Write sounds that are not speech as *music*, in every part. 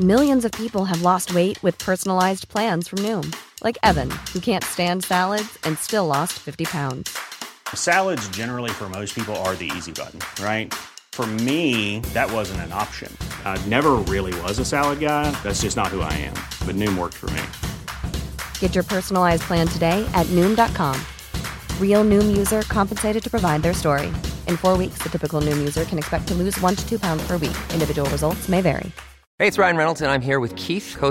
New in peoples from new like my اپگ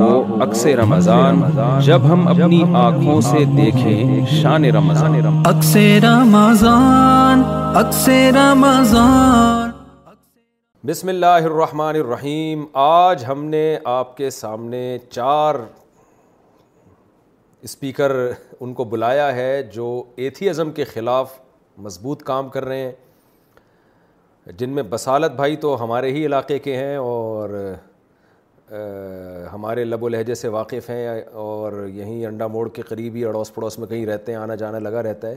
وہ عکس رمضان جب ہم اپنی آنکھوں سے دیکھیں شان رمضان عکس رمضان عکس رمضان بسم اللہ الرحمن الرحیم آج ہم نے آپ کے سامنے چار اسپیکر ان کو بلایا ہے جو ایتھیزم کے خلاف مضبوط کام کر رہے ہیں جن میں بسالت بھائی تو ہمارے ہی علاقے کے ہیں اور ہمارے لب و لہجے سے واقف ہیں اور یہیں انڈا موڑ کے قریب ہی اڑوس پڑوس میں کہیں رہتے ہیں آنا جانا لگا رہتا ہے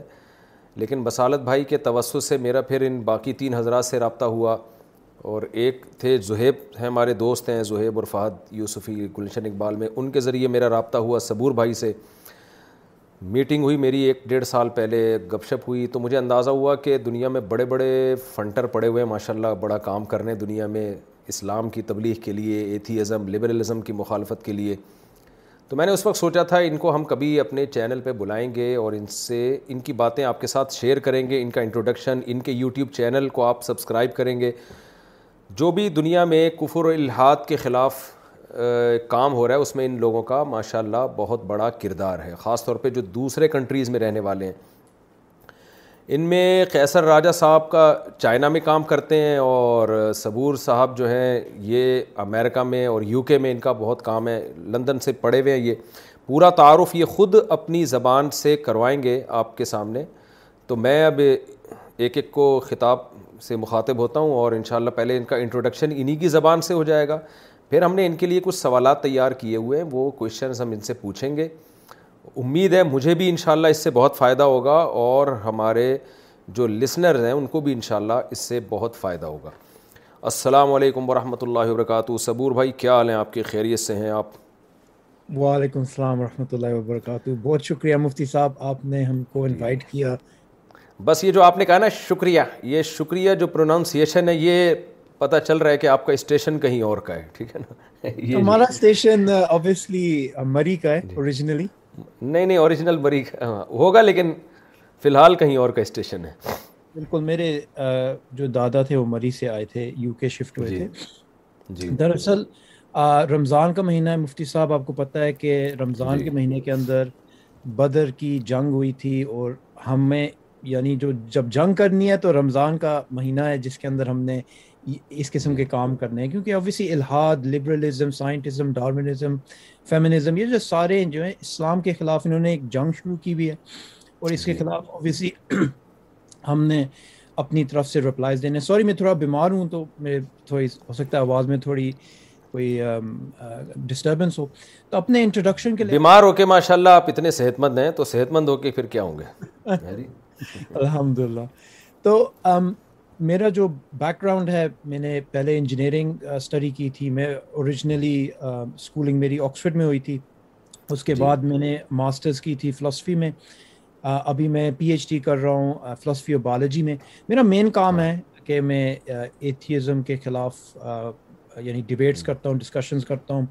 لیکن بسالت بھائی کے توسط سے میرا پھر ان باقی تین حضرات سے رابطہ ہوا اور ایک تھے زہیب ہیں ہمارے دوست ہیں زہیب اور فہد یوسفی گلشن اقبال میں ان کے ذریعے میرا رابطہ ہوا صبور بھائی سے میٹنگ ہوئی میری ایک ڈیڑھ سال پہلے گپ شپ ہوئی تو مجھے اندازہ ہوا کہ دنیا میں بڑے بڑے فنٹر پڑے ہوئے ہیں ماشاء اللہ بڑا کام کر رہے ہیں دنیا میں اسلام کی تبلیغ کے لیے ایتھیزم لبرلزم کی مخالفت کے لیے تو میں نے اس وقت سوچا تھا ان کو ہم کبھی اپنے چینل پہ بلائیں گے اور ان سے ان کی باتیں آپ کے ساتھ شیئر کریں گے ان کا انٹروڈکشن ان کے یوٹیوب چینل کو آپ سبسکرائب کریں گے جو بھی دنیا میں و الحاد کے خلاف کام ہو رہا ہے اس میں ان لوگوں کا ماشاء اللہ بہت بڑا کردار ہے خاص طور پہ جو دوسرے کنٹریز میں رہنے والے ہیں ان میں قیصر راجہ صاحب کا چائنا میں کام کرتے ہیں اور صبور صاحب جو ہیں یہ امریکہ میں اور یو کے میں ان کا بہت کام ہے لندن سے پڑے ہوئے ہیں یہ پورا تعارف یہ خود اپنی زبان سے کروائیں گے آپ کے سامنے تو میں اب ایک ایک کو خطاب سے مخاطب ہوتا ہوں اور انشاءاللہ پہلے ان کا انٹروڈکشن انہی کی زبان سے ہو جائے گا پھر ہم نے ان کے لیے کچھ سوالات تیار کیے ہوئے ہیں وہ کوشچنز ہم ان سے پوچھیں گے امید ہے مجھے بھی انشاءاللہ اس سے بہت فائدہ ہوگا اور ہمارے جو لسنرز ہیں ان کو بھی انشاءاللہ اس سے بہت فائدہ ہوگا السلام علیکم ورحمۃ اللہ وبرکاتہ صبور بھائی کیا حال ہیں آپ کی خیریت سے ہیں آپ وعلیکم السلام ورحمۃ اللہ وبرکاتہ بہت شکریہ مفتی صاحب آپ نے ہم کو انوائٹ جی۔ کیا بس یہ جو آپ نے کہا نا شکریہ یہ شکریہ جو پروناؤنسیشن ہے یہ پتہ چل رہا ہے کہ آپ کا اسٹیشن کہیں اور کا ہے ٹھیک ہے نا *laughs* ہمارا جی۔ اسٹیشن مری کا ہے اوریجنلی نہیں نہیں اوریجنل بری ہوگا لیکن فی الحال کہیں اور کا اسٹیشن ہے بالکل میرے جو دادا تھے وہ مری سے آئے تھے یو کے شفٹ ہوئے جی۔ تھے جی دراصل رمضان کا مہینہ ہے مفتی صاحب آپ کو پتہ ہے کہ رمضان جی۔ کے مہینے کے اندر بدر کی جنگ ہوئی تھی اور ہمیں یعنی جو جب جنگ کرنی ہے تو رمضان کا مہینہ ہے جس کے اندر ہم نے اس قسم کے کام کرنے ہیں کیونکہ اوویسلی الحاد لبرلزم سائنٹزم ڈارمنزم فیمنزم یہ جو سارے جو ہیں اسلام کے خلاف انہوں نے ایک جنگ شروع کی بھی ہے اور اس کے جی۔ خلاف اوبیسلی *clears throat* ہم نے اپنی طرف سے رپلائز دینے سوری میں تھوڑا بیمار ہوں تو تھوڑی ہو سکتا ہے آواز میں تھوڑی کوئی ڈسٹربنس ہو تو اپنے انٹروڈکشن کے لیے بیمار ہو کے ماشاء اللہ آپ اتنے صحت مند ہیں تو صحت مند ہو کے پھر کیا ہوں گے *laughs* الحمد للہ تو میرا جو بیک گراؤنڈ ہے میں نے پہلے انجینئرنگ اسٹڈی کی تھی میں اوریجنلی اسکولنگ میری آکسفرڈ میں ہوئی تھی اس کے جی۔ بعد میں نے ماسٹرز کی تھی فلاسفی میں ابھی میں پی ایچ ڈی کر رہا ہوں فلاسفی اور بایولوجی میں میرا مین کام ہے کہ میں ایتھیزم کے خلاف یعنی ڈبیٹس کرتا ہوں ڈسکشنز کرتا ہوں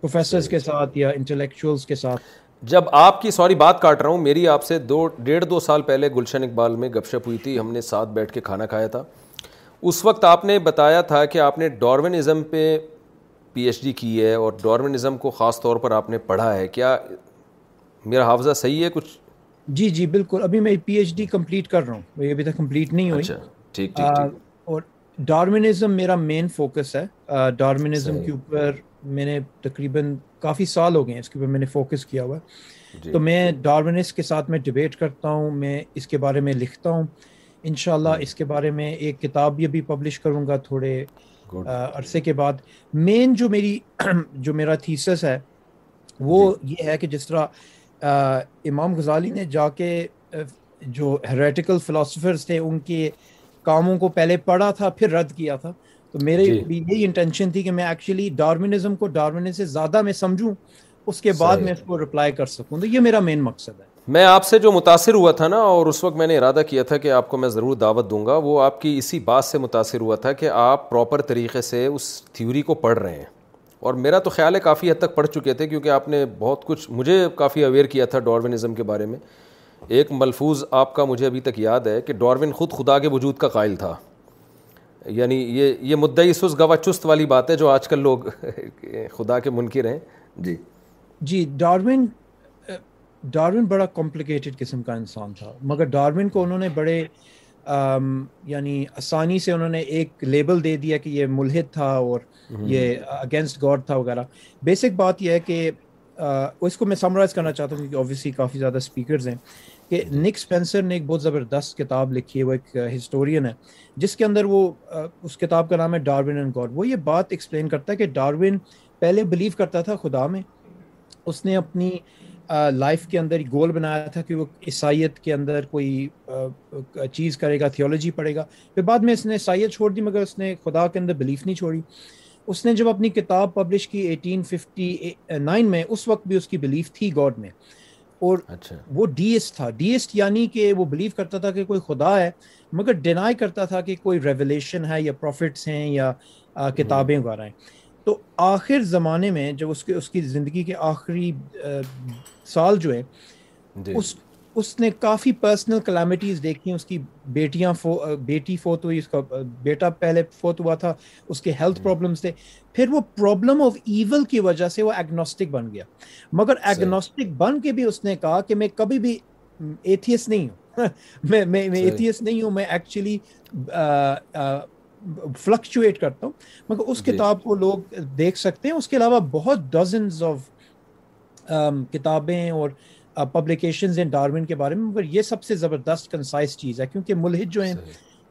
پروفیسرز کے ساتھ یا انٹلیکچوئلس کے ساتھ جب آپ کی سوری بات کاٹ رہا ہوں میری آپ سے دو ڈیڑھ دو سال پہلے گلشن اقبال میں گپ شپ ہوئی تھی ہم نے ساتھ بیٹھ کے کھانا کھایا تھا اس وقت آپ نے بتایا تھا کہ آپ نے ڈارونزم پہ پی ایچ ڈی کی ہے اور ڈارونزم کو خاص طور پر آپ نے پڑھا ہے کیا میرا حافظہ صحیح ہے کچھ جی جی بالکل ابھی میں پی ایچ ڈی کمپلیٹ کر رہا ہوں ابھی تک کمپلیٹ نہیں ہوئی اچھا، ٹھیک ٹھیک اور ڈارمنزم میرا مین فوکس ہے ڈارمنزم کے اوپر میں نے تقریباً کافی سال ہو گئے ہیں اس کے اوپر میں نے فوکس کیا ہوا ہے جی۔ تو میں ڈارونس کے ساتھ میں ڈبیٹ کرتا ہوں میں اس کے بارے میں لکھتا ہوں ان شاء اللہ جی۔ اس کے بارے میں ایک کتاب بھی ابھی پبلش کروں گا تھوڑے عرصے کے بعد مین جو میری *clears throat* جو میرا تھیسس ہے وہ جی۔ یہ ہے کہ جس طرح امام غزالی نے جا کے جو ہیریٹیکل فلاسفرس تھے ان کے کاموں کو پہلے پڑھا تھا پھر رد کیا تھا تو میرے جی۔ بھی یہی انٹینشن تھی کہ میں ایکچولی ڈارمنزم کو سے زیادہ میں سمجھوں اس کے بعد میں اس کو رپلائی کر سکوں تو یہ میرا مین مقصد ہے میں آپ سے جو متاثر ہوا تھا نا اور اس وقت میں نے ارادہ کیا تھا کہ آپ کو میں ضرور دعوت دوں گا وہ آپ کی اسی بات سے متاثر ہوا تھا کہ آپ پراپر طریقے سے اس تھیوری کو پڑھ رہے ہیں اور میرا تو خیال ہے کافی حد تک پڑھ چکے تھے کیونکہ آپ نے بہت کچھ مجھے کافی اویئر کیا تھا ڈارونزم کے بارے میں ایک ملفوظ آپ کا مجھے ابھی تک یاد ہے کہ ڈارون خود خدا کے وجود کا قائل تھا یعنی یہ یہ مدعی گوا چست والی بات ہے جو آج کل لوگ خدا کے منکر ہیں جی جی ڈاروین ڈارون بڑا کمپلیکیٹڈ قسم کا انسان تھا مگر ڈارون کو انہوں نے بڑے یعنی آسانی سے انہوں نے ایک لیبل دے دیا کہ یہ ملحد تھا اور یہ اگینسٹ گاڈ تھا وغیرہ بیسک بات یہ ہے کہ اس کو میں سمرائز کرنا چاہتا ہوں کیونکہ کافی زیادہ اسپیکرز ہیں کہ نک اسپینسر نے ایک بہت زبردست کتاب لکھی ہے وہ ایک ہسٹورین ہے جس کے اندر وہ اس کتاب کا نام ہے ڈاروین اینڈ گوڈ وہ یہ بات ایکسپلین کرتا ہے کہ ڈاروین پہلے بلیو کرتا تھا خدا میں اس نے اپنی لائف کے اندر گول بنایا تھا کہ وہ عیسائیت کے اندر کوئی چیز کرے گا تھیولوجی پڑھے گا پھر بعد میں اس نے عیسائیت چھوڑ دی مگر اس نے خدا کے اندر بلیف نہیں چھوڑی اس نے جب اپنی کتاب پبلش کی ایٹین ففٹی نائن میں اس وقت بھی اس کی بلیف تھی گاڈ میں اور اچھا وہ ڈی ایس تھا ڈی ایس یعنی کہ وہ بلیو کرتا تھا کہ کوئی خدا ہے مگر ڈینائی کرتا تھا کہ کوئی ریولیشن ہے یا پروفٹس ہیں یا کتابیں وغیرہ ہیں تو آخر زمانے میں جب اس کے اس کی زندگی کے آخری سال جو ہے جی۔ اس اس نے کافی پرسنل کلامٹیز دیکھی ہیں اس کی بیٹیاں فو بیٹی فوت ہوئی اس کا بیٹا پہلے فوت ہوا تھا اس کے ہیلتھ پرابلمس تھے پھر وہ پرابلم آف ایول کی وجہ سے وہ ایگنوسٹک بن گیا مگر ایگنوسٹک بن کے بھی اس نے کہا کہ میں کبھی بھی ایتھیس *laughs* نہیں ہوں میں میں ایتھیس نہیں ہوں میں ایکچولی فلکچویٹ کرتا ہوں مگر اس جی۔ کتاب کو لوگ دیکھ سکتے ہیں اس کے علاوہ بہت ڈزنز آف کتابیں اور پبلیکیشنز ان ڈارمن کے بارے میں مگر یہ سب سے زبردست کنسائز چیز ہے کیونکہ ملحد جو ہیں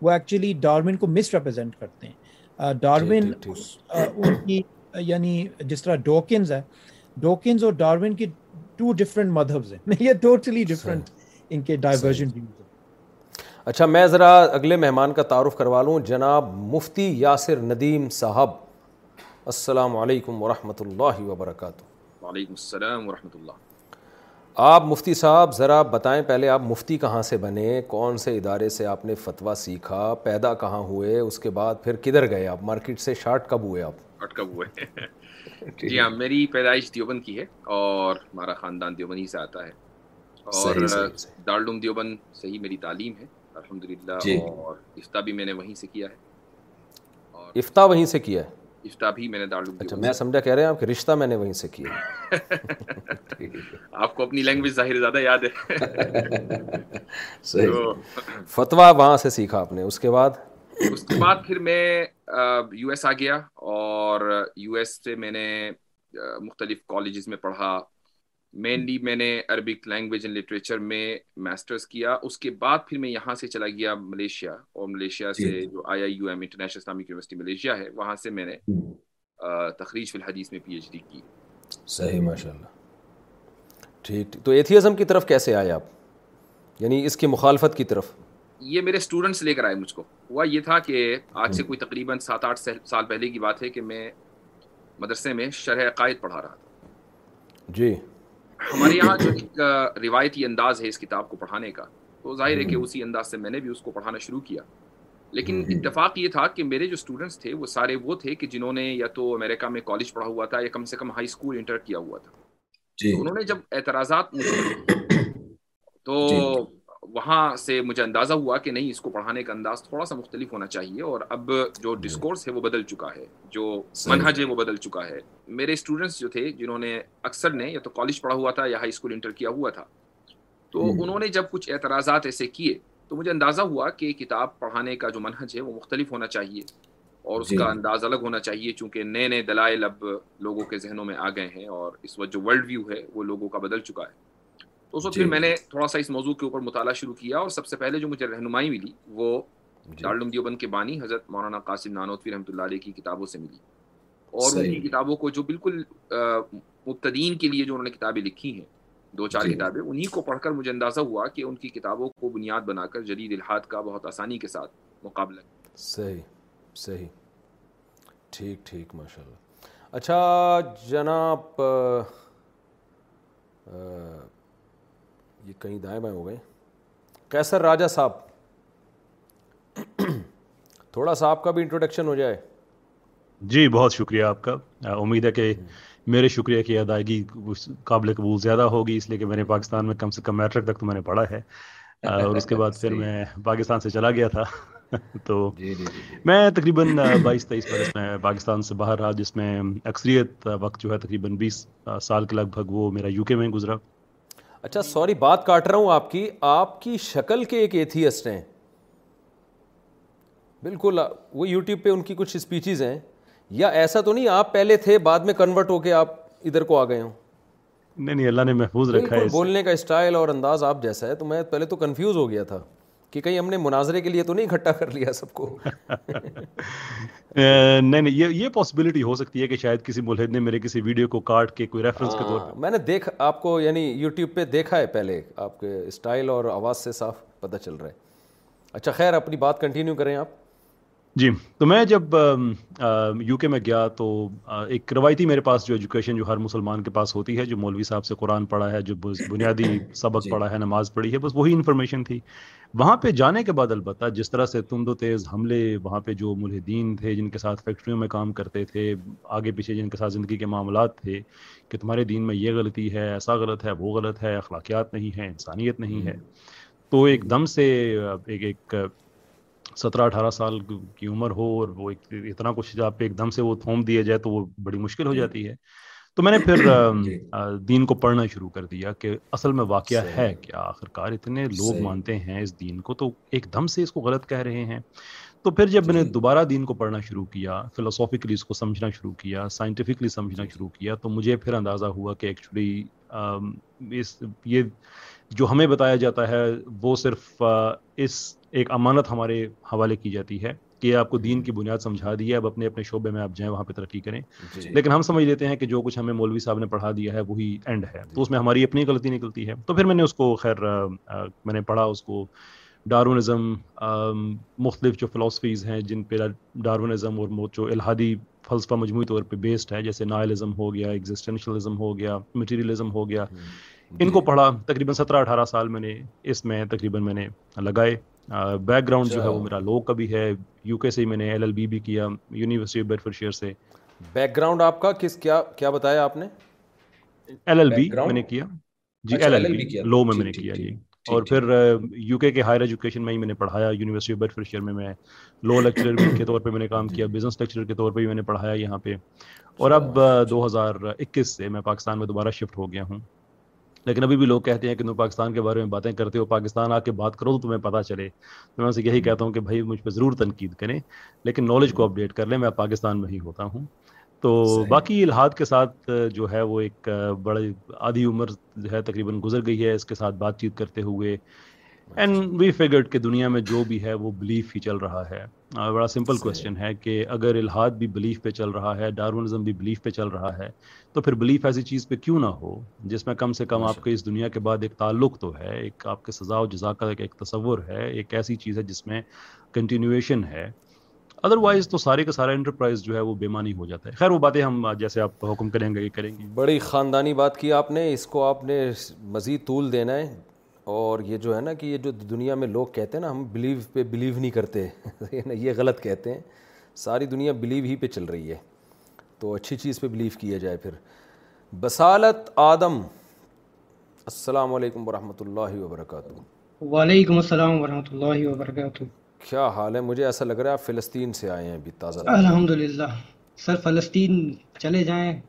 وہ ایکچولی ڈارمن کو مس ریپرزینٹ کرتے ہیں uh, جی، uh, ان کی uh, یعنی جس طرح ڈوکنز ڈوکنز ہے اور کی ٹو ہیں *laughs* یہ ٹوٹلی ڈفرینٹ ان کے ڈائیورجن اچھا میں ذرا اگلے مہمان کا تعارف کروا لوں جناب مفتی یاسر ندیم صاحب السلام علیکم ورحمۃ اللہ وبرکاتہ وعلیکم السلام ورحمۃ اللہ آپ مفتی صاحب ذرا بتائیں پہلے آپ مفتی کہاں سے بنے کون سے ادارے سے آپ نے فتویٰ سیکھا پیدا کہاں ہوئے اس کے بعد پھر کدھر گئے آپ مارکیٹ سے شارٹ کب ہوئے آپ شارٹ کب ہوئے *laughs* جی ہاں میری پیدائش دیوبند کی ہے اور ہمارا خاندان دیوبند ہی سے آتا ہے اور سے سے ہی میری تعلیم ہے ہے جی۔ اور بھی میں نے وہیں کیا افتہ وہیں سے کیا ہے اپنی لینگویج ظاہر زیادہ یاد ہے فتوا وہاں سے سیکھا آپ نے اس کے بعد اس کے بعد پھر میں یو ایس آ گیا اور یو ایس سے میں نے مختلف کالجز میں پڑھا مینلی میں نے عربک لینگویج اینڈ لٹریچر میں ماسٹرس کیا اس کے بعد پھر میں یہاں سے چلا گیا ملیشیا اور ملیشیا سے جو I I U M international Islamic university Malaysia ہے وہاں سے میں نے تخریج فی الحدیث میں پی ایچ ڈی کی صحیح ماشاء اللہ ٹھیک تو ایتھیزم کی طرف کیسے آئے آپ یعنی اس کی مخالفت کی طرف یہ میرے اسٹوڈنٹس لے کر آئے مجھ کو ہوا یہ تھا کہ آج سے کوئی تقریباً سات آٹھ سال پہلے کی بات ہے کہ میں مدرسے میں شرح عقائد پڑھا رہا تھا جی ہمارے یہاں جو ایک روایتی انداز ہے اس کتاب کو پڑھانے کا تو ظاہر ہے کہ اسی انداز سے میں نے بھی اس کو پڑھانا شروع کیا لیکن اتفاق یہ تھا کہ میرے جو اسٹوڈنٹس تھے وہ سارے وہ تھے کہ جنہوں نے یا تو امریکہ میں کالج پڑھا ہوا تھا یا کم سے کم ہائی اسکول انٹر کیا ہوا تھا جی۔ انہوں نے جب اعتراضات *coughs* تو جی۔ وہاں سے مجھے اندازہ ہوا کہ نہیں اس کو پڑھانے کا انداز تھوڑا سا مختلف ہونا چاہیے اور اب جو ڈسکورس جی۔ ہے وہ بدل چکا ہے جو منہج ہے وہ بدل چکا ہے میرے اسٹوڈنٹس جو تھے جنہوں نے اکثر نے یا تو کالج پڑھا ہوا تھا یا ہائی اسکول انٹر کیا ہوا تھا تو انہوں نے جب کچھ اعتراضات ایسے کیے تو مجھے اندازہ ہوا کہ کتاب پڑھانے کا جو منہج ہے وہ مختلف ہونا چاہیے اور اس جی۔ کا انداز الگ ہونا چاہیے چونکہ نئے نئے دلائل اب لوگوں کے ذہنوں میں آ گئے ہیں اور اس وقت جو ورلڈ ویو ہے وہ لوگوں کا بدل چکا ہے تو اس وقت جی، پھر میں نے جی۔ تھوڑا سا اس موضوع کے اوپر مطالعہ شروع کیا اور سب سے پہلے جو مجھے رہنمائی ملی وہ جی۔ دیوبند کے بانی حضرت مولانا قاسم نانوتوی رحمۃ اللہ علیہ کی کتابوں سے ملی اور ان کی کتابوں کو جو بالکل مبتدین کے لیے جو انہوں نے کتابیں لکھی ہیں دو چار کتابیں انہیں کو پڑھ کر مجھے اندازہ ہوا کہ ان کی کتابوں کو بنیاد بنا کر جدید الحاد کا بہت آسانی کے ساتھ مقابلہ صحیح صحیح ٹھیک ٹھیک ماشاء اللہ اچھا جناب یہ کہیں دائیں بائیں ہو گئے کیسر راجہ صاحب تھوڑا سا آپ کا بھی انٹروڈکشن ہو جائے جی بہت شکریہ آپ کا امید ہے کہ میرے شکریہ کی ادائیگی قابل قبول زیادہ ہوگی اس لیے کہ میں نے پاکستان میں کم سے کم میٹرک تک تو میں نے پڑھا ہے *laughs* اور اس کے بعد پھر میں پاکستان سے چلا گیا تھا *laughs* تو جی، جی، جی، میں تقریباً بائیس تیئیس برس میں پاکستان سے باہر رہا جس میں اکثریت وقت جو ہے تقریباً بیس سال کے لگ بھگ وہ میرا یو کے میں گزرا اچھا سوری بات کاٹ رہا ہوں آپ کی آپ کی شکل کے ایک ایتھیسٹ ہیں بالکل وہ یوٹیوب پہ ان کی کچھ اسپیچیز ہیں یا ایسا تو نہیں آپ پہلے تھے بعد میں کنورٹ ہو کے آپ ادھر کو آ گئے ہوں نہیں نہیں اللہ نے محفوظ رکھا ہے بولنے کا اسٹائل اور انداز آپ جیسا ہے تو میں پہلے تو کنفیوز ہو گیا تھا کہ کہیں ہم نے مناظرے کے لیے تو نہیں اکٹھا کر لیا سب کو *laughs* نہیں نہیں یہ پاسبلٹی ہو سکتی ہے کہ شاید کسی ملحد نے میرے کسی ویڈیو کو کاٹ کے کوئی ریفرنس کے طور ہاں، پر میں نے دیکھ آپ کو یعنی یوٹیوب پہ دیکھا ہے پہلے آپ کے اسٹائل اور آواز سے صاف پتہ چل رہا ہے اچھا خیر اپنی بات کنٹینیو کریں آپ جی تو میں جب یو کے میں گیا تو ایک روایتی میرے پاس جو ایجوکیشن جو ہر مسلمان کے پاس ہوتی ہے جو مولوی صاحب سے قرآن پڑھا ہے جو بنیادی *coughs* جی سبق جی پڑھا ہے نماز پڑھی ہے بس وہی انفارمیشن تھی وہاں پہ جانے کے بعد البتہ جس طرح سے تند و تیز حملے وہاں پہ جو ملحدین تھے جن کے ساتھ فیکٹریوں میں کام کرتے تھے آگے پیچھے جن کے ساتھ زندگی کے معاملات تھے کہ تمہارے دین میں یہ غلطی ہے ایسا غلط ہے وہ غلط ہے اخلاقیات نہیں ہے انسانیت نہیں ہے تو ایک دم سے ایک ایک سترہ اٹھارہ سال کی عمر ہو اور وہ ایک اتنا کچھ آپ پہ ایک دم سے وہ تھوم دیا جائے تو وہ بڑی مشکل ہو جی۔ جاتی ہے تو میں نے پھر جی۔ دین کو پڑھنا شروع کر دیا کہ اصل میں واقعہ ہے کیا آخرکار اتنے لوگ مانتے ہیں اس دین کو تو ایک دم سے اس کو غلط کہہ رہے ہیں تو پھر جب میں نے جی۔ دوبارہ دین کو پڑھنا شروع کیا فلاسافکلی اس کو سمجھنا شروع کیا سائنٹیفکلی سمجھنا شروع کیا تو مجھے پھر اندازہ ہوا کہ ایکچولی اس یہ جو ہمیں بتایا جاتا ہے وہ صرف اس ایک امانت ہمارے حوالے کی جاتی ہے کہ آپ کو دین کی بنیاد سمجھا دی ہے اب اپنے اپنے شعبے میں آپ جائیں وہاں پہ ترقی کریں جی۔ لیکن ہم سمجھ لیتے ہیں کہ جو کچھ ہمیں مولوی صاحب نے پڑھا دیا ہے وہی اینڈ ہے تو اس میں ہماری اپنی غلطی نکلتی ہے تو پھر میں نے اس کو خیر میں نے پڑھا اس کو ڈارونزم مختلف جو فلاسفیز ہیں جن پہ ڈارونزم اور جو الہادی فلسفہ مجموعی طور پہ بیسڈ ہے جیسے نائلزم ہو گیا ایگزسٹینشلزم ہو گیا مٹیریلزم ہو گیا ان کو جی۔ پڑھا تقریباً سترہ اٹھارہ سال میں نے اس میں تقریباً میں نے لگائے بیک گراؤنڈ جو اچھا۔ ہے وہ میرا لو کا بھی ہے یو کے سے ہی میں نے ایل ایل بی بھی کیا یونیورسٹی آف بیڈفر شیئر سے بیک گراؤنڈ آپ کا کس کیا کیا بتایا آپ نے ایل ایل بی میں نے کیا جی ایل ایل بی لو میں میں نے کیا جی اور پھر یو کے کے ہائر ایجوکیشن میں ہی میں نے پڑھایا یونیورسٹی آف بیڈفر شیئر میں میں لو لیکچرر کے طور پہ میں نے کام کیا بزنس لیکچرر کے طور پہ بھی میں نے پڑھایا یہاں پہ اور اچھا۔ اب دو ہزار اکیس سے میں پاکستان میں دوبارہ شفٹ ہو گیا ہوں لیکن ابھی بھی لوگ کہتے ہیں کہ تم پاکستان کے بارے میں باتیں کرتے ہو پاکستان آ کے بات کرو تو تمہیں پتہ چلے تو میں اسے یہی کہتا ہوں کہ بھائی مجھ پہ ضرور تنقید کریں لیکن نالج کو اپڈیٹ کر لیں میں پاکستان میں ہی ہوتا ہوں تو باقی الحاد کے ساتھ جو ہے وہ ایک بڑی آدھی عمر جو ہے تقریباً گزر گئی ہے اس کے ساتھ بات چیت کرتے ہوئے اینڈ وی فگرڈ کہ دنیا میں جو بھی ہے وہ بلیف ہی چل رہا ہے بڑا سمپل کوشچن ہے کہ اگر الحاد بھی بلیف پہ چل رہا ہے ڈارونزم بھی بلیف پہ چل رہا ہے تو پھر بلیف ایسی چیز پہ کیوں نہ ہو جس میں کم سے کم آپ کے اس دنیا کے بعد ایک تعلق تو ہے ایک آپ کے سزا و جزا کا ایک تصور ہے ایک ایسی چیز ہے جس میں کنٹینیویشن ہے ادر وائز تو سارے کا سارا انٹرپرائز جو ہے وہ بیمانی ہو جاتا ہے خیر وہ باتیں ہم جیسے آپ حکم کریں گے یہ کریں گے بڑی خاندانی بات کی آپ نے اس کو آپ نے مزید طول دینا ہے اور یہ جو ہے نا کہ یہ جو دنیا میں لوگ کہتے ہیں نا ہم بلیو پہ بلیو نہیں کرتے *laughs* یہ غلط کہتے ہیں ساری دنیا بلیو ہی پہ چل رہی ہے تو اچھی چیز پہ بلیو کیا جائے پھر بسالت آدم السلام علیکم ورحمۃ اللہ وبرکاتہ وعلیکم السلام ورحمۃ اللہ وبرکاتہ کیا حال ہے مجھے ایسا لگ رہا ہے آپ فلسطین سے آئے ہیں ابھی تازہ الحمد للہ سر فلسطین چلے جائیں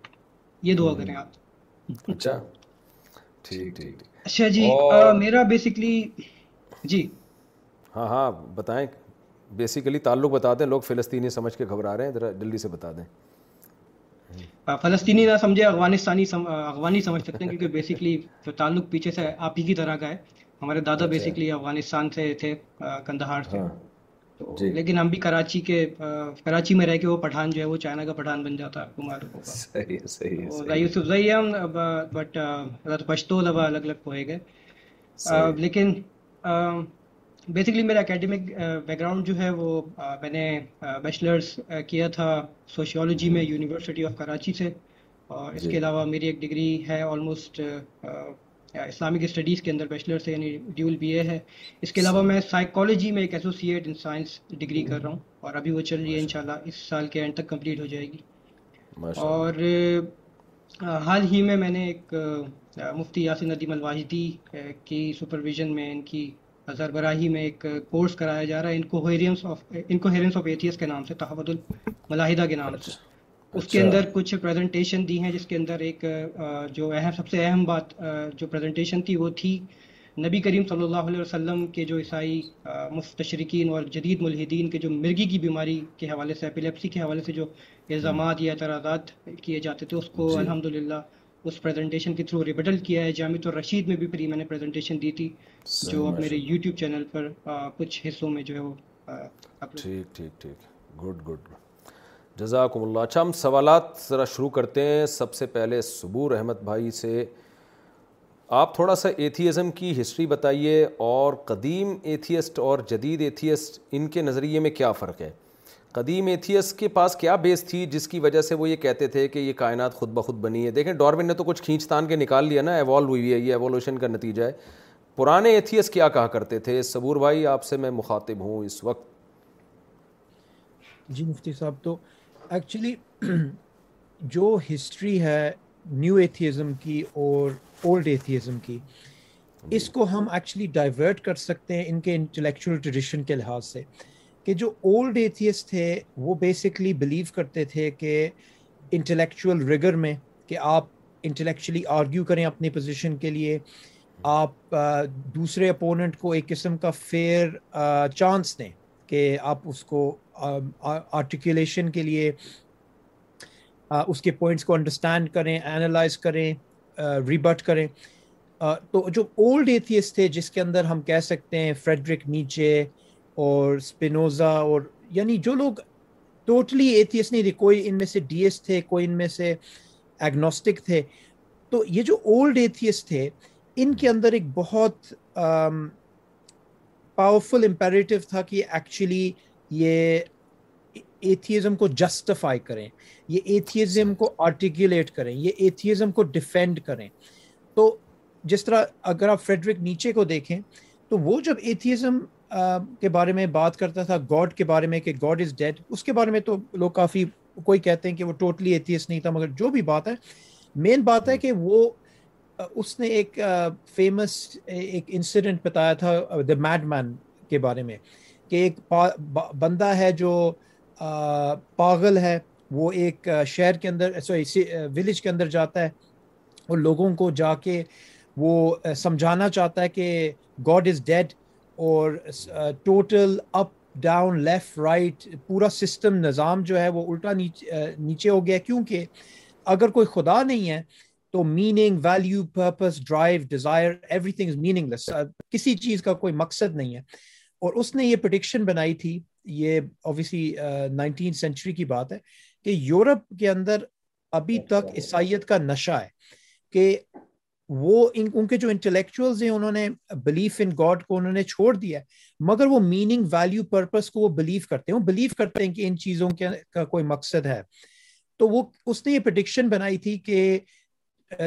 یہ دعا کریں آپ اچھا ٹھیک ٹھیک ٹھیک اچھا جی میرا بیسکلی جی ہاں ہاں بتائیں بیسیکلی تعلق بتا دیں لوگ فلسطینی سمجھ کے گھبرا رہے ہیں ذرا جلدی سے بتا دیں فلسطینی نہ سمجھے افغانستانی افغانی سمجھ سکتے ہیں کیونکہ بیسیکلی جو تعلق پیچھے سے آپ ہی کی طرح کا ہے ہمارے دادا بیسیکلی اچھا۔ افغانستان سے تھے کندہار سے ہاں۔ جی۔ لیکن ہم بھی کراچی کے کراچی میں رہ کے وہ پٹھان جو ہے وہ چائنا کا پٹھان بن جاتا الگ الگ گئے لیکن بیسکلی میرا اکیڈمک بیک گراؤنڈ جو ہے وہ میں نے بیچلرس کیا تھا سوشیولوجی میں یونیورسٹی جی۔ آف کراچی سے اور اس کے جی۔ علاوہ میری ایک ڈگری ہے آلموسٹ اسلامک اسٹڈیز کے اندر بیچلر سے یعنی ڈیول بی اے ہے اس کے علاوہ میں سائیکالوجی میں ایک ایسوسیٹ ان سائنس ڈگری کر رہا ہوں اور ابھی وہ چل رہی ہے ان اس سال کے اینڈ تک کمپلیٹ ہو جائے گی اور حال ہی میں میں نے ایک مفتی یاسین ندیم الواحدی کی سپرویژن میں ان کی سربراہی میں ایک کورس کرایا جا رہا ہے انکوہیرینس آف انکوہیرینس آف ایتھیس کے نام سے تحفظ الملاحدہ کے نام سے اچھا۔ اس کے اچھا۔ اندر کچھ پریزنٹیشن دی ہیں جس کے اندر ایک جو اہم سب سے اہم بات جو پریزنٹیشن تھی وہ تھی نبی کریم صلی اللہ علیہ وسلم کے جو عیسائی مستشرقین اور جدید ملحدین کے جو مرگی کی بیماری کے حوالے سے اپیلیپسی کے حوالے سے جو الزامات یا اعتراضات کیے جاتے تھے اس کو جی۔ الحمد للہ اس پریزنٹیشن کے تھرو ریبٹل کیا ہے جامع اور رشید میں بھی پھر میں نے پریزنٹیشن دی تھی جو اب میرے یوٹیوب چینل پر کچھ حصوں میں جو ہے وہ ٹھیک ٹھیک ٹھیک گڈ گڈ جزاکم اللہ اچھا ہم سوالات ذرا شروع کرتے ہیں سب سے پہلے سبور احمد بھائی سے آپ تھوڑا سا ایتھیزم کی ہسٹری بتائیے اور قدیم ایتھیسٹ اور جدید ایتھیسٹ ان کے نظریے میں کیا فرق ہے قدیم ایتھیسٹ کے پاس کیا بیس تھی جس کی وجہ سے وہ یہ کہتے تھے کہ یہ کائنات خود بخود بنی ہے دیکھیں ڈارون نے تو کچھ کھینچ تان کے نکال لیا نا ایوالو ہوئی ہے یہ ایوالوشن کا نتیجہ ہے پرانے ایتھیس کیا کہا کرتے تھے صبور بھائی آپ سے میں مخاطب ہوں اس وقت جی مفتی صاحب تو ایکچولی *clears throat* جو ہسٹری ہے نیو ایتھیزم کی اور اولڈ ایتھیزم کی جی۔ اس کو ہم ایکچولی ڈائیورٹ کر سکتے ہیں ان کے انٹلیکچوئل ٹریڈیشن کے لحاظ سے کہ جو اولڈ ایتھیس تھے وہ بیسکلی بلیو کرتے تھے کہ انٹلیکچوئل ریگر میں کہ آپ انٹلیکچولی آرگیو کریں اپنی پوزیشن کے لیے آپ دوسرے اپوننٹ کو ایک قسم کا فیئر چانس دیں کہ آپ اس کو آرٹیکولیشن کے لیے اس کے پوائنٹس کو انڈرسٹینڈ کریں انالائز کریں ریبٹ کریں تو جو اولڈ ایتھیس تھے جس کے اندر ہم کہہ سکتے ہیں فریڈرک نیچے اور اسپینوزا اور یعنی جو لوگ ٹوٹلی ایتھیس نہیں تھے کوئی ان میں سے ڈی ایس تھے کوئی ان میں سے ایگنوسٹک تھے تو یہ جو اولڈ ایتھیس تھے ان کے اندر ایک بہت پاورفل امپیریٹو تھا کہ ایکچولی یہ ایتھیزم کو جسٹیفائی کریں یہ ایتھیزم کو آرٹیکولیٹ کریں یہ ایتھیزم کو ڈیفینڈ کریں تو جس طرح اگر آپ فریڈرک نیچے کو دیکھیں تو وہ جب ایتھیزم کے بارے میں بات کرتا تھا گاڈ کے بارے میں کہ گاڈ از ڈیڈ اس کے بارے میں تو لوگ کافی کوئی کہتے ہیں کہ وہ ٹوٹلی ایتھیس نہیں تھا مگر جو بھی بات ہے مین بات ہے کہ وہ اس نے ایک فیمس ایک انسیڈنٹ بتایا تھا دا میڈ مین کے بارے میں کہ ایک بندہ ہے جو پاگل ہے وہ ایک شہر کے اندر سوری ولیج کے اندر جاتا ہے اور لوگوں کو جا کے وہ سمجھانا چاہتا ہے کہ گاڈ از ڈیڈ اور total up down left right پورا سسٹم نظام جو ہے وہ الٹا نیچے ہو گیا کیونکہ اگر کوئی خدا نہیں ہے تو meaning value purpose drive desire everything meaningless کسی چیز کا کوئی مقصد نہیں ہے اور اس نے یہ پرڈکشن بنائی تھی یہ اوبیسلی نائنٹین سینچری کی بات ہے کہ یورپ کے اندر ابھی تک عیسائیت کا نشہ ہے کہ وہ ان ان کے جو انٹلیکچوئلز ہیں انہوں نے بلیف ان گاڈ کو انہوں نے چھوڑ دیا ہے مگر وہ میننگ ویلو پرپز کو وہ بلیو کرتے ہیں وہ بلیو کرتے ہیں کہ ان چیزوں کے کوئی مقصد ہے تو وہ اس نے یہ پرڈکشن بنائی تھی کہ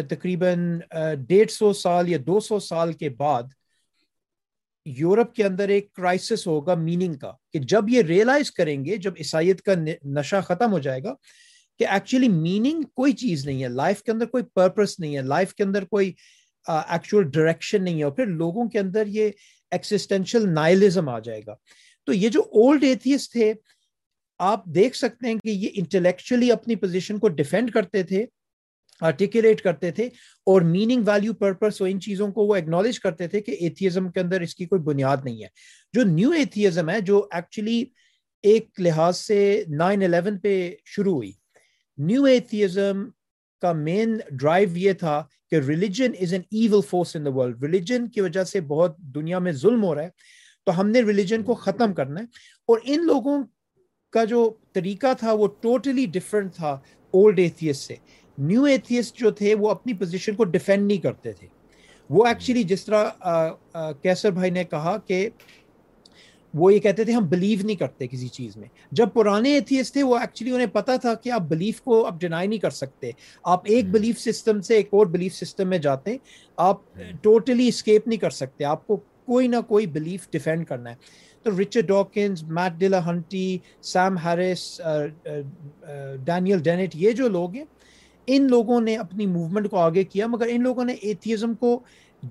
تقریباً ڈیڑھ سو سال یا دو سو سال کے بعد یورپ کے اندر ایک کرائسس ہوگا میننگ کا کہ جب یہ ریئلائز کریں گے جب عیسائیت کا نشہ ختم ہو جائے گا کہ ایکچولی میننگ کوئی چیز نہیں ہے لائف کے اندر کوئی پرپس نہیں ہے لائف کے اندر کوئی ایکچوئل ڈائریکشن نہیں ہے اور پھر لوگوں کے اندر یہ ایکسسٹینشیل نائلزم آ جائے گا تو یہ جو اولڈ ایتھیس تھے آپ دیکھ سکتے ہیں کہ یہ انٹلیکچولی اپنی پوزیشن کو ڈیفینڈ کرتے تھے آرٹیکولیٹ کرتے تھے اور میننگ ویلیو پرپز ان چیزوں کو وہ ایگنالج کرتے تھے کہ ایتھیزم کے اندر اس کی کوئی بنیاد نہیں ہے جو نیو ایتھیزم ہے جو ایکچولی ایک لحاظ سے نائن الیون پہ شروع ہوئی نیو ایتھیزم کا مین ڈرائیو یہ تھا کہ religion is an evil force in the world religion کی وجہ سے بہت دنیا میں ظلم ہو رہا ہے تو ہم نے ریلیجن کو ختم کرنا ہے اور ان لوگوں کا جو طریقہ تھا وہ ٹوٹلی ڈفرینٹ تھا اولڈ ایتھیس سے نیو ایتھیسٹ جو تھے وہ اپنی پوزیشن کو ڈیفینڈ نہیں کرتے تھے وہ ایکچولی جس طرح کیسر بھائی نے کہا کہ وہ یہ کہتے تھے ہم بلیو نہیں کرتے کسی چیز میں جب پرانے ایتھیس تھے وہ ایکچولی انہیں پتا تھا کہ آپ بلیف کو آپ ڈینائی نہیں کر سکتے آپ ایک بلیف سسٹم سے ایک اور بلیف سسٹم میں جاتے ہیں آپ ٹوٹلی اسکیپ نہیں کر سکتے آپ کو کوئی نہ کوئی بلیف ڈیفینڈ کرنا ہے تو Richard Dawkins Matt Dillahunty Sam Harris Daniel Dennett یہ جو لوگ ہیں ان لوگوں نے اپنی موومنٹ کو آگے کیا مگر ان لوگوں نے ایتھیزم کو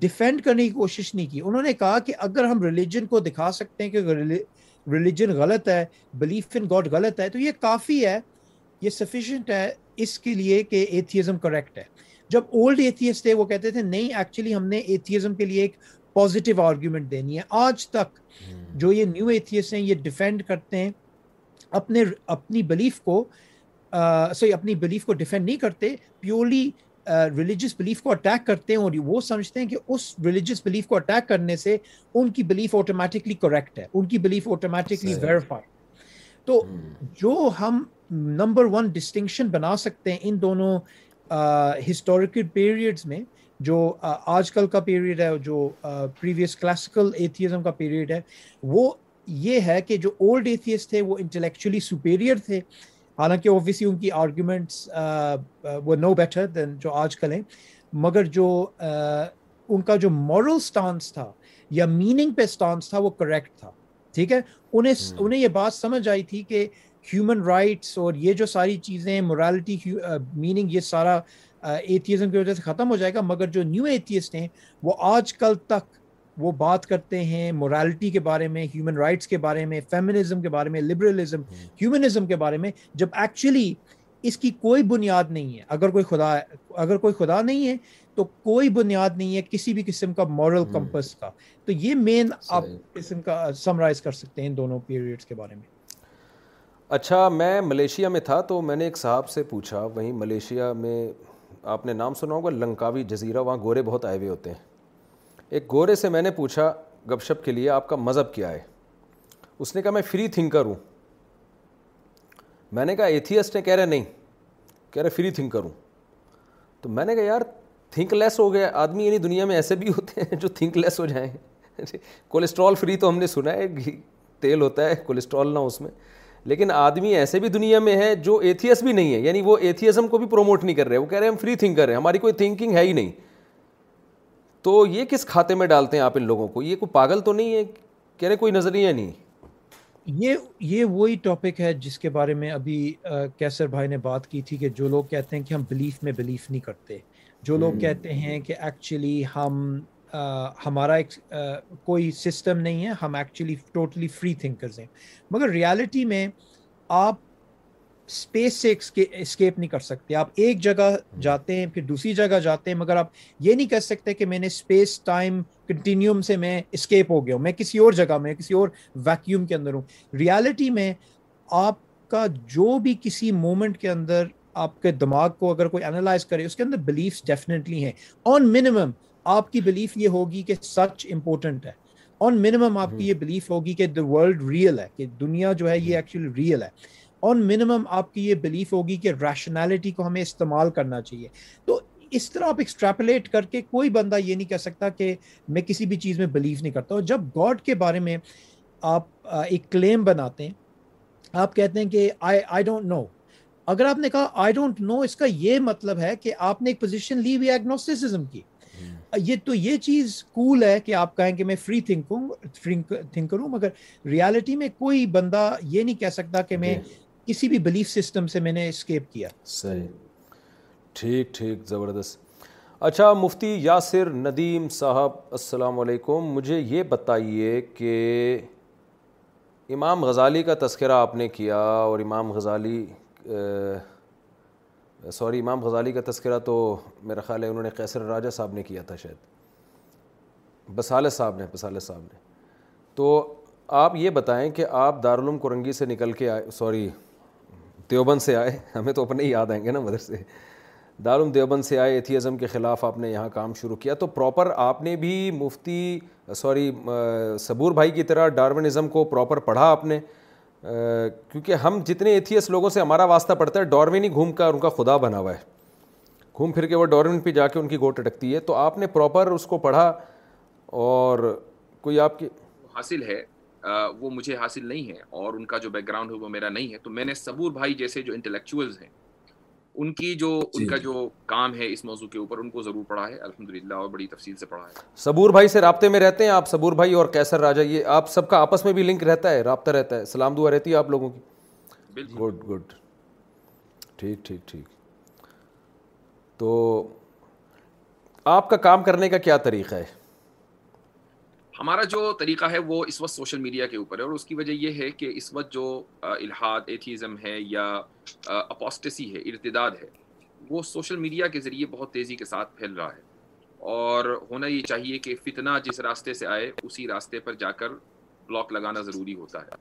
ڈیفینڈ کرنے کی کوشش نہیں کی انہوں نے کہا کہ اگر ہم ریلیجن کو دکھا سکتے ہیں کہ ریلیجن غلط ہے بلیف ان گاڈ غلط ہے تو یہ کافی ہے یہ سفیشینٹ ہے اس کے لیے کہ ایتھیزم کریکٹ ہے جب اولڈ ایتھیئسٹ تھے وہ کہتے تھے نہیں ایکچولی ہم نے ایتھیزم کے لیے ایک پازیٹیو آرگیومنٹ دینی ہے آج تک جو یہ نیو ایتھیسٹ ہیں یہ ڈیفینڈ کرتے ہیں اپنے اپنی بلیف کو سوری اپنی بلیف کو ڈیفینڈ نہیں کرتے پیورلی ریلیجیس بلیف کو اٹیک کرتے ہیں اور وہ سمجھتے ہیں کہ اس ریلیجیس بلیف کو اٹیک کرنے سے ان کی بلیف آٹومیٹکلی کریکٹ ہے ان کی بلیف آٹومیٹکلی ویریفائی تو جو ہم نمبر ون ڈسٹنکشن بنا سکتے ہیں ان دونوں ہسٹوریکل پیریڈس میں جو آج کل کا پیریڈ ہے جو پریویس کلاسیکل ایتھیزم کا پیریڈ ہے وہ یہ ہے کہ جو اولڈ ایتھیس تھے وہ انٹلیکچولی سپیریئر تھے حالانکہ اوویسلی ان کی آرگیومنٹس وہ نو بیٹر دین جو آج کل ہیں مگر جو ان کا جو مورل اسٹانس تھا یا میننگ پہ اسٹانس تھا وہ کریکٹ تھا ٹھیک ہے انہیں انہیں یہ بات سمجھ آئی تھی کہ ہیومن رائٹس اور یہ جو ساری چیزیں مورالٹی میننگ یہ سارا ایتھیزم کی وجہ سے ختم ہو جائے گا مگر جو نیو ایتھیسٹ ہیں وہ آج کل تک وہ بات کرتے ہیں مورالٹی کے بارے میں ہیومن رائٹس کے بارے میں فیمنزم کے بارے میں لبرلزم ہیومنزم کے بارے میں جب ایکچولی اس کی کوئی بنیاد نہیں ہے اگر کوئی خدا اگر کوئی خدا نہیں ہے تو کوئی بنیاد نہیں ہے کسی بھی قسم کا مورل کمپس کا تو یہ مین آپ قسم کا سمرائز کر سکتے ہیں دونوں پیریڈس کے بارے میں اچھا میں ملیشیا میں تھا تو میں نے ایک صاحب سے پوچھا وہیں ملیشیا میں آپ نے نام سنا ہوگا لنکاوی جزیرہ وہاں گورے بہت آئے ہوئے ہوتے ہیں ایک گورے سے میں نے پوچھا گپ شپ کے لیے آپ کا مذہب کیا ہے اس نے کہا میں فری تھنکر ہوں میں نے کہا ایتھیسٹ نے کہہ رہے نہیں کہہ رہے فری تھنکر ہوں تو میں نے کہا یار تھنک لیس ہو گیا آدمی یعنی دنیا میں ایسے بھی ہوتے ہیں جو تھنک لیس ہو جائیں کولیسٹرول فری جی، تو ہم نے سنا ہے تیل ہوتا ہے کولیسٹرول نہ اس میں لیکن آدمی ایسے بھی دنیا میں ہے جو ایتھیس بھی نہیں ہے یعنی وہ ایتھیزم کو بھی پروموٹ نہیں کر رہے وہ کہہ رہے ہیں ہم فری تھنکر ہیں ہماری کوئی تھنکنگ ہے ہی نہیں تو یہ کس کھاتے میں ڈالتے ہیں آپ ان لوگوں کو یہ کوئی پاگل تو نہیں ہے کہہ رہے کوئی نظریہ نہیں یہ یہ وہی ٹاپک ہے جس کے بارے میں ابھی کیسر بھائی نے بات کی تھی کہ جو لوگ کہتے ہیں کہ ہم بلیف میں بلیف نہیں کرتے جو لوگ کہتے ہیں کہ ایکچولی ہم ہمارا ایک کوئی سسٹم نہیں ہے ہم ایکچولی ٹوٹلی فری تھنکرز ہیں مگر ریالٹی میں آپ اسپیس سے اسکیپ نہیں کر سکتے آپ ایک جگہ جاتے ہیں پھر دوسری جگہ جاتے ہیں مگر آپ یہ نہیں کہہ سکتے کہ میں نے اسپیس ٹائم کنٹینیوم سے میں اسکیپ ہو گیا ہوں میں کسی اور جگہ میں کسی اور ویکیوم کے اندر ہوں ریالٹی میں آپ کا جو بھی کسی مومنٹ کے اندر آپ کے دماغ کو اگر کوئی انالائز کرے اس کے اندر بلیفس ڈیفینیٹلی ہیں آن منیمم آپ کی بلیف یہ ہوگی کہ سچ امپورٹنٹ ہے آن منیمم آپ جی۔ کی یہ بلیف ہوگی کہ دا ورلڈ ریئل ہے کہ دنیا جو ہے یہ ایکچولی جی۔ ریئل ہے آن منیمم آپ کی یہ بلیف ہوگی کہ ریشنالٹی کو ہمیں استعمال کرنا چاہیے تو اس طرح آپ ایکسٹراپولیٹ کر کے کوئی بندہ یہ نہیں کہہ سکتا کہ میں کسی بھی چیز میں بلیو نہیں کرتا جب گاڈ کے بارے میں آپ ایک کلیم بناتے ہیں آپ کہتے ہیں کہ آئی آئی ڈونٹ نو اگر آپ نے کہا آئی ڈونٹ نو اس کا یہ مطلب ہے کہ آپ نے ایک پوزیشن لی ہوئی ایگنوسٹسزم کی یہ تو یہ چیز کول ہے کہ آپ کہیں کہ میں فری تھنک ہوں ہوں مگر ریالٹی میں کوئی بندہ یہ نہیں کہہ سکتا کہ میں جی۔ کسی بھی بلیف سسٹم سے میں نے اسکیپ کیا صحیح ٹھیک ٹھیک زبردست اچھا مفتی یاسر ندیم صاحب السلام علیکم مجھے یہ بتائیے کہ امام غزالی کا تذکرہ آپ نے کیا اور امام غزالی سوری امام غزالی کا تذکرہ تو میرا خیال ہے انہوں نے قیصر راجہ صاحب نے کیا تھا شاید بسالے صاحب نے بسالے صاحب نے تو آپ یہ بتائیں کہ آپ دارالعلوم کرنگی سے نکل کے آئے سوری دیوبند سے آئے ہمیں تو اپنے ہی یاد آئیں گے نا مدرسے دارم دیوبند سے آئے ایتھیزم کے خلاف آپ نے یہاں کام شروع کیا تو پراپر آپ نے بھی مفتی سوری صبور بھائی کی طرح ڈارونزم کو پراپر پڑھا آپ نے کیونکہ ہم جتنے ایتھیس لوگوں سے ہمارا واسطہ پڑتا ہے ڈارون ہی گھوم کر ان کا خدا بنا ہوا ہے گھوم پھر کے وہ ڈارون پہ جا کے ان کی گوٹ اٹکتی ہے تو آپ نے پراپر اس کو پڑھا اور کوئی آپ کی حاصل ہے وہ مجھے حاصل نہیں ہے اور ان کا جو بیک گراؤنڈ ہے وہ میرا نہیں ہے تو میں نے صبور بھائی جیسے جو انٹلیکچوئلز ہیں ان کی جو ان جی، کا جی۔ جو کام ہے اس موضوع کے اوپر ان کو ضرور پڑھا ہے الحمد اور بڑی تفصیل سے پڑھا ہے صبور بھائی سے رابطے میں رہتے ہیں آپ صبور بھائی اور کیسر راجا یہ آپ سب کا آپس میں بھی لنک رہتا ہے رابطہ رہتا ہے سلام دعا رہتی ہے آپ لوگوں کی بالکل گڈ گڈ ٹھیک ٹھیک ٹھیک تو آپ کا کام کرنے کا کیا طریقہ ہے ہمارا جو طریقہ ہے وہ اس وقت سوشل میڈیا کے اوپر ہے اور اس کی وجہ یہ ہے کہ اس وقت جو الحاد ایتھیزم ہے یا اپوسٹیسی ہے ارتداد ہے وہ سوشل میڈیا کے ذریعے بہت تیزی کے ساتھ پھیل رہا ہے اور ہونا یہ چاہیے کہ فتنہ جس راستے سے آئے اسی راستے پر جا کر بلاک لگانا ضروری ہوتا ہے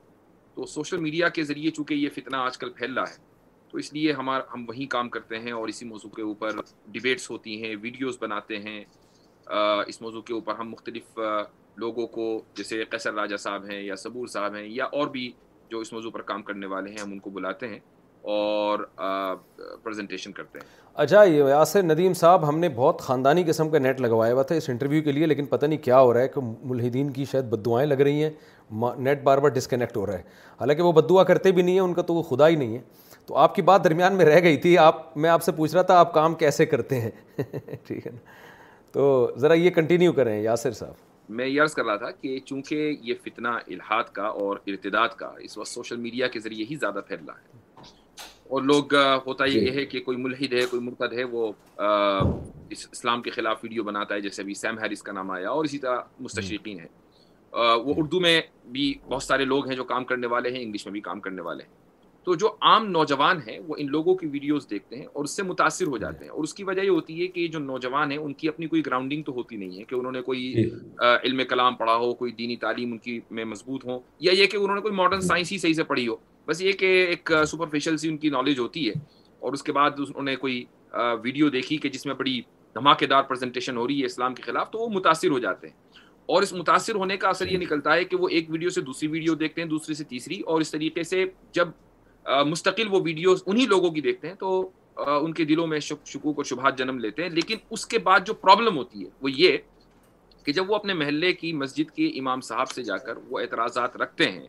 تو سوشل میڈیا کے ذریعے چونکہ یہ فتنہ آج کل پھیل رہا ہے تو اس لیے ہمارا ہم وہیں کام کرتے ہیں اور اسی موضوع کے اوپر ڈبیٹس ہوتی ہیں ویڈیوز بناتے ہیں اس موضوع کے اوپر ہم مختلف لوگوں کو جیسے قیصر راجہ صاحب ہیں یا صبور صاحب ہیں یا اور بھی جو اس موضوع پر کام کرنے والے ہیں ہم ان کو بلاتے ہیں اور پریزنٹیشن کرتے اچھا یہ یاسر ندیم صاحب ہم نے بہت خاندانی قسم کا نیٹ لگوایا ہوا تھا اس انٹرویو کے لیے لیکن پتہ نہیں کیا ہو رہا ہے کہ ملحدین کی شاید بدعائیں لگ رہی ہیں نیٹ بار بار ڈسکنیکٹ ہو رہا ہے حالانکہ وہ بدوا کرتے بھی نہیں ہیں ان کا تو وہ خدا ہی نہیں ہے تو آپ کی بات درمیان میں رہ گئی تھی آپ میں آپ سے پوچھ رہا تھا آپ کام کیسے کرتے ہیں *laughs* ٹھیک ہے نا تو ذرا یہ کنٹینیو کریں یاسر صاحب میں یہ عرض کر رہا تھا کہ چونکہ یہ فتنہ الحاد کا اور ارتداد کا اس وقت سوشل میڈیا کے ذریعے ہی زیادہ پھیل رہا ہے اور لوگ ہوتا یہ جی۔ ہے کہ کوئی ملحد ہے کوئی مرتد ہے وہ اسلام کے خلاف ویڈیو بناتا ہے جیسے ابھی سیم ہیرس کا نام آیا اور اسی طرح مستشرقین ہے وہ اردو میں بھی بہت سارے لوگ ہیں جو کام کرنے والے ہیں انگلش میں بھی کام کرنے والے ہیں تو جو عام نوجوان ہیں وہ ان لوگوں کی ویڈیوز دیکھتے ہیں اور اس سے متاثر ہو جاتے ہیں اور اس کی وجہ یہ ہوتی ہے کہ جو نوجوان ہیں ان کی اپنی کوئی گراؤنڈنگ تو ہوتی نہیں ہے کہ انہوں نے کوئی جی۔ علم کلام پڑھا ہو کوئی دینی تعلیم ان کی میں مضبوط ہو یا یہ کہ انہوں نے کوئی ماڈرن سائنس جی۔ ہی صحیح سے پڑھی ہو بس یہ کہ ایک سپرفیشل سی ان کی نالج ہوتی ہے اور اس کے بعد انہوں نے کوئی ویڈیو دیکھی کہ جس میں بڑی دھماکے دار پریزنٹیشن ہو رہی ہے اسلام کے خلاف تو وہ متاثر ہو جاتے ہیں اور اس متاثر ہونے کا اثر یہ جی۔ نکلتا ہے کہ وہ ایک ویڈیو سے دوسری ویڈیو دیکھتے ہیں دوسری سے تیسری اور اس طریقے سے جب مستقل وہ ویڈیوز انہی لوگوں کی دیکھتے ہیں تو ان کے دلوں میں شکوک اور شبہات جنم لیتے ہیں لیکن اس کے بعد جو پرابلم ہوتی ہے وہ یہ کہ جب وہ اپنے محلے کی مسجد کے امام صاحب سے جا کر وہ اعتراضات رکھتے ہیں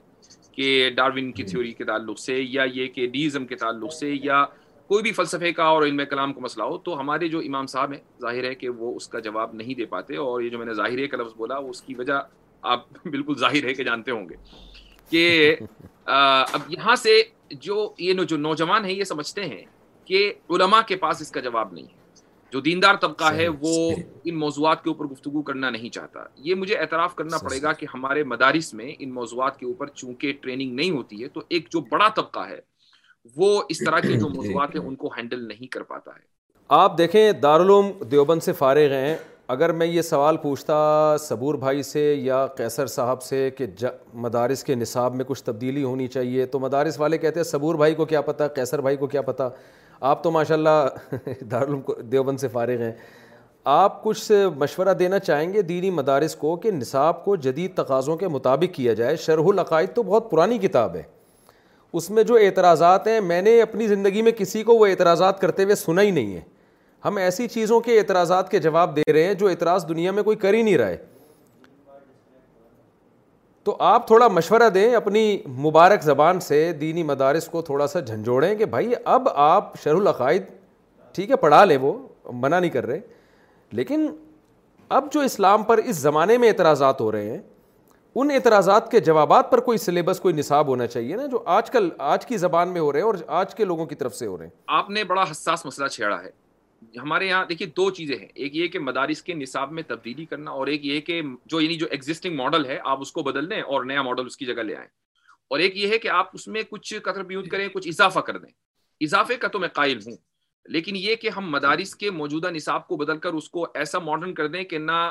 کہ ڈارون کی تھیوری کے تعلق سے یا یہ کہ ڈیزم کے تعلق سے یا کوئی بھی فلسفے کا اور علم کلام کا مسئلہ ہو تو ہمارے جو امام صاحب ہیں ظاہر ہے کہ وہ اس کا جواب نہیں دے پاتے اور یہ جو میں نے ظاہر ہے کا لفظ بولا اس کی وجہ آپ *laughs* بالکل ظاہر ہے کہ جانتے ہوں گے کہ اب یہاں سے جو یہ جو نوجوان ہیں یہ سمجھتے ہیں کہ علماء کے پاس اس کا جواب نہیں ہے جو دیندار طبقہ ہے وہ ان موضوعات کے اوپر گفتگو کرنا نہیں چاہتا یہ مجھے اعتراف کرنا پڑے گا کہ ہمارے مدارس میں ان موضوعات کے اوپر چونکہ ٹریننگ نہیں ہوتی ہے تو ایک جو بڑا طبقہ ہے وہ اس طرح کے جو *coughs* موضوعات ہیں ان کو ہینڈل نہیں کر پاتا ہے آپ دیکھیں دارالعلوم دیوبند سے فارغ ہیں اگر میں یہ سوال پوچھتا صبور بھائی سے یا قیصر صاحب سے کہ ج مدارس کے نصاب میں کچھ تبدیلی ہونی چاہیے تو مدارس والے کہتے ہیں صبور بھائی کو کیا پتہ قیصر بھائی کو کیا پتہ آپ تو ماشاء اللہ *laughs* دار دیوبند سے فارغ ہیں آپ کچھ مشورہ دینا چاہیں گے دینی مدارس کو کہ نصاب کو جدید تقاضوں کے مطابق کیا جائے شرح العقائد تو بہت پرانی کتاب ہے اس میں جو اعتراضات ہیں میں نے اپنی زندگی میں کسی کو وہ اعتراضات کرتے ہوئے سنا ہی نہیں ہے ہم ایسی چیزوں کے اعتراضات کے جواب دے رہے ہیں جو اعتراض دنیا میں کوئی کر ہی نہیں رہا ہے تو آپ تھوڑا مشورہ دیں اپنی مبارک زبان سے دینی مدارس کو تھوڑا سا جھنجھوڑیں کہ بھائی اب آپ شرح العقائد ٹھیک ہے پڑھا لیں وہ منع نہیں کر رہے لیکن اب جو اسلام پر اس زمانے میں اعتراضات ہو رہے ہیں ان اعتراضات کے جوابات پر کوئی سلیبس کوئی نصاب ہونا چاہیے نا جو آج کل آج کی زبان میں ہو رہے ہیں اور آج کے لوگوں کی طرف سے ہو رہے ہیں آپ نے بڑا حساس مسئلہ چھیڑا ہے ہمارے یہاں دیکھیے دو چیزیں ہیں ایک یہ کہ مدارس کے نصاب میں تبدیلی کرنا اور ایک یہ کہ جو یعنی جو ماڈل ہے آپ اس کو بدل دیں اور نیا ماڈل اس کی جگہ لے آئیں اور ایک یہ ہے کہ آپ اس میں کچھ قطر بیوت کریں کچھ اضافہ کر دیں اضافے کا تو میں قائل ہوں لیکن یہ کہ ہم مدارس کے موجودہ نصاب کو بدل کر اس کو ایسا ماڈرن کر دیں کہ نہ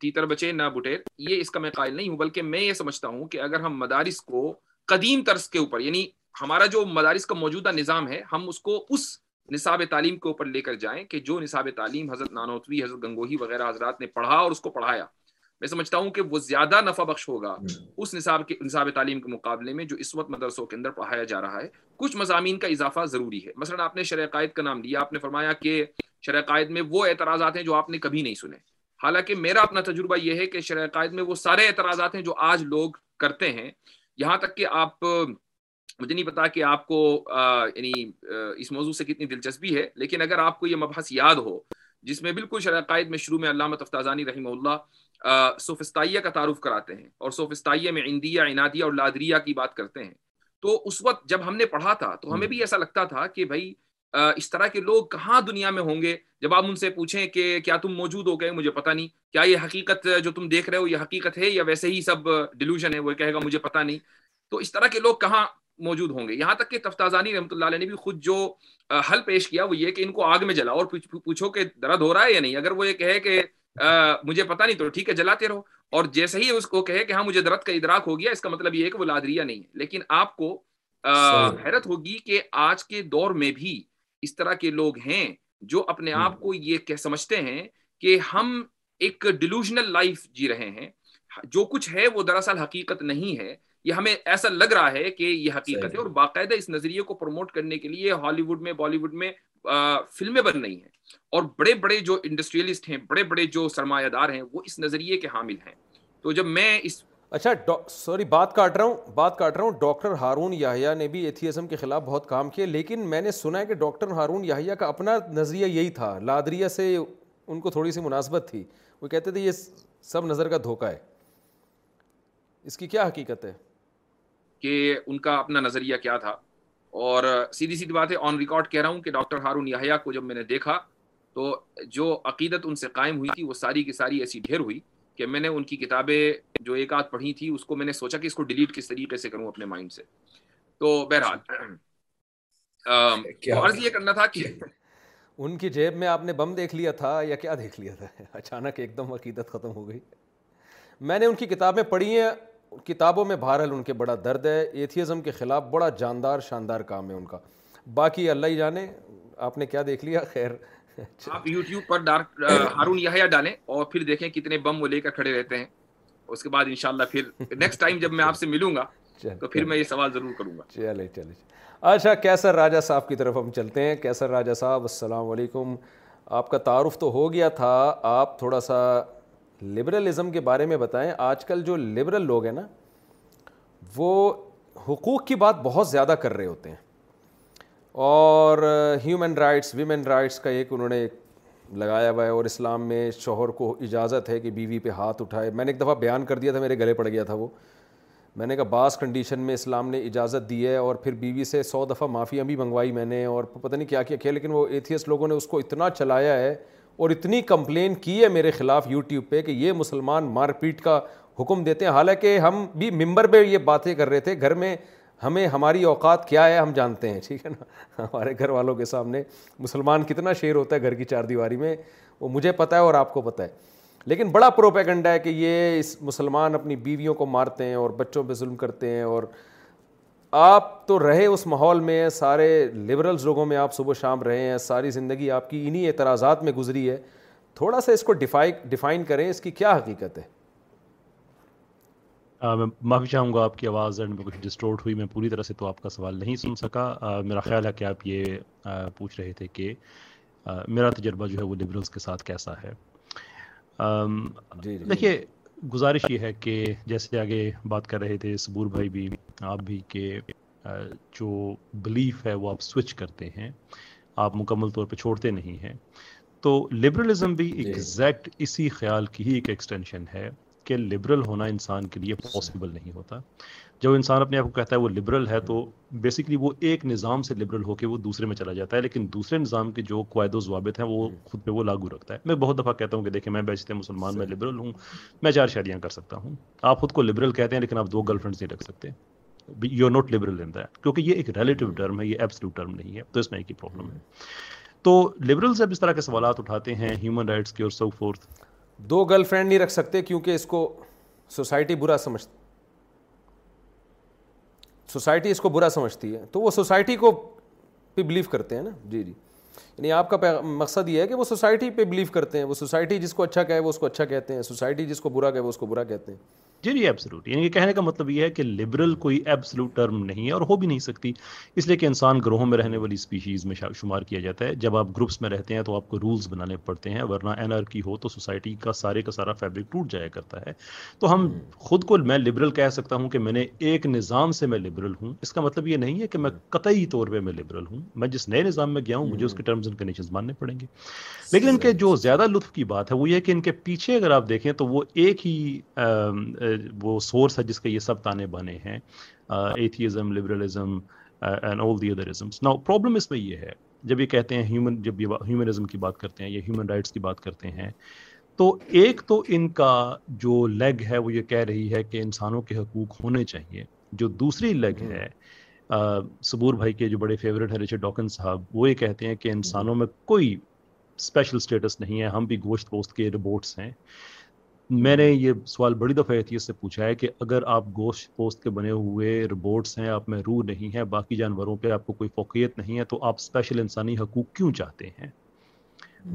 تیتر بچے نہ بٹیر یہ اس کا میں قائل نہیں ہوں بلکہ میں یہ سمجھتا ہوں کہ اگر ہم مدارس کو قدیم طرز کے اوپر یعنی ہمارا جو مدارس کا موجودہ نظام ہے ہم اس کو اس نصاب تعلیم کے اوپر لے کر جائیں کہ جو نصاب تعلیم حضرت نانوتوی حضرت گنگوہی وغیرہ حضرات نے پڑھا اور اس کو پڑھایا میں سمجھتا ہوں کہ وہ زیادہ نفع بخش ہوگا اس نصاب نصاب کے تعلیم کے مقابلے میں جو اس وقت مدرسوں کے اندر پڑھایا جا رہا ہے کچھ مضامین کا اضافہ ضروری ہے مثلا آپ نے قائد کا نام لیا آپ نے فرمایا کہ قائد میں وہ اعتراضات ہیں جو آپ نے کبھی نہیں سنے حالانکہ میرا اپنا تجربہ یہ ہے کہ قائد میں وہ سارے اعتراضات ہیں جو آج لوگ کرتے ہیں یہاں تک کہ آپ مجھے نہیں پتا کہ آپ کو یعنی اس موضوع سے کتنی دلچسپی ہے لیکن اگر آپ کو یہ مبحث یاد ہو جس میں بالکل شرعقائد میں شروع میں تفتازانی رحمہ اللہ سوفستائیہ کا تعارف کراتے ہیں اور سوفستائیہ میں اور لادریا کی بات کرتے ہیں تو اس وقت جب ہم نے پڑھا تھا تو ہمیں بھی ایسا لگتا تھا کہ بھائی اس طرح کے لوگ کہاں دنیا میں ہوں گے جب آپ ان سے پوچھیں کہ کیا تم موجود ہو گئے مجھے پتا نہیں کیا یہ حقیقت جو تم دیکھ رہے ہو یہ حقیقت ہے یا ویسے ہی سب ڈیلیوژن ہے وہ کہے گا مجھے پتا نہیں تو اس طرح کے لوگ کہاں موجود ہوں گے یہاں تک کہ تفتازانی رحمۃ اللہ علیہ نے بھی خود جو حل پیش کیا وہ یہ کہ ان کو آگ میں جلا اور پوچھو کہ درد ہو رہا ہے یا نہیں اگر وہ یہ کہے کہ مجھے پتہ نہیں تو ٹھیک ہے جلاتے رہو اور جیسے ہی اس کو کہے کہ ہاں مجھے درد کا ادراک ہو گیا اس کا مطلب یہ ہے کہ وہ لادریہ نہیں ہے لیکن آپ کو حیرت ہوگی کہ آج کے دور میں بھی اس طرح کے لوگ ہیں جو اپنے آپ کو یہ کہہ سمجھتے ہیں کہ ہم ایک ڈیلوژنل لائف جی رہے ہیں جو کچھ ہے وہ دراصل حقیقت نہیں ہے یہ ہمیں ایسا لگ رہا ہے کہ یہ حقیقت ہے اور باقاعدہ اس نظریے کو پروموٹ کرنے کے لیے ہالی ووڈ میں بالی ووڈ میں فلمیں بن رہی ہیں اور بڑے بڑے جو انڈسٹریلسٹ ہیں بڑے بڑے جو سرمایہ دار ہیں وہ اس نظریے کے حامل ہیں تو جب میں اس اچھا سوری بات کاٹ رہا ہوں بات کاٹ رہا ہوں ڈاکٹر ہارون یاہیا نے بھی ایتھیزم کے خلاف بہت کام کیا لیکن میں نے سنا ہے کہ ڈاکٹر ہارون یاہیا کا اپنا نظریہ یہی تھا لادریہ سے ان کو تھوڑی سی مناسبت تھی وہ کہتے تھے یہ سب نظر کا دھوکہ ہے اس کی کیا حقیقت ہے کہ ان کا اپنا نظریہ کیا تھا اور سیدھی سیدھی بات ہے آن ریکارڈ کہہ رہا ہوں کہ ڈاکٹر ہارون یاہیا کو جب میں نے دیکھا تو جو عقیدت ان سے قائم ہوئی تھی وہ ساری کی ساری ایسی ڈھیر ہوئی کہ میں نے ان کی کتابیں جو ایک آدھ پڑھی تھی اس کو میں نے سوچا کہ اس کو ڈیلیٹ کس طریقے سے کروں اپنے مائنڈ سے تو بہرحال *laughs* عرض یہ کرنا تھا کہ *laughs* ان کی جیب میں آپ نے بم دیکھ لیا تھا یا کیا دیکھ لیا تھا *laughs* اچانک ایک دم عقیدت ختم ہو گئی میں نے ان کی کتابیں پڑھی ہیں کتابوں میں بہرحال ان کے بڑا درد ہے ایتھیزم کے خلاف بڑا جاندار شاندار کام ہے ان کا باقی اللہ ہی جانے آپ نے کیا دیکھ لیا خیر *laughs* آپ یوٹیوب پر ہارون یحییٰ ڈالیں اور پھر دیکھیں کتنے بم وہ لے کر کھڑے رہتے ہیں اس کے بعد انشاءاللہ پھر نیکسٹ *laughs* ٹائم جب میں آپ سے ملوں گا تو پھر میں یہ سوال ضرور کروں گا چلے چلے اچھا کیسر راجہ صاحب کی طرف ہم چلتے ہیں کیسر راجہ صاحب السلام علیکم آپ کا تعارف تو ہو گیا تھا آپ تھوڑا سا لبرلزم کے بارے میں بتائیں آج کل جو لبرل لوگ ہیں نا وہ حقوق کی بات بہت زیادہ کر رہے ہوتے ہیں اور ہیومن رائٹس ویمن رائٹس کا ایک انہوں نے ایک لگایا ہوا ہے اور اسلام میں شوہر کو اجازت ہے کہ بیوی پہ ہاتھ اٹھائے میں نے ایک دفعہ بیان کر دیا تھا میرے گلے پڑ گیا تھا وہ میں نے کہا بعض کنڈیشن میں اسلام نے اجازت دی ہے اور پھر بیوی سے سو دفعہ معافیاں بھی منگوائی میں نے اور پتہ نہیں کیا کیا کیا لیکن وہ ایتھیس لوگوں نے اس کو اتنا چلایا ہے اور اتنی کمپلین کی ہے میرے خلاف یوٹیوب پہ کہ یہ مسلمان مار پیٹ کا حکم دیتے ہیں حالانکہ ہم بھی ممبر پہ یہ باتیں کر رہے تھے گھر میں ہمیں ہماری اوقات کیا ہے ہم جانتے ہیں ٹھیک ہے نا ہمارے گھر والوں کے سامنے مسلمان کتنا شعر ہوتا ہے گھر کی چار دیواری میں وہ مجھے پتہ ہے اور آپ کو پتہ ہے لیکن بڑا پروپیگنڈا ہے کہ یہ اس مسلمان اپنی بیویوں کو مارتے ہیں اور بچوں پہ ظلم کرتے ہیں اور آپ تو رہے اس ماحول میں سارے لبرلز لوگوں میں آپ صبح شام رہے ہیں ساری زندگی آپ کی انہی اعتراضات میں گزری ہے تھوڑا سا اس کو ڈیفائن کریں اس کی کیا حقیقت ہے میں معافی چاہوں گا آپ کی آواز اینڈ میں کچھ ڈسٹورٹ ہوئی میں پوری طرح سے تو آپ کا سوال نہیں سن سکا میرا خیال ہے کہ آپ یہ پوچھ رہے تھے کہ میرا تجربہ جو ہے وہ لبرلز کے ساتھ کیسا ہے جی، جی، جی۔ دیکھیے گزارش یہ ہے کہ جیسے آگے بات کر رہے تھے سبور بھائی بھی آپ بھی کہ جو بلیف ہے وہ آپ سوئچ کرتے ہیں آپ مکمل طور پہ چھوڑتے نہیں ہیں تو لبرلزم بھی ایکزیکٹ جی۔ اسی خیال کی ہی ایک ایکسٹینشن ہے کہ لبرل ہونا انسان کے لیے پاسبل نہیں ہوتا جب انسان اپنے آپ کو کہتا ہے وہ لبرل ہے تو بیسکلی وہ ایک نظام سے لبرل ہو کے وہ دوسرے میں چلا جاتا ہے لیکن دوسرے نظام کے جو قواعد و ضوابط ہیں وہ خود پہ وہ لاگو رکھتا ہے میں بہت دفعہ کہتا ہوں کہ دیکھیں میں بیچتے مسلمان میں لبرل ہوں میں چار شادیاں کر سکتا ہوں آپ خود کو لبرل کہتے ہیں لیکن آپ دو گرل فرینڈس نہیں رکھ سکتے you are not liberal in that کیونکہ یہ ایک ریلیٹو ٹرم ہے یہ ایبسلیو ٹرم نہیں ہے تو اس میں ایک ہی پرابلم ہے تو لبرل سے اس طرح کے سوالات اٹھاتے ہیں ہیومن رائٹس کے اور سو فورتھ دو گرل فرینڈ نہیں رکھ سکتے کیونکہ اس کو سوسائٹی برا سمجھتی سوسائٹی اس کو برا سمجھتی ہے تو وہ سوسائٹی کو پہ بلیو کرتے ہیں نا جی جی یعنی آپ کا مقصد یہ ہے کہ وہ سوسائٹی پہ بلیو کرتے ہیں وہ سوسائٹی جس کو اچھا کہے وہ اس کو اچھا کہتے ہیں سوسائٹی جس کو برا کہے وہ اس کو برا کہتے ہیں جی ایبسلوٹ جی، یعنی کہنے کا مطلب یہ ہے کہ لبرل کوئی ایبسلوٹ ٹرم نہیں ہے اور ہو بھی نہیں سکتی اس لیے کہ انسان گروہوں میں رہنے والی اسپیشیز میں شمار کیا جاتا ہے جب آپ گروپس میں رہتے ہیں تو آپ کو رولز بنانے پڑتے ہیں ورنہ نہ کی ہو تو سوسائٹی کا سارے کا سارا فیبرک ٹوٹ جایا کرتا ہے تو ہم خود کو میں لبرل کہہ سکتا ہوں کہ میں نے ایک نظام سے میں لبرل ہوں اس کا مطلب یہ نہیں ہے کہ میں قطعی طور پہ میں لبرل ہوں میں جس نئے نظام میں گیا ہوں مجھے اس کے ٹرمز اینڈ کنڈیشنز ماننے پڑیں گے لیکن ان کے جو زیادہ لطف کی بات ہے وہ یہ کہ ان کے پیچھے اگر آپ دیکھیں تو وہ ایک ہی وہ سورس ہے جس کا یہ سب تانے بنے ہیں atheism liberalism and all the other نا پرابلم اس میں یہ ہے جب یہ کہتے ہیں ہیومن جب یہ ہیومنزم کی بات کرتے ہیں یا ہیومن رائٹس کی بات کرتے ہیں تو ایک تو ان کا جو لیگ ہے وہ یہ کہہ رہی ہے کہ انسانوں کے حقوق ہونے چاہیے جو دوسری لیگ ہاں۔ ہے سبور بھائی کے جو بڑے فیوریٹ ہیں رچر ڈاکن صاحب وہ یہ کہتے ہیں کہ انسانوں میں کوئی اسپیشل اسٹیٹس نہیں ہے ہم بھی گوشت پوست کے ربوٹس ہیں میں نے یہ سوال بڑی دفعہ احتیاط سے پوچھا ہے کہ اگر آپ گوشت پوست کے بنے ہوئے ربوٹس ہیں آپ میں روح نہیں ہے باقی جانوروں پہ آپ کو کوئی فوقیت نہیں ہے تو آپ اسپیشل انسانی حقوق کیوں چاہتے ہیں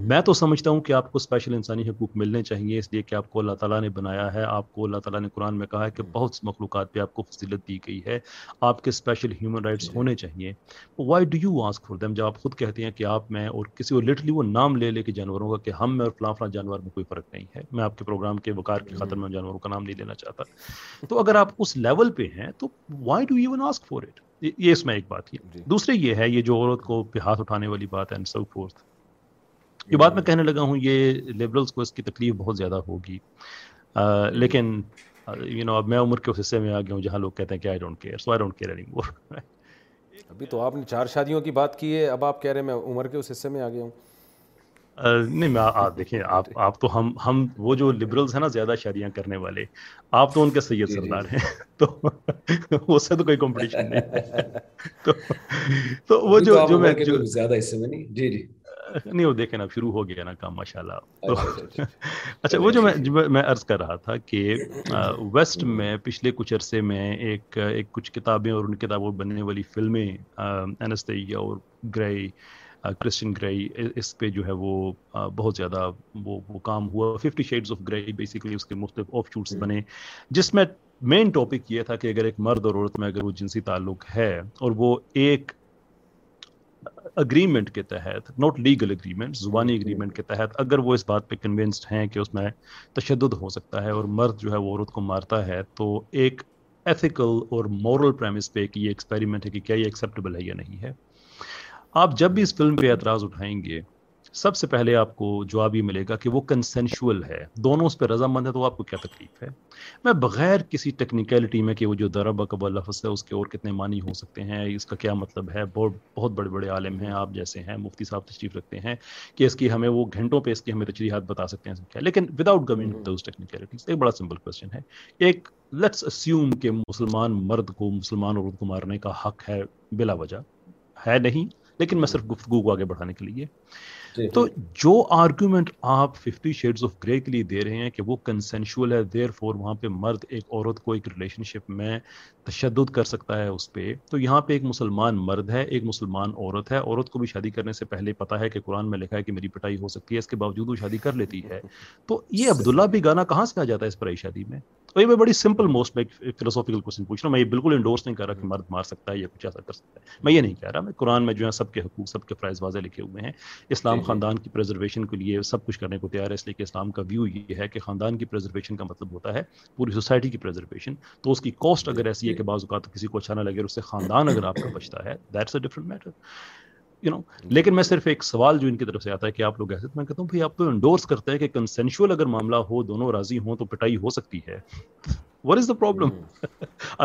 میں تو سمجھتا ہوں کہ آپ کو اسپیشل انسانی حقوق ملنے چاہیے اس لیے کہ آپ کو اللہ تعالیٰ نے بنایا ہے آپ کو اللہ تعالیٰ نے قرآن میں کہا ہے کہ بہت سے مخلوقات پہ آپ کو فضیلت دی گئی ہے آپ کے اسپیشل ہیومن رائٹس ہونے چاہیے why do you ask for them جب آپ خود کہتے ہیں کہ آپ میں اور کسی اور لٹرلی وہ نام لے لے کے جانوروں کا کہ ہم میں اور فلاں فلاں جانور میں کوئی فرق نہیں ہے میں آپ کے پروگرام کے وقار کی خاطر میں جانوروں کا نام نہیں لینا چاہتا تو اگر آپ اس لیول پہ ہیں تو why do you ask for it یہ اس میں ایک بات ہے جی۔ دوسرے یہ ہے یہ جو عورت کو ہاتھ اٹھانے والی بات ہے جو بات میں کہنے لگا ہوں یہ لبرلس کو اس کی تکلیف بہت زیادہ ہوگی لیکن یو نو اب میں عمر کے اس حصے میں آ گیا ہوں جہاں لوگ کہتے ہیں کہ I don't care so I don't care any more ابھی تو آپ نے چار شادیوں کی بات کی ہے اب آپ کہہ رہے ہیں میں عمر کے اس حصے میں آ گیا ہوں نہیں میں آپ دیکھیں آپ آپ تو ہم ہم وہ جو لبرلز ہیں نا زیادہ شادیاں کرنے والے آپ تو ان کے سید جی، جی۔ سردار ہیں *laughs* تو وہ *laughs* سے تو کوئی کمپٹیشن نہیں *laughs* تو وہ جو جو میں زیادہ حصے میں نہیں جی جی نہیں وہ نا شروع ہو گیا نا کام ماشاء اللہ تو اچھا, اچھا،, اچھا۔, *laughs* اچھا، وہ جو میں عرض کر رہا تھا کہ ویسٹ میں پچھلے کچھ عرصے میں ایک ایک کچھ کتابیں اور ان کتابوں بننے والی فلمیں انستیا اور گرے کرسچن گرئی اس پہ جو ہے وہ بہت زیادہ وہ کام ہوا fifty shades of grey basically اس کے مختلف آف شوٹس بنے جس میں مین ٹاپک یہ تھا کہ اگر ایک مرد اور عورت میں اگر وہ جنسی تعلق ہے اور وہ ایک اگریمنٹ کے تحت ناٹ لیگل اگریمنٹ زبانی اگریمنٹ کے تحت اگر وہ اس بات پہ کنوینسڈ ہیں کہ اس میں تشدد ہو سکتا ہے اور مرد جو ہے وہ عورت کو مارتا ہے تو ایک ایتھیکل اور مورل پریمس پہ کہ یہ ایکسپیریمنٹ ہے کہ کیا یہ ایکسیپٹیبل ہے یا نہیں ہے آپ جب بھی اس فلم پہ اعتراض اٹھائیں گے سب سے پہلے آپ کو جواب یہ ملے گا کہ وہ کنسنشول ہے دونوں اس پہ رضامند ہے تو آپ کو کیا تکلیف ہے میں بغیر کسی ٹیکنیکیلٹی میں کہ وہ جو درب درا لفظ ہے اس کے اور کتنے معنی ہو سکتے ہیں اس کا کیا مطلب ہے بہت بہت بڑے بڑے عالم ہیں آپ جیسے ہیں مفتی صاحب تشریف رکھتے ہیں کہ اس کی ہمیں وہ گھنٹوں پہ اس کی ہمیں تجریحات بتا سکتے ہیں لیکن ود آؤٹ گورنمنٹ ایک بڑا سمپل کوشچن ہے ایک لیٹس اسیوم کہ مسلمان مرد کو مسلمان عورت کو مارنے کا حق ہے بلا وجہ ہے نہیں لیکن میں صرف گفتگو کو کو آگے بڑھانے کے جی۔ کے لیے لیے تو جو آپ ففٹی آف گرے دے رہے ہیں کہ وہ ہے دیر فور وہاں پہ مرد ایک عورت ایک ریلیشن شپ میں تشدد کر سکتا ہے اس پہ تو یہاں پہ ایک مسلمان مرد ہے ایک مسلمان عورت ہے عورت کو بھی شادی کرنے سے پہلے پتا ہے کہ قرآن میں لکھا ہے کہ میری پٹائی ہو سکتی ہے اس کے باوجود وہ شادی کر لیتی ہے تو یہ عبداللہ بھی گانا کہاں سے آ جاتا ہے اس پرائی شادی میں تو یہ میں بڑی سمپل موسٹ میں فلوسافیکل کوشچن پوچھ رہا ہوں میں یہ بالکل انڈورس نہیں کر رہا کہ مرد مار سکتا ہے یا کچھ ایسا کر سکتا ہے میں یہ نہیں کہہ رہا میں قرآن میں جو ہے سب کے حقوق سب کے فرائض واضح لکھے ہوئے ہیں اسلام جی، جی۔ خاندان کی پرزرویشن کے لیے سب کچھ کرنے کو تیار ہے اس لیے کہ اسلام کا ویو یہ ہے کہ خاندان کی پرزرویشن کا مطلب ہوتا ہے پوری سوسائٹی کی پرزرویشن تو اس کی کاسٹ جی، اگر ایسی ہے کہ بعض اوقات کسی کو اچھا نہ لگے اور اس سے خاندان اگر آپ کا بچتا ہے that's a different matter you G. No لیکن میں صرف ایک سوال جو ان کی طرف سے آتا ہے کہ آپ لوگ ایسے میں کہتا ہوں بھائی آپ تو انڈورس کرتے ہیں کہ کنسینشول اگر معاملہ ہو دونوں راضی ہوں تو پٹائی ہو سکتی ہے وٹ از دا پرابلم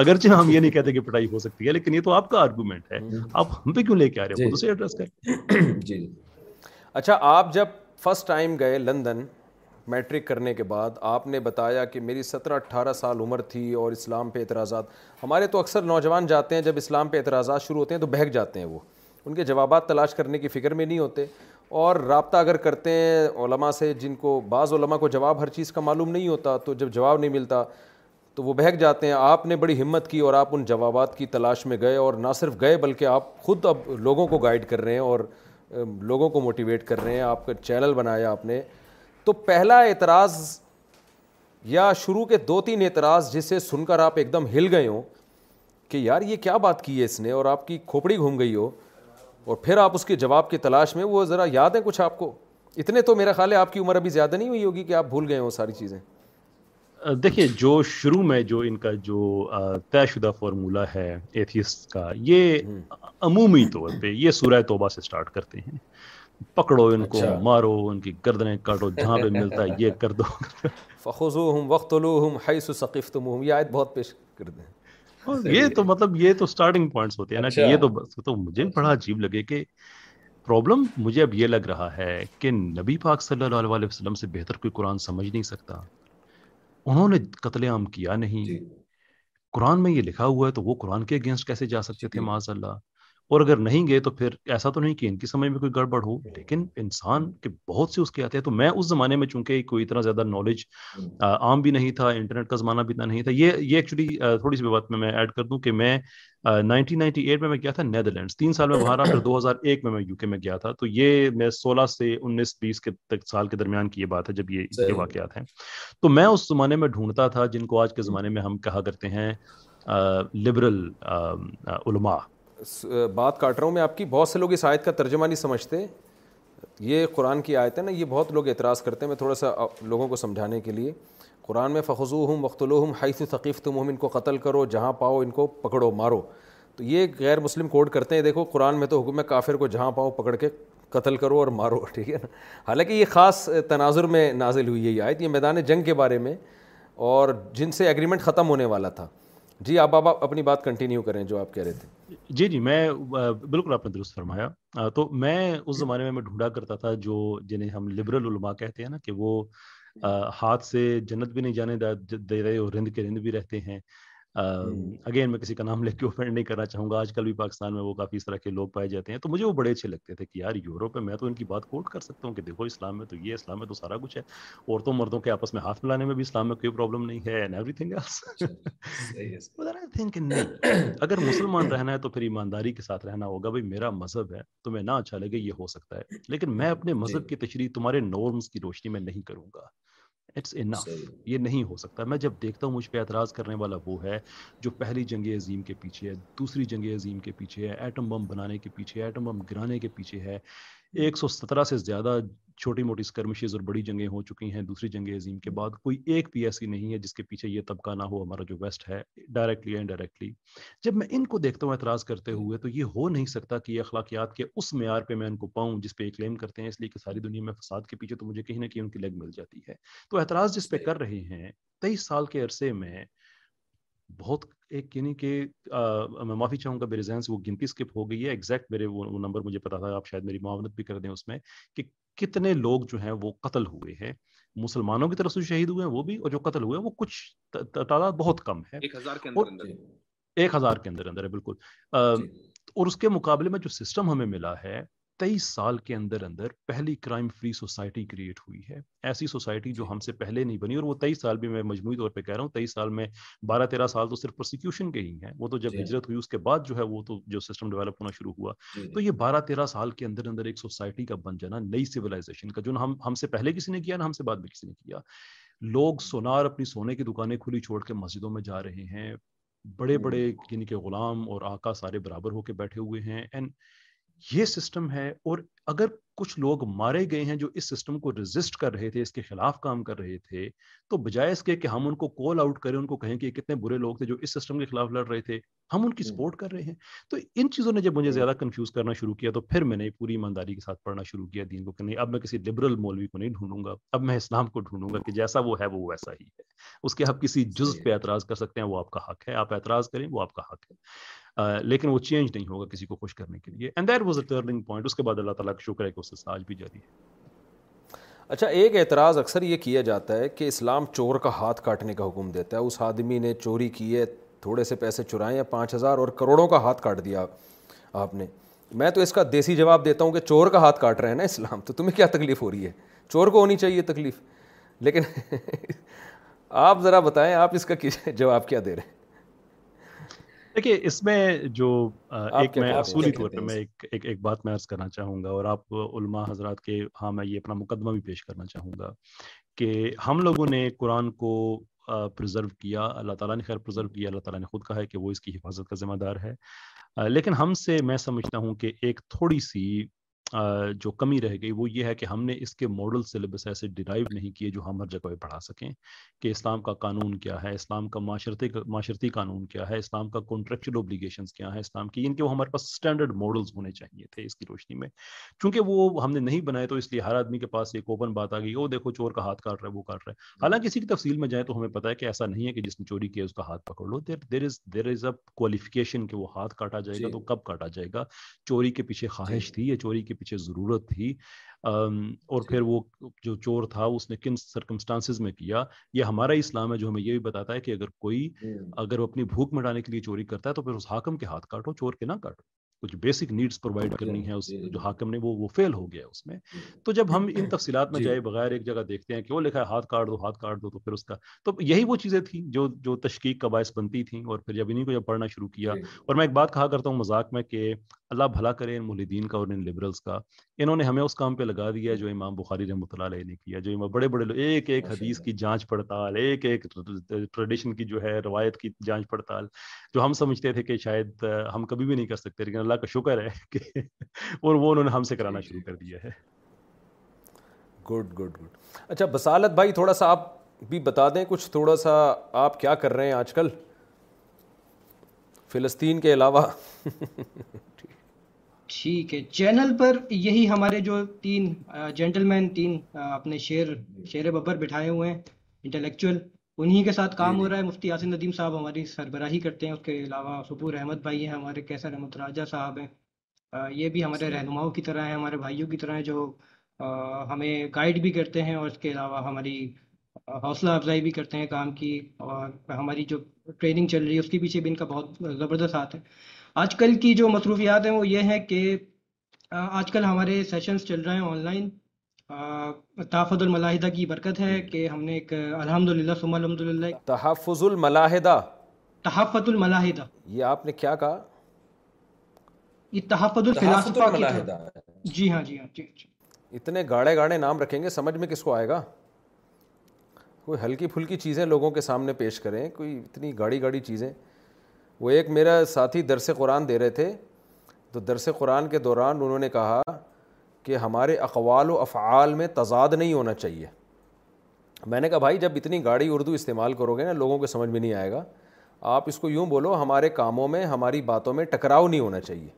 اگرچہ ہم یہ نہیں کہتے کہ پٹائی ہو سکتی ہے لیکن یہ تو آپ کا آرگومنٹ ہے آپ ہم پہ کیوں لے کے آ رہے ہیں اسے ایڈریس کریں *coughs* جی اچھا آپ جب فرسٹ ٹائم گئے لندن میٹرک کرنے کے بعد آپ نے بتایا کہ میری سترہ اٹھارہ سال عمر تھی اور اسلام پہ اعتراضات ہمارے تو اکثر نوجوان جاتے ہیں جب اسلام پہ اعتراضات شروع ہوتے ہیں تو بہک جاتے ہیں وہ ان کے جوابات تلاش کرنے کی فکر میں نہیں ہوتے اور رابطہ اگر کرتے ہیں علماء سے جن کو بعض علماء کو جواب ہر چیز کا معلوم نہیں ہوتا تو جب جواب نہیں ملتا تو وہ بہک جاتے ہیں آپ نے بڑی ہمت کی اور آپ ان جوابات کی تلاش میں گئے اور نہ صرف گئے بلکہ آپ خود اب لوگوں کو گائیڈ کر رہے ہیں اور لوگوں کو موٹیویٹ کر رہے ہیں آپ کا چینل بنایا آپ نے تو پہلا اعتراض یا شروع کے دو تین اعتراض جسے سن کر آپ ایک دم ہل گئے ہوں کہ یار یہ کیا بات کی ہے اس نے اور آپ کی کھوپڑی گھوم گئی ہو اور پھر آپ اس کے جواب کی تلاش میں وہ ذرا یاد ہے کچھ آپ کو اتنے تو میرا خیال ہے آپ کی عمر ابھی زیادہ نہیں ہوئی ہوگی کہ آپ بھول گئے وہ ساری چیزیں دیکھیے جو شروع میں جو ان کا جو طے شدہ فارمولہ ہے کا یہ عمومی طور پہ یہ سورہ توبہ سے سٹارٹ کرتے ہیں پکڑو ان کو اچھا۔ مارو ان کی گردنیں کاٹو جہاں پہ ملتا ہے یہ کر دو یہ وقت بہت پیش کر یہ یہ تو مطلب یہ تو ہوتے ہیں اچھا. یہ تو تو مجھے بڑا عجیب لگے کہ پرابلم مجھے اب یہ لگ رہا ہے کہ نبی پاک صلی اللہ علیہ وسلم سے بہتر کوئی قرآن سمجھ نہیں سکتا انہوں نے قتل عام کیا نہیں جی. قرآن میں یہ لکھا ہوا ہے تو وہ قرآن کے اگینسٹ کیسے جا سکتے تھے جی. معاذ اللہ اور اگر نہیں گئے تو پھر ایسا تو نہیں کہ ان کی سمجھ میں کوئی گڑبڑ ہو لیکن انسان کے بہت سے اس کے آتے ہیں تو میں اس زمانے میں چونکہ کوئی اتنا زیادہ نالج عام بھی نہیں تھا انٹرنیٹ کا زمانہ بھی اتنا نہیں تھا یہ یہ ایکچولی تھوڑی سی بات میں میں ایڈ کر دوں کہ میں نائنٹین میں میں گیا تھا نیدرلینڈس تین سال میں باہر پھر دو ہزار ایک میں میں یو کے میں گیا تھا تو یہ میں سولہ سے انیس بیس کے تک سال کے درمیان کی یہ بات ہے جب یہ یہ واقعات ہیں تو میں اس زمانے میں ڈھونڈتا تھا جن کو آج کے زمانے میں ہم کہا کرتے ہیں لبرل علماء بات کاٹ رہا ہوں میں آپ کی بہت سے لوگ اس آیت کا ترجمہ نہیں سمجھتے یہ قرآن کی آیت ہے نا یہ بہت لوگ اعتراض کرتے ہیں میں تھوڑا سا لوگوں کو سمجھانے کے لیے قرآن میں فخضو ہوں ہم حیث ثقیف تم ہم ان کو قتل کرو جہاں پاؤ ان کو پکڑو مارو تو یہ غیر مسلم کوڈ کرتے ہیں دیکھو قرآن میں تو حکم ہے کافر کو جہاں پاؤ پکڑ کے قتل کرو اور مارو *laughs* ٹھیک ہے نا حالانکہ یہ خاص تناظر میں نازل ہوئی ہے یہ آیت یہ میدان جنگ کے بارے میں اور جن سے ایگریمنٹ ختم ہونے والا تھا جی آپ آپ اپنی بات کنٹینیو کریں جو آپ کہہ رہے تھے جی جی میں بالکل آپ نے درست فرمایا تو میں اس زمانے میں میں ڈھونڈا کرتا تھا جو جنہیں ہم لبرل علماء کہتے ہیں نا کہ وہ ہاتھ سے جنت بھی نہیں جانے دے رہے اور رند کے رند بھی رہتے ہیں اگین میں کسی کا نام لے کے اوپینڈ نہیں کرنا چاہوں گا آج کل بھی پاکستان میں وہ کافی اس طرح کے لوگ پائے جاتے ہیں تو مجھے وہ بڑے اچھے لگتے تھے کہ یار یورپ میں میں تو ان کی بات کوٹ کر سکتا ہوں کہ دیکھو اسلام میں تو یہ اسلام میں تو سارا کچھ ہے عورتوں مردوں کے آپس میں ہاتھ ملانے میں بھی اسلام میں کوئی پرابلم نہیں ہے اینڈ ایوری تھنگ اگر مسلمان رہنا ہے تو پھر ایمانداری کے ساتھ رہنا ہوگا بھائی میرا مذہب ہے تو میں نہ اچھا لگے یہ ہو سکتا ہے لیکن میں ہاں، اپنے جی۔ مذہب کی تشریح تمہارے نورمز کی روشنی میں نہیں کروں گا اٹس اے یہ نہیں ہو سکتا میں جب دیکھتا ہوں مجھ پہ اعتراض کرنے والا وہ ہے جو پہلی جنگ عظیم کے پیچھے ہے دوسری جنگ عظیم کے پیچھے ہے ایٹم بم بنانے کے پیچھے ایٹم بم گرانے کے پیچھے ہے ایک سو سترہ سے زیادہ چھوٹی موٹی اسکرمشز اور بڑی جنگیں ہو چکی ہیں دوسری جنگ عظیم کے بعد کوئی ایک پی ایسی نہیں ہے جس کے پیچھے یہ طبقہ نہ ہو ہمارا جو ویسٹ ہے ڈائریکٹلی انڈائریکٹلی جب میں ان کو دیکھتا ہوں اعتراض کرتے ہوئے تو یہ ہو نہیں سکتا کہ یہ اخلاقیات کے اس معیار پہ میں ان کو پاؤں جس پہ یہ کلیم کرتے ہیں اس لیے کہ ساری دنیا میں فساد کے پیچھے تو مجھے کہیں نہ کہیں ان کی لیگ مل جاتی ہے تو اعتراض جس پہ کر رہے ہیں تیئیس سال کے عرصے میں بہت ایک یعنی کہ میں معافی چاہوں گا میرے ذہن سے وہ گنتی اسکپ ہو گئی ہے ایکزیکٹ میرے وہ نمبر مجھے پتا تھا آپ شاید میری معاونت بھی کر دیں اس میں کہ کتنے لوگ جو ہیں وہ قتل ہوئے ہیں مسلمانوں کی طرف سے شہید ہوئے ہیں وہ بھی اور جو قتل ہوئے ہیں وہ کچھ تعداد بہت کم ہے ایک ہزار کے اندر اندر ہے بالکل جی۔ اور اس کے مقابلے میں جو سسٹم ہمیں ملا ہے تیئس سال کے اندر اندر پہلی کرائم فری سوسائٹی کریٹ ہوئی ہے ایسی سوسائٹی جو جی۔ ہم سے پہلے نہیں بنی اور وہ تیئیس سال بھی میں مجموعی طور پہ کہہ رہا ہوں تئیس سال میں بارہ تیرہ سال تو صرف کے ہی ہیں وہ تو جب جی۔ ہجرت ہوئی اس کے بعد جو ہے وہ تو جو سسٹم ہونا شروع ہوا جی۔ تو یہ بارہ تیرہ سال کے اندر اندر ایک سوسائٹی کا بن جانا نئی سویلائزیشن کا جو نا ہم سے پہلے کسی نے کیا نہ ہم سے بعد میں کسی نے کیا لوگ سونار اپنی سونے کی دکانیں کھلی چھوڑ کے مسجدوں میں جا رہے ہیں بڑے بڑے یعنی کہ غلام اور آقا سارے برابر ہو کے بیٹھے ہوئے ہیں اینڈ یہ سسٹم ہے اور اگر کچھ لوگ مارے گئے ہیں جو اس سسٹم کو ریزسٹ کر رہے تھے اس کے خلاف کام کر رہے تھے تو بجائے اس کے کہ ہم ان کو کال آؤٹ کریں ان کو کہیں کہ کتنے برے لوگ تھے جو اس سسٹم کے خلاف لڑ رہے تھے ہم ان کی سپورٹ کر رہے ہیں تو ان چیزوں نے جب مجھے زیادہ کنفیوز کرنا شروع کیا تو پھر میں نے پوری ایمانداری کے ساتھ پڑھنا شروع کیا دین کو کہ نہیں اب میں کسی لبرل مولوی کو نہیں ڈھونڈوں گا اب میں اسلام کو ڈھونڈوں گا کہ جیسا وہ ہے وہ ویسا ہی ہے اس کے آپ کسی جز جی۔ پہ اعتراض کر سکتے ہیں وہ آپ کا حق ہے آپ اعتراض کریں وہ آپ کا حق ہے لیکن وہ چینج نہیں ہوگا کسی کو خوش کرنے کے کے لیے اس بعد اللہ تعالیٰ کا شکر ہے ہے کہ اس سے بھی جاری اچھا ایک اعتراض اکثر یہ کیا جاتا ہے کہ اسلام چور کا ہاتھ کاٹنے کا حکم دیتا ہے اس آدمی نے چوری کی ہے تھوڑے سے پیسے چرائے ہیں پانچ ہزار اور کروڑوں کا ہاتھ کاٹ دیا آپ نے میں تو اس کا دیسی جواب دیتا ہوں کہ چور کا ہاتھ کاٹ رہے ہیں نا اسلام تو تمہیں کیا تکلیف ہو رہی ہے چور کو ہونی چاہیے تکلیف لیکن *laughs* آپ ذرا بتائیں آپ اس کا جواب کیا دے رہے ہیں دیکھیے اس میں جو ایک میں میں اصولی طور پہ ایک ایک بات میں عرض کرنا چاہوں گا اور آپ علماء حضرات کے ہاں میں یہ اپنا مقدمہ بھی پیش کرنا چاہوں گا کہ ہم لوگوں نے قرآن کو پرزرو کیا اللہ تعالیٰ نے خیر پرزرو کیا اللہ تعالیٰ نے خود کہا ہے کہ وہ اس کی حفاظت کا ذمہ دار ہے لیکن ہم سے میں سمجھتا ہوں کہ ایک تھوڑی سی جو کمی رہ گئی وہ یہ ہے کہ ہم نے اس کے ماڈل سلیبس ایسے ڈیرائیو نہیں کیے جو ہم ہر جگہ پہ پڑھا سکیں کہ اسلام کا قانون کیا ہے اسلام کا معاشرتی معاشرتی قانون کیا ہے اسلام کا کانٹریکچلی کیا ہے اسلام کی ان کے وہ ہمارے پاس اسٹینڈرڈ ماڈلز ہونے چاہیے تھے اس کی روشنی میں چونکہ وہ ہم نے نہیں بنائے تو اس لیے ہر آدمی کے پاس ایک اوپن بات آ گئی وہ دیکھو چور کا ہاتھ کاٹ رہا ہے وہ کاٹ رہا ہے حالانکہ اسی کی تفصیل میں جائیں تو ہمیں پتہ ہے کہ ایسا نہیں ہے کہ جس نے چوری کیا اس کا ہاتھ پکڑ لو دیر دیر از دیر از اے کوالیفکیشن کہ وہ ہاتھ کاٹا جائے گا جی۔ تو کب کاٹا جائے گا چوری کے پیچھے خواہش جی۔ تھی یا چوری کے پیچھے ضرورت تھی اور جی۔ پھر وہ جو چور تھا اس نے کن سرکمسٹانسز میں کیا یہ ہمارا اسلام ہے جو ہمیں یہ بھی بتاتا ہے کہ اگر کوئی اگر وہ اپنی بھوک مٹانے کے لیے چوری کرتا ہے تو پھر اس حاکم کے ہاتھ کاٹو چور کے نہ کاٹو کچھ بیسک نیڈز پرووائڈ کرنی ہے اس جی, جو جی. حاکم نے وہ وہ فیل ہو گیا اس میں تو جب ہم ان *coughs* تفصیلات میں جی. جائے بغیر ایک جگہ دیکھتے ہیں کہ وہ لکھا ہے ہاتھ کاٹ دو ہاتھ کاٹ دو تو پھر اس کا تو یہی وہ چیزیں تھیں جو جو تشکیق کا باعث بنتی تھیں اور پھر جب انہیں کو جب پڑھنا شروع کیا اور میں ایک بات کہا کرتا ہوں مذاق میں کہ اللہ بھلا کرے ان مولدین کا اور ان لبرلس کا انہوں نے ہمیں اس کام پہ لگا دیا جو امام بخاری رحمۃ اللہ علیہ نے کیا جو امام بڑے بڑے ایک ایک حدیث کی جانچ پڑتال ایک ایک ٹریڈیشن کی جو ہے روایت کی جانچ پڑتال جو ہم سمجھتے تھے کہ شاید ہم کبھی بھی نہیں کر سکتے لیکن اللہ کا شکر ہے کہ اور وہ انہوں نے ہم سے جی، کرانا جی، شروع کر جی۔ دیا ہے گڈ گڈ گڈ اچھا بسالت بھائی تھوڑا سا آپ بھی بتا دیں کچھ تھوڑا سا آپ کیا کر رہے ہیں آج کل فلسطین کے علاوہ ٹھیک ہے چینل پر یہی ہمارے جو تین جینٹل مین تین اپنے شیر شیر ببر بٹھائے ہوئے ہیں انٹلیکچوئل انہی کے ساتھ کام جی۔ ہو رہا ہے مفتی یاسین ندیم صاحب ہماری سربراہی کرتے ہیں اس کے علاوہ سپور احمد بھائی ہیں ہمارے کیسر احمد راجہ صاحب ہیں یہ بھی ہمارے جی۔ رہنماؤں کی طرح ہیں ہمارے بھائیوں کی طرح ہیں جو ہمیں گائیڈ بھی کرتے ہیں اور اس کے علاوہ ہماری حوصلہ افزائی بھی کرتے ہیں کام کی اور ہماری جو ٹریننگ چل رہی ہے اس کے پیچھے بھی ان کا بہت زبردست ہاتھ ہے آج کل کی جو مصروفیات ہیں وہ یہ ہیں کہ آج کل ہمارے سیشنز چل رہے ہیں آن لائن تحفظ الملاحدہ کی برکت ہے کہ ہم نے ایک الحمدللہ ثم الحمدللہ تحفظ الملاحدہ تحفظ الملاحدہ یہ آپ نے کیا کہا یہ تحفظ الفلاسفہ کی ہے جی ہاں جی ہاں جی،, جی اتنے گاڑے گاڑے نام رکھیں گے سمجھ میں کس کو آئے گا کوئی ہلکی پھلکی چیزیں لوگوں کے سامنے پیش کریں کوئی اتنی گاڑی گاڑی چیزیں وہ ایک میرا ساتھی درس قرآن دے رہے تھے تو درس قرآن کے دوران انہوں نے کہا کہ ہمارے اقوال و افعال میں تضاد نہیں ہونا چاہیے میں نے کہا بھائی جب اتنی گاڑی اردو استعمال کرو گے نا لوگوں کو سمجھ میں نہیں آئے گا آپ اس کو یوں بولو ہمارے کاموں میں ہماری باتوں میں ٹکراؤ نہیں ہونا چاہیے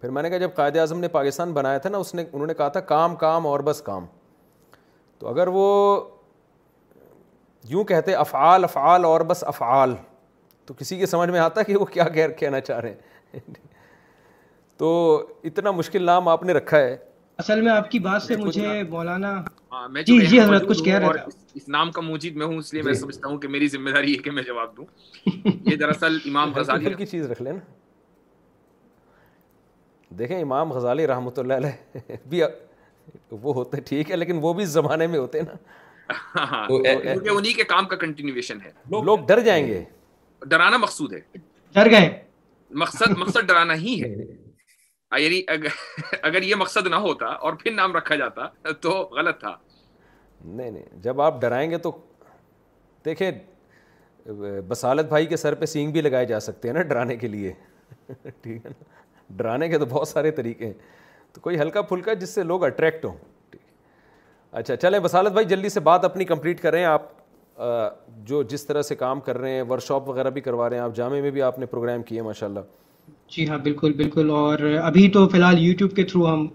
پھر میں نے کہا جب قائد اعظم نے پاکستان بنایا تھا نا اس نے انہوں نے کہا تھا کام کام اور بس کام تو اگر وہ یوں کہتے افعال افعال اور بس افعال تو کسی کے سمجھ میں آتا کہ وہ کیا کہنا چاہ رہے ہیں *laughs* تو اتنا مشکل نام آپ نے رکھا ہے اصل میں آپ کی بات سے مجھے مولانا ہاں، جی جی حضرت کچھ کہہ رہا تھا اس نام کا موجید میں ہوں اس لیے میں جی۔ سمجھتا ہوں کہ میری ذمہ داری ہے کہ میں جواب دوں *laughs* یہ دراصل امام غزالی کی چیز رکھ لیں دیکھیں امام غزالی رحمۃ اللہ علیہ بھی وہ ہوتے ٹھیک ہے لیکن وہ بھی زمانے میں ہوتے نا ہاں، کیونکہ انہی کے کام کا کنٹینیویشن ہے لوگ ڈر جائیں گے ڈرانا مقصود ہے ڈر گئے مقصد مقصد ڈرانا ہی ہے *laughs* یعنی *laughs* اگر یہ مقصد نہ ہوتا اور پھر نام رکھا جاتا تو غلط تھا نہیں نہیں جب آپ ڈرائیں گے تو دیکھیں بسالت بھائی کے سر پہ سینگ بھی لگائے جا سکتے ہیں نا ڈرانے کے لیے *laughs* ٹھیک ہے نا ڈرانے کے تو بہت سارے طریقے ہیں تو کوئی ہلکا پھلکا جس سے لوگ اٹریکٹ ہوں ٹھیک اچھا چلیں بسالت بھائی جلدی سے بات اپنی کمپلیٹ کر رہے ہیں آپ جو جس طرح سے کام کر رہے ہیں ورک شاپ وغیرہ بھی کروا رہے ہیں آپ جامعہ میں بھی آپ نے پروگرام کیے ماشاء اللہ جی ہاں بالکل بالکل اور ابھی تو فی الحال یوٹیوب کے تھرو ہم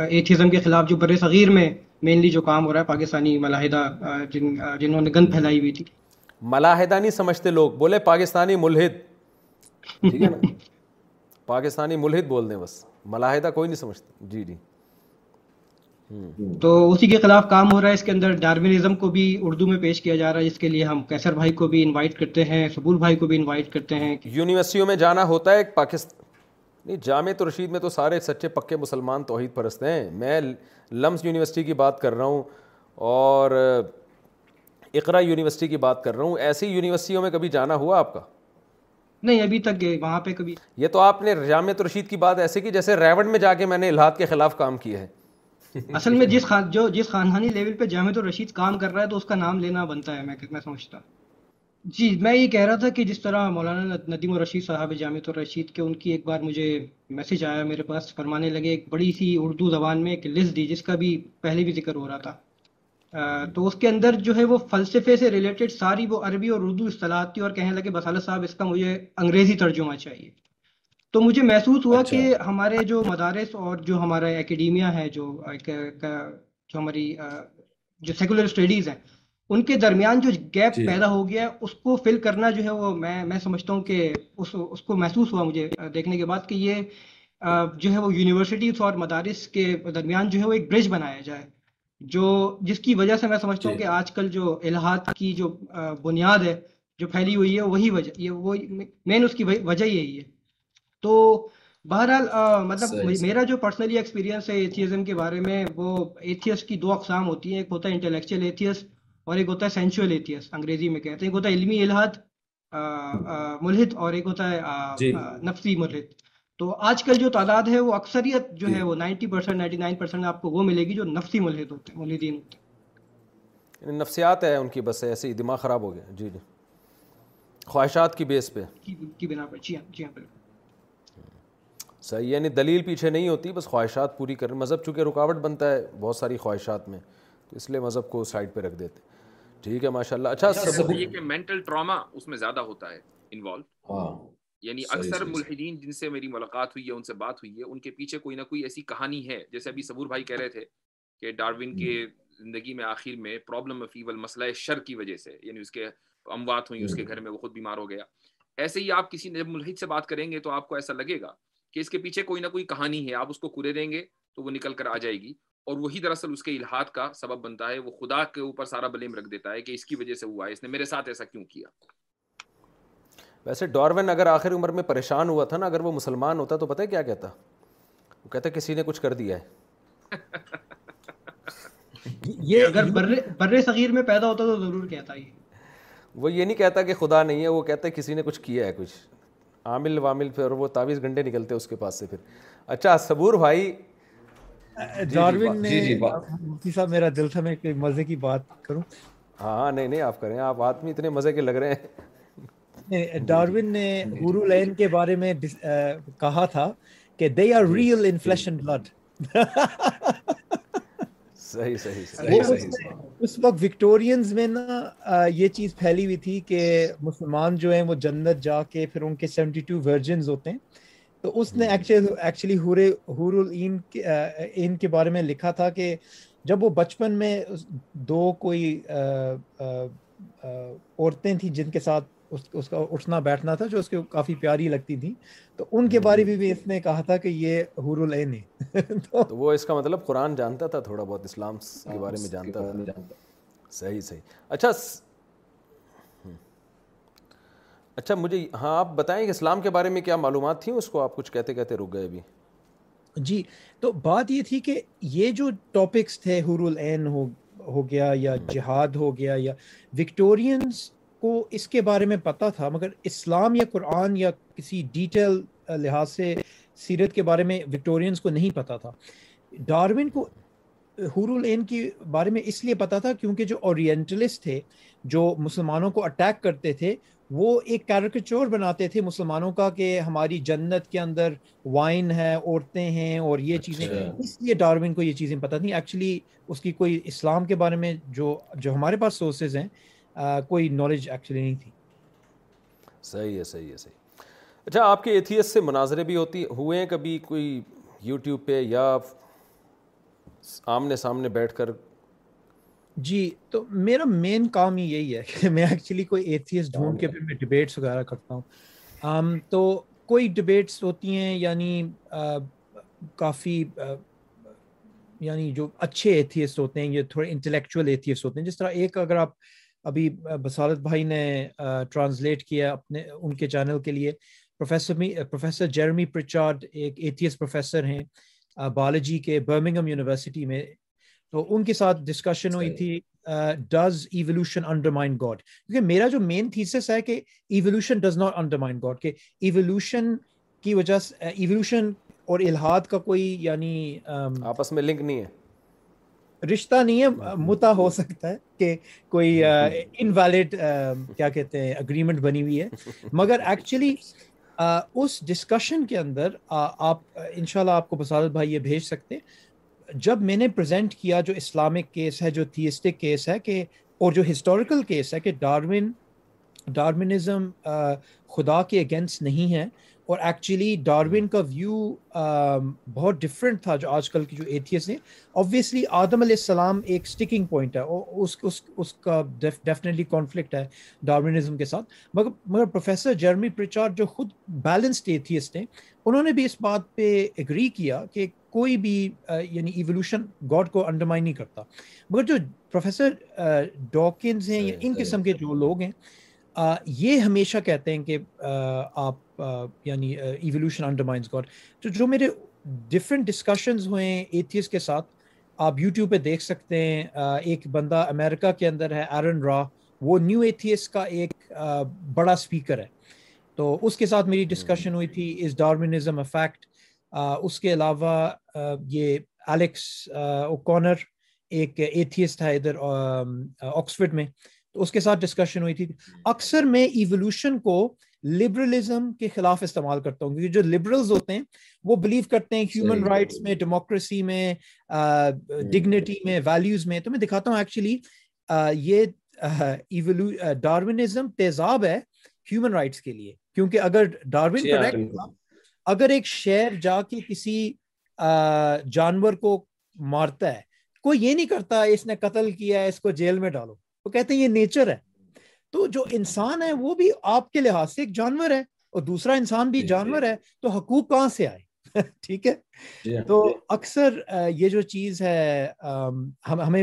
ایتھیزم کے خلاف جو بر صغیر میں مینلی جو کام ہو رہا ہے پاکستانی ملاحدہ جن جنہوں نے گند پھیلائی ہوئی تھی ملاحدہ نہیں سمجھتے لوگ بولے پاکستانی ملحد *laughs* پاکستانی ملحد بول دیں بس ملاحدہ کوئی نہیں سمجھتا جی جی تو اسی کے خلاف کام ہو رہا ہے اس کے اندر ڈارمینزم کو بھی اردو میں پیش کیا جا رہا ہے جس کے لیے ہم کیسر بھائی کو بھی انوائٹ کرتے ہیں سبول بھائی کو بھی انوائٹ کرتے ہیں یونیورسٹیوں میں جانا ہوتا ہے پاکستان پاکست نہیں جامع رشید میں تو سارے سچے پکے مسلمان توحید پرست ہیں میں لمس یونیورسٹی کی بات کر رہا ہوں اور اقرا یونیورسٹی کی بات کر رہا ہوں ایسی یونیورسٹیوں میں کبھی جانا ہوا آپ کا نہیں ابھی تک گئے وہاں پہ کبھی یہ تو آپ نے جامع رشید کی بات ایسے کی جیسے ریوڈ میں جا کے میں نے الحاد کے خلاف کام کیا ہے اصل میں جس خان جو جس خاندانی لیول پہ جامد الرشید کام کر رہا ہے تو اس کا نام لینا بنتا ہے میں میں سمجھتا جی میں یہ کہہ رہا تھا کہ جس طرح مولانا ندیم الرشید صاحب جامع الرشید کے ان کی ایک بار مجھے میسج آیا میرے پاس فرمانے لگے ایک بڑی سی اردو زبان میں ایک لسٹ دی جس کا بھی پہلے بھی ذکر ہو رہا تھا تو اس کے اندر جو ہے وہ فلسفے سے ریلیٹڈ ساری وہ عربی اور اردو اصطلاحات تھی اور کہنے لگے بسالت صاحب اس کا مجھے انگریزی ترجمہ چاہیے تو مجھے محسوس ہوا اچھا۔ کہ ہمارے جو مدارس اور جو ہمارا اکیڈیمیا ہے جو جو ہماری جو سیکولر اسٹڈیز ہیں ان کے درمیان جو گیپ جی۔ پیدا ہو گیا ہے اس کو فل کرنا جو ہے وہ میں میں سمجھتا ہوں کہ اس اس کو محسوس ہوا مجھے دیکھنے کے بعد کہ یہ جو ہے وہ یونیورسٹیز اور مدارس کے درمیان جو ہے وہ ایک برج بنایا جائے جو جس کی وجہ سے میں سمجھتا ہوں جی۔ کہ آج کل جو الحاط کی جو بنیاد ہے جو پھیلی ہوئی ہے وہی وجہ یہ وہ مین اس کی وجہ یہی ہے تو بہرحال مطلب میرا جو پرسنلی ایکسپیرینس ہے ایتھیزم کے بارے میں وہ ایتھیس کی دو اقسام ہوتی ہیں ایک ہوتا ہے انٹلیکچوئل ایتھیس اور ایک ہوتا ہے ایتھیس انگریزی میں کہتے ہیں ایک ہوتا ہے علمی ملحد ملحد اور ایک ہوتا ہے جی۔ نفسی تو آج کل جو تعداد ہے وہ اکثریت جو جی۔ ہے وہ ninety percent ninety nine percent آپ کو وہ ملے گی جو نفسی ملحد ہوتے ہیں ملحدین ہوتے ہیں یعنی نفسیات ہے ان کی بس ایسے ہی دماغ خراب ہو گیا جی جی خواہشات کی بیس پہ کی بنا پر جی ہاں جی ہاں بالکل صحیح یعنی دلیل پیچھے نہیں ہوتی بس خواہشات پوری کریں مذہب چونکہ رکاوٹ بنتا ہے بہت ساری خواہشات میں تو اس لیے مذہب کو سائڈ پہ رکھ دیتے ٹھیک ہے ماشاء اللہ اچھا،, اچھا سب یہ کہ مینٹل ٹراما اس میں زیادہ ہوتا ہے انوالو ہاں۔ یعنی اکثر ملحدین جن سے میری ملاقات ہوئی ہے ان سے بات ہوئی ہے ان کے پیچھے کوئی نہ کوئی ایسی کہانی ہے جیسے ابھی صبور بھائی کہہ رہے تھے کہ ڈاروین کے زندگی میں آخر میں پرابلم فیول مسئلہ شر کی وجہ سے یعنی اس کے اموات ہوئی اس کے گھر میں وہ خود بیمار ہو گیا ایسے ہی آپ کسی جب ملحد سے بات کریں گے تو آپ کو ایسا لگے گا کہ اس کے پیچھے کوئی نہ کوئی کہانی ہے آپ اس کو کورے دیں گے تو وہ نکل کر آ جائے گی اور وہی دراصل اس کے الحاد کا سبب بنتا ہے وہ خدا کے اوپر سارا بلیم رکھ دیتا ہے کہ اس کی وجہ سے ہوا ہے اس نے میرے ساتھ ایسا کیوں کیا ویسے ڈارون اگر آخر عمر میں پریشان ہوا تھا نا اگر وہ مسلمان ہوتا تو پتہ ہے کیا کہتا وہ کہتا کسی نے کچھ کر دیا ہے *laughs* یہ اگر برے صغیر میں پیدا ہوتا تو ضرور کہتا ہی وہ یہ نہیں کہتا کہ خدا نہیں ہے وہ کہتا ہے کسی نے کچھ کیا ہے کچھ عامل وامل پھر وہ تعویز گھنٹے نکلتے اس کے پاس سے پھر اچھا صبور بھائی ڈاروین جی، جی، جی، نے مفتی صاحب میرا دل تھا میں کوئی مزے کی بات کروں ہاں نہیں نہیں آپ کریں آپ آدمی اتنے مزے کے لگ رہے ہیں ڈاروین نے گورو لین کے بارے میں کہا تھا کہ they are real in flesh and blood صحیح صحیح اس وقت وکٹورینز میں نا یہ چیز پھیلی ہوئی تھی کہ مسلمان جو ہیں وہ جنت جا کے پھر ان کے سیونٹی ٹو ورجنز ہوتے ہیں تو اس نے ایکچولی حور حور العین ان کے بارے میں لکھا تھا کہ جب وہ بچپن میں دو کوئی عورتیں تھیں جن کے ساتھ اس کا اٹھنا بیٹھنا تھا جو اس کے کافی پیاری لگتی تھی تو ان کے بارے میں بھی اس نے کہا تھا کہ یہ حور العین ہے *laughs* تو وہ اس کا مطلب قرآن جانتا تھا تھوڑا بہت اسلام کے ہاں، بارے میں جانتا تھا صحیح صحیح اچھا اچھا مجھے ہاں آپ بتائیں کہ اسلام کے بارے میں کیا معلومات تھیں اس کو آپ کچھ کہتے کہتے رک گئے جی تو بات یہ تھی کہ یہ جو ٹاپکس تھے حور العین ہو ہو گیا یا ہاں۔ جہاد ہو گیا یا وکٹورینس کو اس کے بارے میں پتہ تھا مگر اسلام یا قرآن یا کسی ڈیٹیل لحاظ سے سیرت کے بارے میں وکٹورینس کو نہیں پتہ تھا ڈارون کو العین کے بارے میں اس لیے پتہ تھا کیونکہ جو اورینٹلسٹ تھے جو مسلمانوں کو اٹیک کرتے تھے وہ ایک کیریکچور بناتے تھے مسلمانوں کا کہ ہماری جنت کے اندر وائن ہے عورتیں ہیں اور یہ چیزیں اچھا۔ اس لیے ڈارون کو یہ چیزیں پتہ تھیں ایکچولی اس کی کوئی اسلام کے بارے میں جو جو ہمارے پاس سورسز ہیں کوئی نالج ایکچولی نہیں تھی صحیح ہے صحیح ہے صحیح اچھا آپ کے ایتھیس سے مناظرے بھی ہوتی ہوئے ہیں کبھی کوئی یوٹیوب پہ یا آمنے سامنے بیٹھ کر جی تو میرا مین کام ہی یہی ہے کہ میں ایکچولی کوئی ایتھیس ڈھونڈ کے پھر میں ڈبیٹس وغیرہ کرتا ہوں um, تو کوئی ڈبیٹس ہوتی ہیں یعنی کافی یعنی جو اچھے ایتھیس ہوتے ہیں یا تھوڑے انٹلیکچوئل ایتھیس ہوتے ہیں جس طرح ایک اگر آپ ابھی بسالت بھائی نے ٹرانسلیٹ کیا اپنے ان کے چینل کے لیے professor professor professor Jeremy Prichard ایک ہیں بالجی کے برمنگم یونیورسٹی میں تو ان کے ساتھ ڈسکشن ہوئی تھی does evolution undermine God کیونکہ میرا جو مین تھیسس ہے کہ evolution does not undermine God کہ ایولیوشن کی وجہ سے ایولیوشن اور الحاد کا کوئی یعنی آپس میں لنک نہیں ہے رشتہ نہیں ہے متا ہو سکتا ہے کہ کوئی انویلڈ کیا کہتے ہیں اگریمنٹ بنی ہوئی ہے مگر ایکچولی اس ڈسکشن کے اندر آپ ان شاء اللہ آپ کو بسادت بھائی یہ بھیج سکتے ہیں جب میں نے پریزنٹ کیا جو اسلامک کیس ہے جو تھیسٹک کیس ہے کہ اور جو ہسٹوریکل کیس ہے کہ ڈارون ڈارمنزم خدا کے اگینسٹ نہیں ہے اور ایکچولی ڈاروین hmm. کا ویو um, بہت ڈفرینٹ تھا جو آج کل کے جو ایتھیس ہیں آبویسلی آدم علیہ السلام ایک اسٹکنگ پوائنٹ ہے اور اس اس اس کا ڈیفینیٹلی کانفلکٹ ہے ڈاروینزم کے ساتھ مگر مگر پروفیسر جرمی پرچار جو خود بیلنسڈ ایتھیسٹ ہیں انہوں نے بھی اس بات پہ ایگری کیا کہ کوئی بھی یعنی ایولیوشن گاڈ کو انڈرمائن نہیں کرتا مگر جو پروفیسر ڈاکنز ہیں یا ان قسم کے جو لوگ ہیں یہ ہمیشہ کہتے ہیں کہ آپ یعنی ایولیوشن انڈرمائنز گاڈ تو جو میرے ڈفرینٹ ڈسکشنز ہوئے ایتھیس کے ساتھ آپ یوٹیوب پہ دیکھ سکتے ہیں ایک بندہ امیرکا کے اندر ہے ایرن را وہ نیو ایتھیس کا ایک بڑا اسپیکر ہے تو اس کے ساتھ میری ڈسکشن ہوئی تھی از ڈارمنزم افیکٹ اس کے علاوہ یہ الیکس او ایک ایتھیس تھا ادھر آکسفرڈ میں تو اس کے ساتھ ڈسکشن ہوئی تھی اکثر میں ایولیوشن کو لبرلزم کے خلاف استعمال کرتا ہوں کیونکہ جو لبرلز ہوتے ہیں وہ بلیو کرتے ہیں ہیومن رائٹس میں ڈیموکریسی میں ڈگنیٹی میں ویلیوز میں تو میں دکھاتا ہوں ایکچولی یہ ڈارونزم تیزاب ہے ہیومن رائٹس کے لیے کیونکہ اگر ڈارون جی، اگر ایک شہر جا کے کسی جانور کو مارتا ہے کوئی یہ نہیں کرتا اس نے قتل کیا ہے اس کو جیل میں ڈالو وہ کہتے ہیں یہ نیچر ہے تو جو انسان ہے وہ بھی آپ کے لحاظ سے ایک جانور ہے اور دوسرا انسان بھی جی، جی۔ جانور ہے تو حقوق کہاں سے آئے *laughs* ٹھیک ہے جی، ہاں، تو اکثر یہ جو چیز ہے ہمیں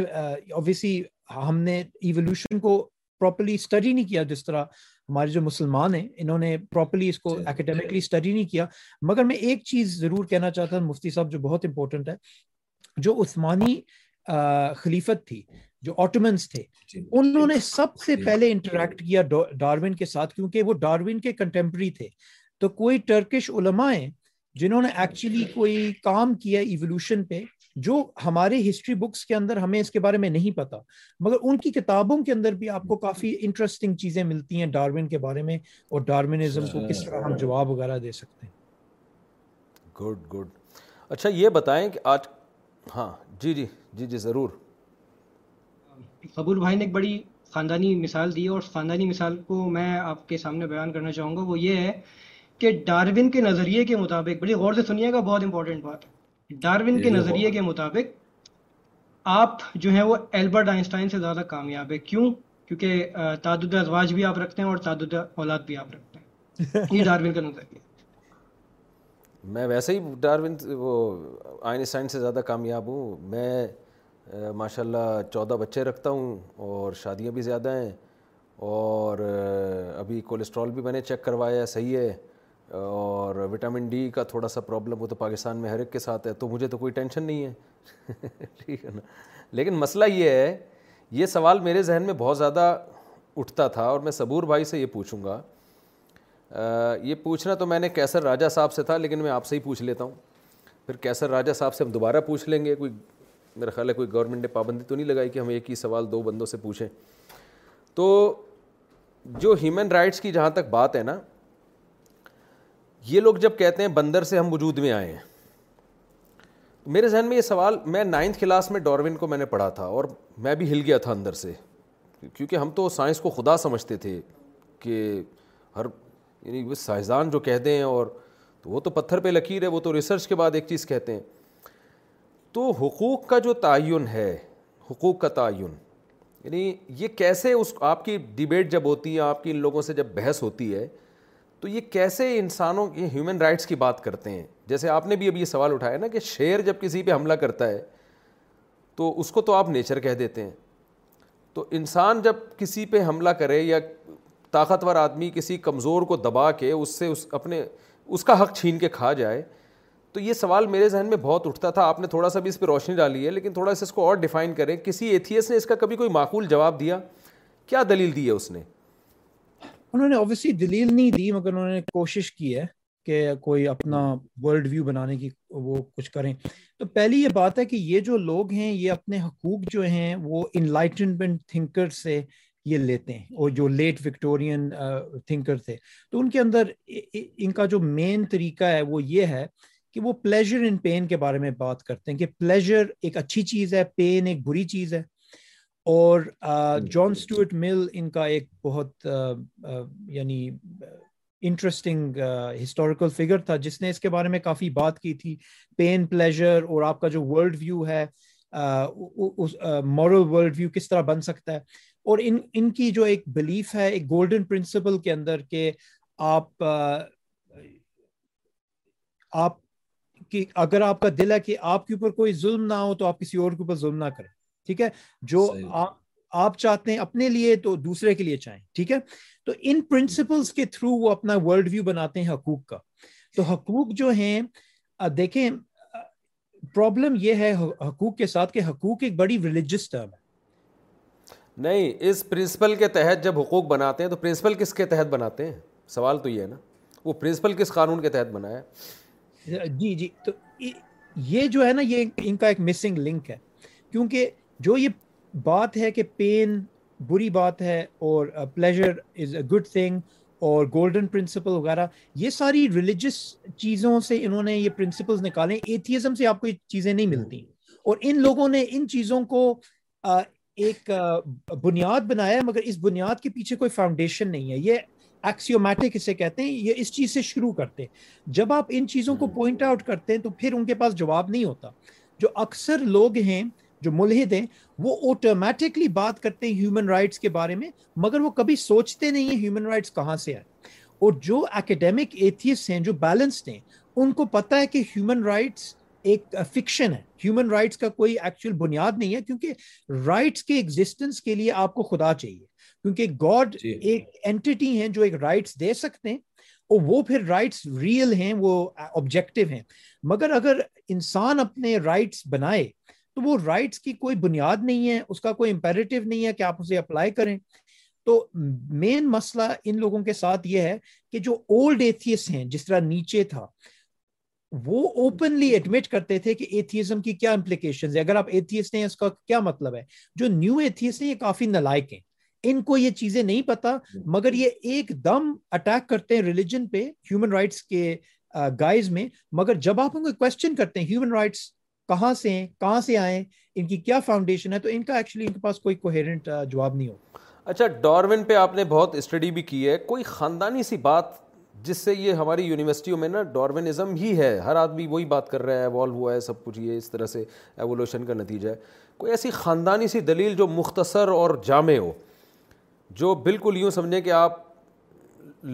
ہم نے ایولیوشن کو پراپرلی اسٹڈی نہیں کیا جس طرح ہمارے جو مسلمان ہیں انہوں نے پراپرلی اس کو اکیڈیمکلی اسٹڈی نہیں کیا مگر میں ایک چیز ضرور کہنا چاہتا ہوں مفتی صاحب جو بہت امپورٹنٹ ہے جو عثمانی خلیفت تھی جو آٹومنس تھے جی، جی، انہوں نے جی، سب سے پہلے انٹریکٹ کیا ڈاروین کے ساتھ کیونکہ وہ ڈاروین کے کنٹمپری تھے تو کوئی ٹرکش علماء ہیں جنہوں نے ایکچولی کوئی کام کیا ایولوشن پہ جو ہمارے ہسٹری بکس کے اندر ہمیں اس کے بارے میں نہیں پتا مگر ان کی کتابوں کے اندر بھی آپ کو کافی انٹرسٹنگ چیزیں ملتی ہیں ڈاروین کے بارے میں اور ڈاروینزم کو کس طرح ہم جواب وغیرہ دے سکتے ہیں گڈ گڈ اچھا یہ بتائیں کہ آج ہاں جی جی جی جی ضرور بھائی نے ایک بڑی خاندانی مثال دی اور خاندانی مثال کو میں آپ کے سامنے بیان کرنا چاہوں گا وہ یہ ہے کہ ڈاروین کے نظریے کے مطابق بڑی غور سے سنیے گا بہت امپورٹنٹ بات ڈاروین کے کے نظریے مطابق آپ جو ہیں وہ البرٹ آئنسٹائن سے زیادہ کامیاب ہے کیوں کیونکہ تعدد ازواج بھی آپ رکھتے ہیں اور تعدد اولاد بھی آپ رکھتے ہیں یہ *laughs* ڈاروین کا نظریہ میں ویسے ہی ڈاروین وہ آئنسٹائن سے زیادہ کامیاب ہوں میں ماشاء اللہ چودہ بچے رکھتا ہوں اور شادیاں بھی زیادہ ہیں اور ابھی کولیسٹرول بھی میں نے چیک کروایا ہے صحیح ہے اور وٹامن ڈی کا تھوڑا سا پرابلم وہ تو پاکستان میں ہر ایک کے ساتھ ہے تو مجھے تو کوئی ٹینشن نہیں ہے *laughs* ٹھیک ہے نا لیکن مسئلہ یہ ہے یہ سوال میرے ذہن میں بہت زیادہ اٹھتا تھا اور میں صبور بھائی سے یہ پوچھوں گا یہ پوچھنا تو میں نے کیسر راجہ صاحب سے تھا لیکن میں آپ سے ہی پوچھ لیتا ہوں پھر کیسر راجہ صاحب سے ہم دوبارہ پوچھ لیں گے کوئی میرا خیال ہے کوئی گورنمنٹ نے پابندی تو نہیں لگائی کہ ہم ایک ہی سوال دو بندوں سے پوچھیں تو جو ہیومن رائٹس کی جہاں تک بات ہے نا یہ لوگ جب کہتے ہیں بندر سے ہم وجود میں آئے ہیں میرے ذہن میں یہ سوال میں نائنتھ کلاس میں ڈاروین کو میں نے پڑھا تھا اور میں بھی ہل گیا تھا اندر سے کیونکہ ہم تو سائنس کو خدا سمجھتے تھے کہ ہر یعنی سائنسدان جو کہہ دیں اور تو وہ تو پتھر پہ لکیر ہے وہ تو ریسرچ کے بعد ایک چیز کہتے ہیں تو حقوق کا جو تعین ہے حقوق کا تعین یعنی یہ کیسے اس آپ کی ڈبیٹ جب ہوتی ہے آپ کی ان لوگوں سے جب بحث ہوتی ہے تو یہ کیسے انسانوں کی ہیومن رائٹس کی بات کرتے ہیں جیسے آپ نے بھی اب یہ سوال اٹھایا نا کہ شعر جب کسی پہ حملہ کرتا ہے تو اس کو تو آپ نیچر کہہ دیتے ہیں تو انسان جب کسی پہ حملہ کرے یا طاقتور آدمی کسی کمزور کو دبا کے اس سے اس اپنے اس کا حق چھین کے کھا جائے تو یہ سوال میرے ذہن میں بہت اٹھتا تھا آپ نے تھوڑا سا بھی اس پہ روشنی ڈالی ہے لیکن تھوڑا سا اس کو اور ڈیفائن کریں کسی ایتھیس نے اس کا کبھی کوئی معقول جواب دیا کیا دلیل دی ہے اس نے انہوں نے اوبیسلی دلیل نہیں دی مگر انہوں نے کوشش کی ہے کہ کوئی اپنا ورلڈ ویو بنانے کی وہ کچھ کریں تو پہلی یہ بات ہے کہ یہ جو لوگ ہیں یہ اپنے حقوق جو ہیں وہ ان لائٹنمنٹ تھنکر سے یہ لیتے ہیں اور جو لیٹ وکٹورین تھنکر تھے تو ان کے اندر ان کا جو مین طریقہ ہے وہ یہ ہے کہ وہ پلیجر ان پین کے بارے میں بات کرتے ہیں کہ پلیجر ایک اچھی چیز ہے پین ایک بری چیز ہے اور جان اسٹوٹ مل ان کا ایک بہت یعنی انٹرسٹنگ ہسٹوریکل فگر تھا جس نے اس کے بارے میں کافی بات کی تھی پین پلیجر اور آپ کا جو ورلڈ ویو ہے مورل ورلڈ ویو کس طرح بن سکتا ہے اور ان کی جو ایک بلیف ہے ایک گولڈن پرنسپل کے اندر کہ آپ آپ کہ اگر آپ کا دل ہے کہ آپ کے اوپر کوئی ظلم نہ ہو تو آپ کسی اور کے اوپر ظلم نہ کریں ٹھیک ہے جو آپ چاہتے ہیں اپنے لیے تو دوسرے کے لیے چاہیں ٹھیک ہے تو ان پرنسپلس کے تھرو وہ اپنا ورلڈ ویو بناتے ہیں حقوق کا تو حقوق جو ہیں دیکھیں پرابلم یہ ہے حقوق کے ساتھ کہ حقوق ایک بڑی ریلیجس ٹرم ہے نہیں اس پرنسپل کے تحت جب حقوق بناتے ہیں تو پرنسپل کس کے تحت بناتے ہیں سوال تو یہ ہے نا وہ پرنسپل کس قانون کے تحت بنایا ہے جی جی تو یہ جو ہے نا یہ ان کا ایک مسنگ لنک ہے کیونکہ جو یہ بات ہے کہ پین بری بات ہے اور pleasure is a good thing اور گولڈن پرنسپل وغیرہ یہ ساری ریلیجس چیزوں سے انہوں نے یہ پرنسپلز نکالے ایتھیزم سے آپ کو یہ چیزیں نہیں ملتی اور ان لوگوں نے ان چیزوں کو ایک بنیاد بنایا مگر اس بنیاد کے پیچھے کوئی فاؤنڈیشن نہیں ہے یہ ایکسیومیٹک اسے کہتے ہیں یہ اس چیز سے شروع کرتے ہیں جب آپ ان چیزوں کو پوائنٹ آؤٹ کرتے ہیں تو پھر ان کے پاس جواب نہیں ہوتا جو اکثر لوگ ہیں جو ملحد ہیں وہ آٹومیٹکلی بات کرتے ہیں ہیومن رائٹس کے بارے میں مگر وہ کبھی سوچتے نہیں ہیں ہیومن رائٹس کہاں سے آئے اور جو اکیڈیمک ایتھیس ہیں جو بیلنسڈ ہیں ان کو پتہ ہے کہ ہیومن رائٹس ایک فکشن ہے ہیومن رائٹس کا کوئی ایکچوئل بنیاد نہیں ہے کیونکہ رائٹس کے ایگزسٹنس کے لیے آپ کو خدا چاہیے کیونکہ گاڈ جی۔ ایک اینٹی ہیں جو ایک رائٹس دے سکتے ہیں اور وہ پھر رائٹس ریئل ہیں وہ آبجیکٹو ہیں مگر اگر انسان اپنے رائٹس بنائے تو وہ رائٹس کی کوئی بنیاد نہیں ہے اس کا کوئی امپیرٹیو نہیں ہے کہ آپ اسے اپلائی کریں تو مین مسئلہ ان لوگوں کے ساتھ یہ ہے کہ جو اولڈ ایتھیس ہیں جس طرح نیچے تھا وہ اوپنلی ایڈمٹ کرتے تھے کہ ایتھیزم کی کیا امپلیکیشن اگر آپ ایتھیس ہیں اس کا کیا مطلب ہے جو نیو ایتھیس ہیں یہ کافی نلائک ہیں ان کو یہ چیزیں نہیں پتا مگر یہ ایک دم اٹیک کرتے ہیں ریلیجن پہ ہیومن رائٹس کے گائز میں مگر جب آپ ان کو کرتے ہیں ہیومن رائٹس کہاں سے ہیں کہاں سے آئے ان کی کیا فاؤنڈیشن ہے تو ان کا ایکچولی ان کے پاس کوئی کوہرنٹ جواب نہیں ہو اچھا ڈاروین پہ آپ نے بہت اسٹڈی بھی کی ہے کوئی خاندانی سی بات جس سے یہ ہماری یونیورسٹیوں میں نا ڈاروینزم ہی ہے ہر آدمی وہی بات کر رہا ہے ایوالو ہوا ہے سب کچھ یہ اس طرح سے ایوولوشن کا نتیجہ ہے کوئی ایسی خاندانی سی دلیل جو مختصر اور جامع ہو جو بالکل یوں سمجھیں کہ آپ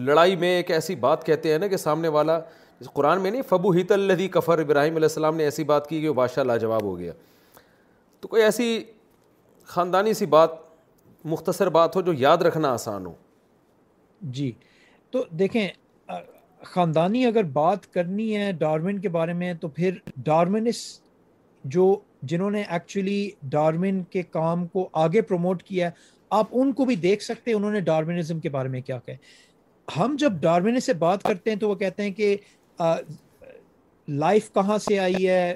لڑائی میں ایک ایسی بات کہتے ہیں نا کہ سامنے والا قرآن میں نہیں فبو ہیت الدی کفر ابراہیم علیہ السلام نے ایسی بات کی کہ وہ بادشاہ لاجواب ہو گیا تو کوئی ایسی خاندانی سی بات مختصر بات ہو جو یاد رکھنا آسان ہو جی تو دیکھیں خاندانی اگر بات کرنی ہے ڈارمن کے بارے میں تو پھر ڈارمنس جو جنہوں نے ایکچولی ڈارمن کے کام کو آگے پروموٹ کیا ہے آپ ان کو بھی دیکھ سکتے ہیں انہوں نے ڈارمنزم کے بارے میں کیا کہا ہم جب ڈارمن سے بات کرتے ہیں تو وہ کہتے ہیں کہ لائف کہاں سے آئی ہے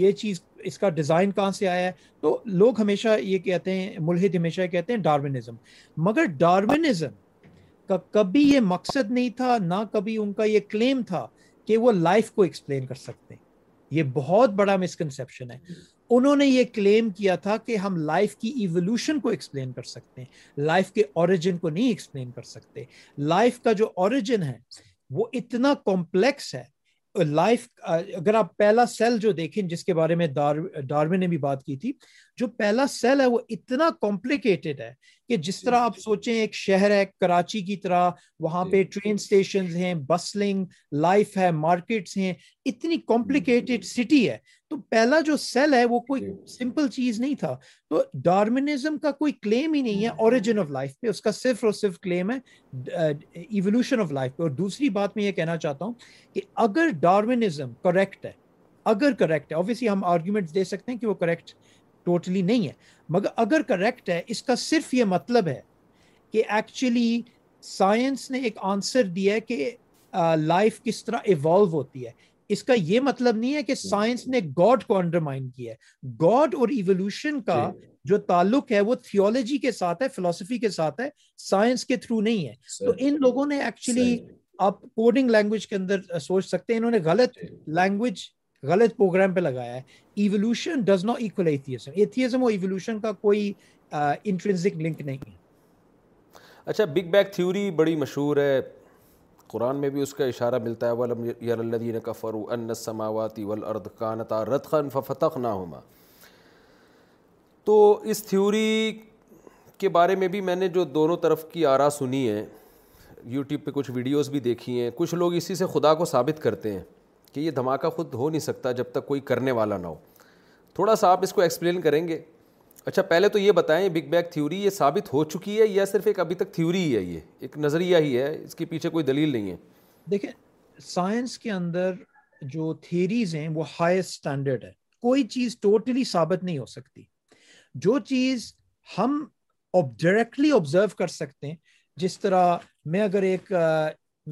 یہ چیز اس کا ڈیزائن کہاں سے آیا ہے تو لوگ ہمیشہ یہ کہتے ہیں ملحد ہمیشہ یہ کہتے ہیں ڈاربنزم مگر ڈاربنزم کا کبھی یہ مقصد نہیں تھا نہ کبھی ان کا یہ کلیم تھا کہ وہ لائف کو ایکسپلین کر سکتے ہیں یہ بہت بڑا مسکنسپشن ہے انہوں نے یہ کلیم کیا تھا کہ ہم لائف کی ایولوشن کو ایکسپلین کر سکتے ہیں لائف کے اوریجن کو نہیں ایکسپلین کر سکتے لائف کا جو اوریجن ہے وہ اتنا کمپلیکس ہے لائف اگر آپ پہلا سیل جو دیکھیں جس کے بارے میں ڈارو نے بھی بات کی تھی جو پہلا سیل ہے وہ اتنا کمپلیکیٹڈ ہے کہ جس جی، طرح جی، آپ سوچیں ایک شہر ہے کراچی کی طرح وہاں جی، پہ ٹرین سٹیشنز ہیں ہیں بسلنگ لائف ہے اتنی کمپلیکیٹڈ سٹی ہے تو پہلا جو سیل ہے وہ کوئی سمپل چیز نہیں تھا تو ڈارمنزم کا کوئی کلیم ہی نہیں ہے اوریجن آف لائف پہ اس کا صرف اور صرف کلیم ہے ایولیوشن آف لائف پہ اور دوسری بات میں یہ کہنا چاہتا ہوں کہ اگر ڈارمنزم کریکٹ ہے اگر کریکٹ ہے ہم آرگیومنٹ دے سکتے ہیں کہ وہ کریکٹ ٹوٹلی نہیں ہے مگر اگر کریکٹ ہے اس کا صرف یہ مطلب ہے کہ ایکچولی سائنس نے ایک آنسر دیا ہے کہ لائف کس طرح ایوالو ہوتی ہے اس کا یہ مطلب نہیں ہے کہ سائنس نے گاڈ کو انڈرمائن کیا ہے گاڈ اور ایولیوشن کا جی۔ جو تعلق ہے وہ تھیولوجی کے ساتھ ہے فلسفی کے ساتھ ہے سائنس کے تھرو نہیں ہے تو ان لوگوں نے ایکچولی آپ کوڈنگ لینگویج کے اندر سوچ سکتے ہیں انہوں نے غلط لینگویج جی۔ غلط پروگرام پہ لگایا ہے evolution does not equal atheism atheism اور ایولیوشن کا کوئی انٹرنزک لنک نہیں ہے اچھا بگ بیگ تھیوری بڑی مشہور ہے قرآن میں بھی اس کا اشارہ ملتا ہے ولم یر الذین کفروا ان السماوات والارض کانتا رتقا ففتقناہما تو اس تھیوری کے بارے میں بھی میں نے جو دونوں طرف کی آرا سنی ہیں یوٹیوب پہ کچھ ویڈیوز بھی دیکھی ہیں کچھ لوگ اسی سے خدا کو ثابت کرتے ہیں کہ یہ دھماکہ خود ہو نہیں سکتا جب تک کوئی کرنے والا نہ ہو تھوڑا سا آپ اس کو ایکسپلین کریں گے اچھا پہلے تو یہ بتائیں بگ بیگ تھیوری یہ ثابت ہو چکی ہے یا صرف ایک ابھی تک تھیوری ہی ہے یہ ایک نظریہ ہی ہے اس کے پیچھے کوئی دلیل نہیں ہے دیکھیں سائنس کے اندر جو تھیوریز ہیں وہ ہائیسٹ اسٹینڈرڈ ہے کوئی چیز ٹوٹلی ثابت نہیں ہو سکتی جو چیز ہم ڈائریکٹلی آبزرو کر سکتے ہیں جس طرح میں اگر ایک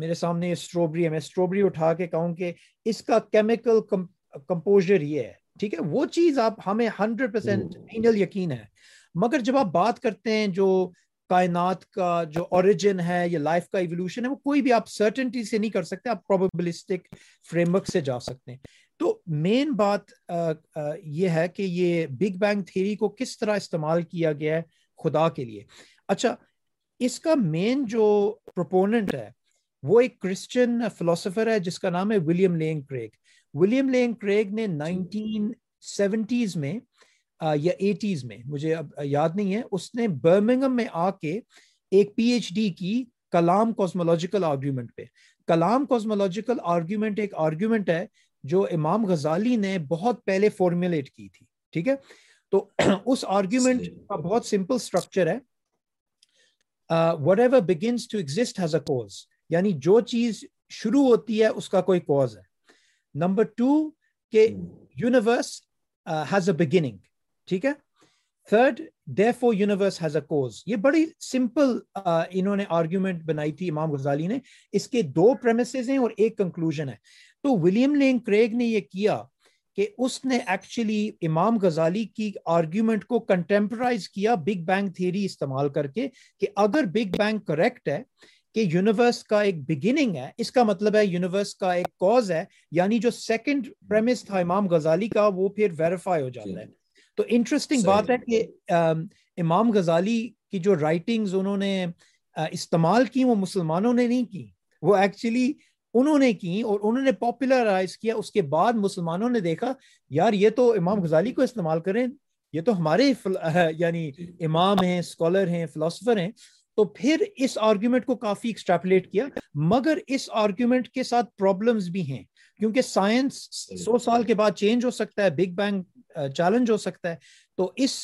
میرے سامنے یہ اسٹرابری ہے میں اسٹرابری اٹھا کے کہوں کہ اس کا کیمیکل کمپوزر یہ ہے ٹھیک ہے وہ چیز آپ ہمیں ہنڈریڈ پرسینٹ انڈل یقین ہے مگر جب آپ بات کرتے ہیں جو کائنات کا جو اوریجن ہے یا لائف کا ایولیوشن ہے وہ کوئی بھی آپ سرٹنٹی سے نہیں کر سکتے آپ پروبلسٹک فریم ورک سے جا سکتے ہیں تو مین بات یہ ہے کہ یہ بگ بینگ تھیری کو کس طرح استعمال کیا گیا ہے خدا کے لیے اچھا اس کا مین جو پروپوننٹ ہے وہ ایک کرسچن فلاسفر ہے جس کا نام ہے William Lane Craig William Lane Craig نے جی۔ نائنٹین سیونٹیز میں یا ایٹیز میں مجھے اب یاد نہیں ہے اس نے برمنگم میں آ کے ایک پی ایچ ڈی کی کلام کازمولوجیکل آرگیومنٹ پہ کلام کازمولوجیکل آرگیومنٹ ایک آرگیومنٹ ہے جو امام غزالی نے بہت پہلے فارمیولیٹ کی تھی ٹھیک ہے تو *clears throat* اس آرگیومنٹ جی۔ کا بہت سمپل اسٹرکچر ہے whatever begins to exist cause یعنی جو چیز شروع ہوتی ہے اس کا کوئی کوز ہے نمبر ٹو کہ یونیورس ہیز اے بگننگ ٹھیک ہے third universe has a cause یہ بڑی سمپل uh, انہوں نے آرگیومنٹ بنائی تھی امام غزالی نے اس کے دو پریمیسز ہیں اور ایک کنکلوژن ہے تو ولیم لینگ کریگ نے یہ کیا کہ اس نے ایکچولی امام غزالی کی آرگیومنٹ کو کنٹمپرائز کیا بگ بینگ تھیری استعمال کر کے کہ اگر بگ بینگ کریکٹ ہے کہ یونیورس کا ایک بگننگ ہے اس کا مطلب ہے یونیورس کا ایک کوز ہے یعنی جو سیکنڈ تھا امام غزالی کا وہ پھر ویریفائی ہو جاتا ہے ہے تو انٹرسٹنگ بات کہ امام غزالی کی جو رائٹنگز انہوں نے استعمال کی وہ مسلمانوں نے نہیں کی وہ ایکچولی انہوں نے کی اور انہوں نے پاپولرائز کیا اس کے بعد مسلمانوں نے دیکھا یار یہ تو امام غزالی کو استعمال کریں یہ تو ہمارے یعنی جی۔ امام ہیں اسکالر ہیں فلاسفر ہیں تو پھر اس آرگیومنٹ کو کافی کیا مگر اس آرگیومنٹ کے ساتھ پرابلمز بھی ہیں کیونکہ سائنس سو سال کے بعد چینج ہو سکتا ہے بگ بینگ چیلنج ہو سکتا ہے تو اس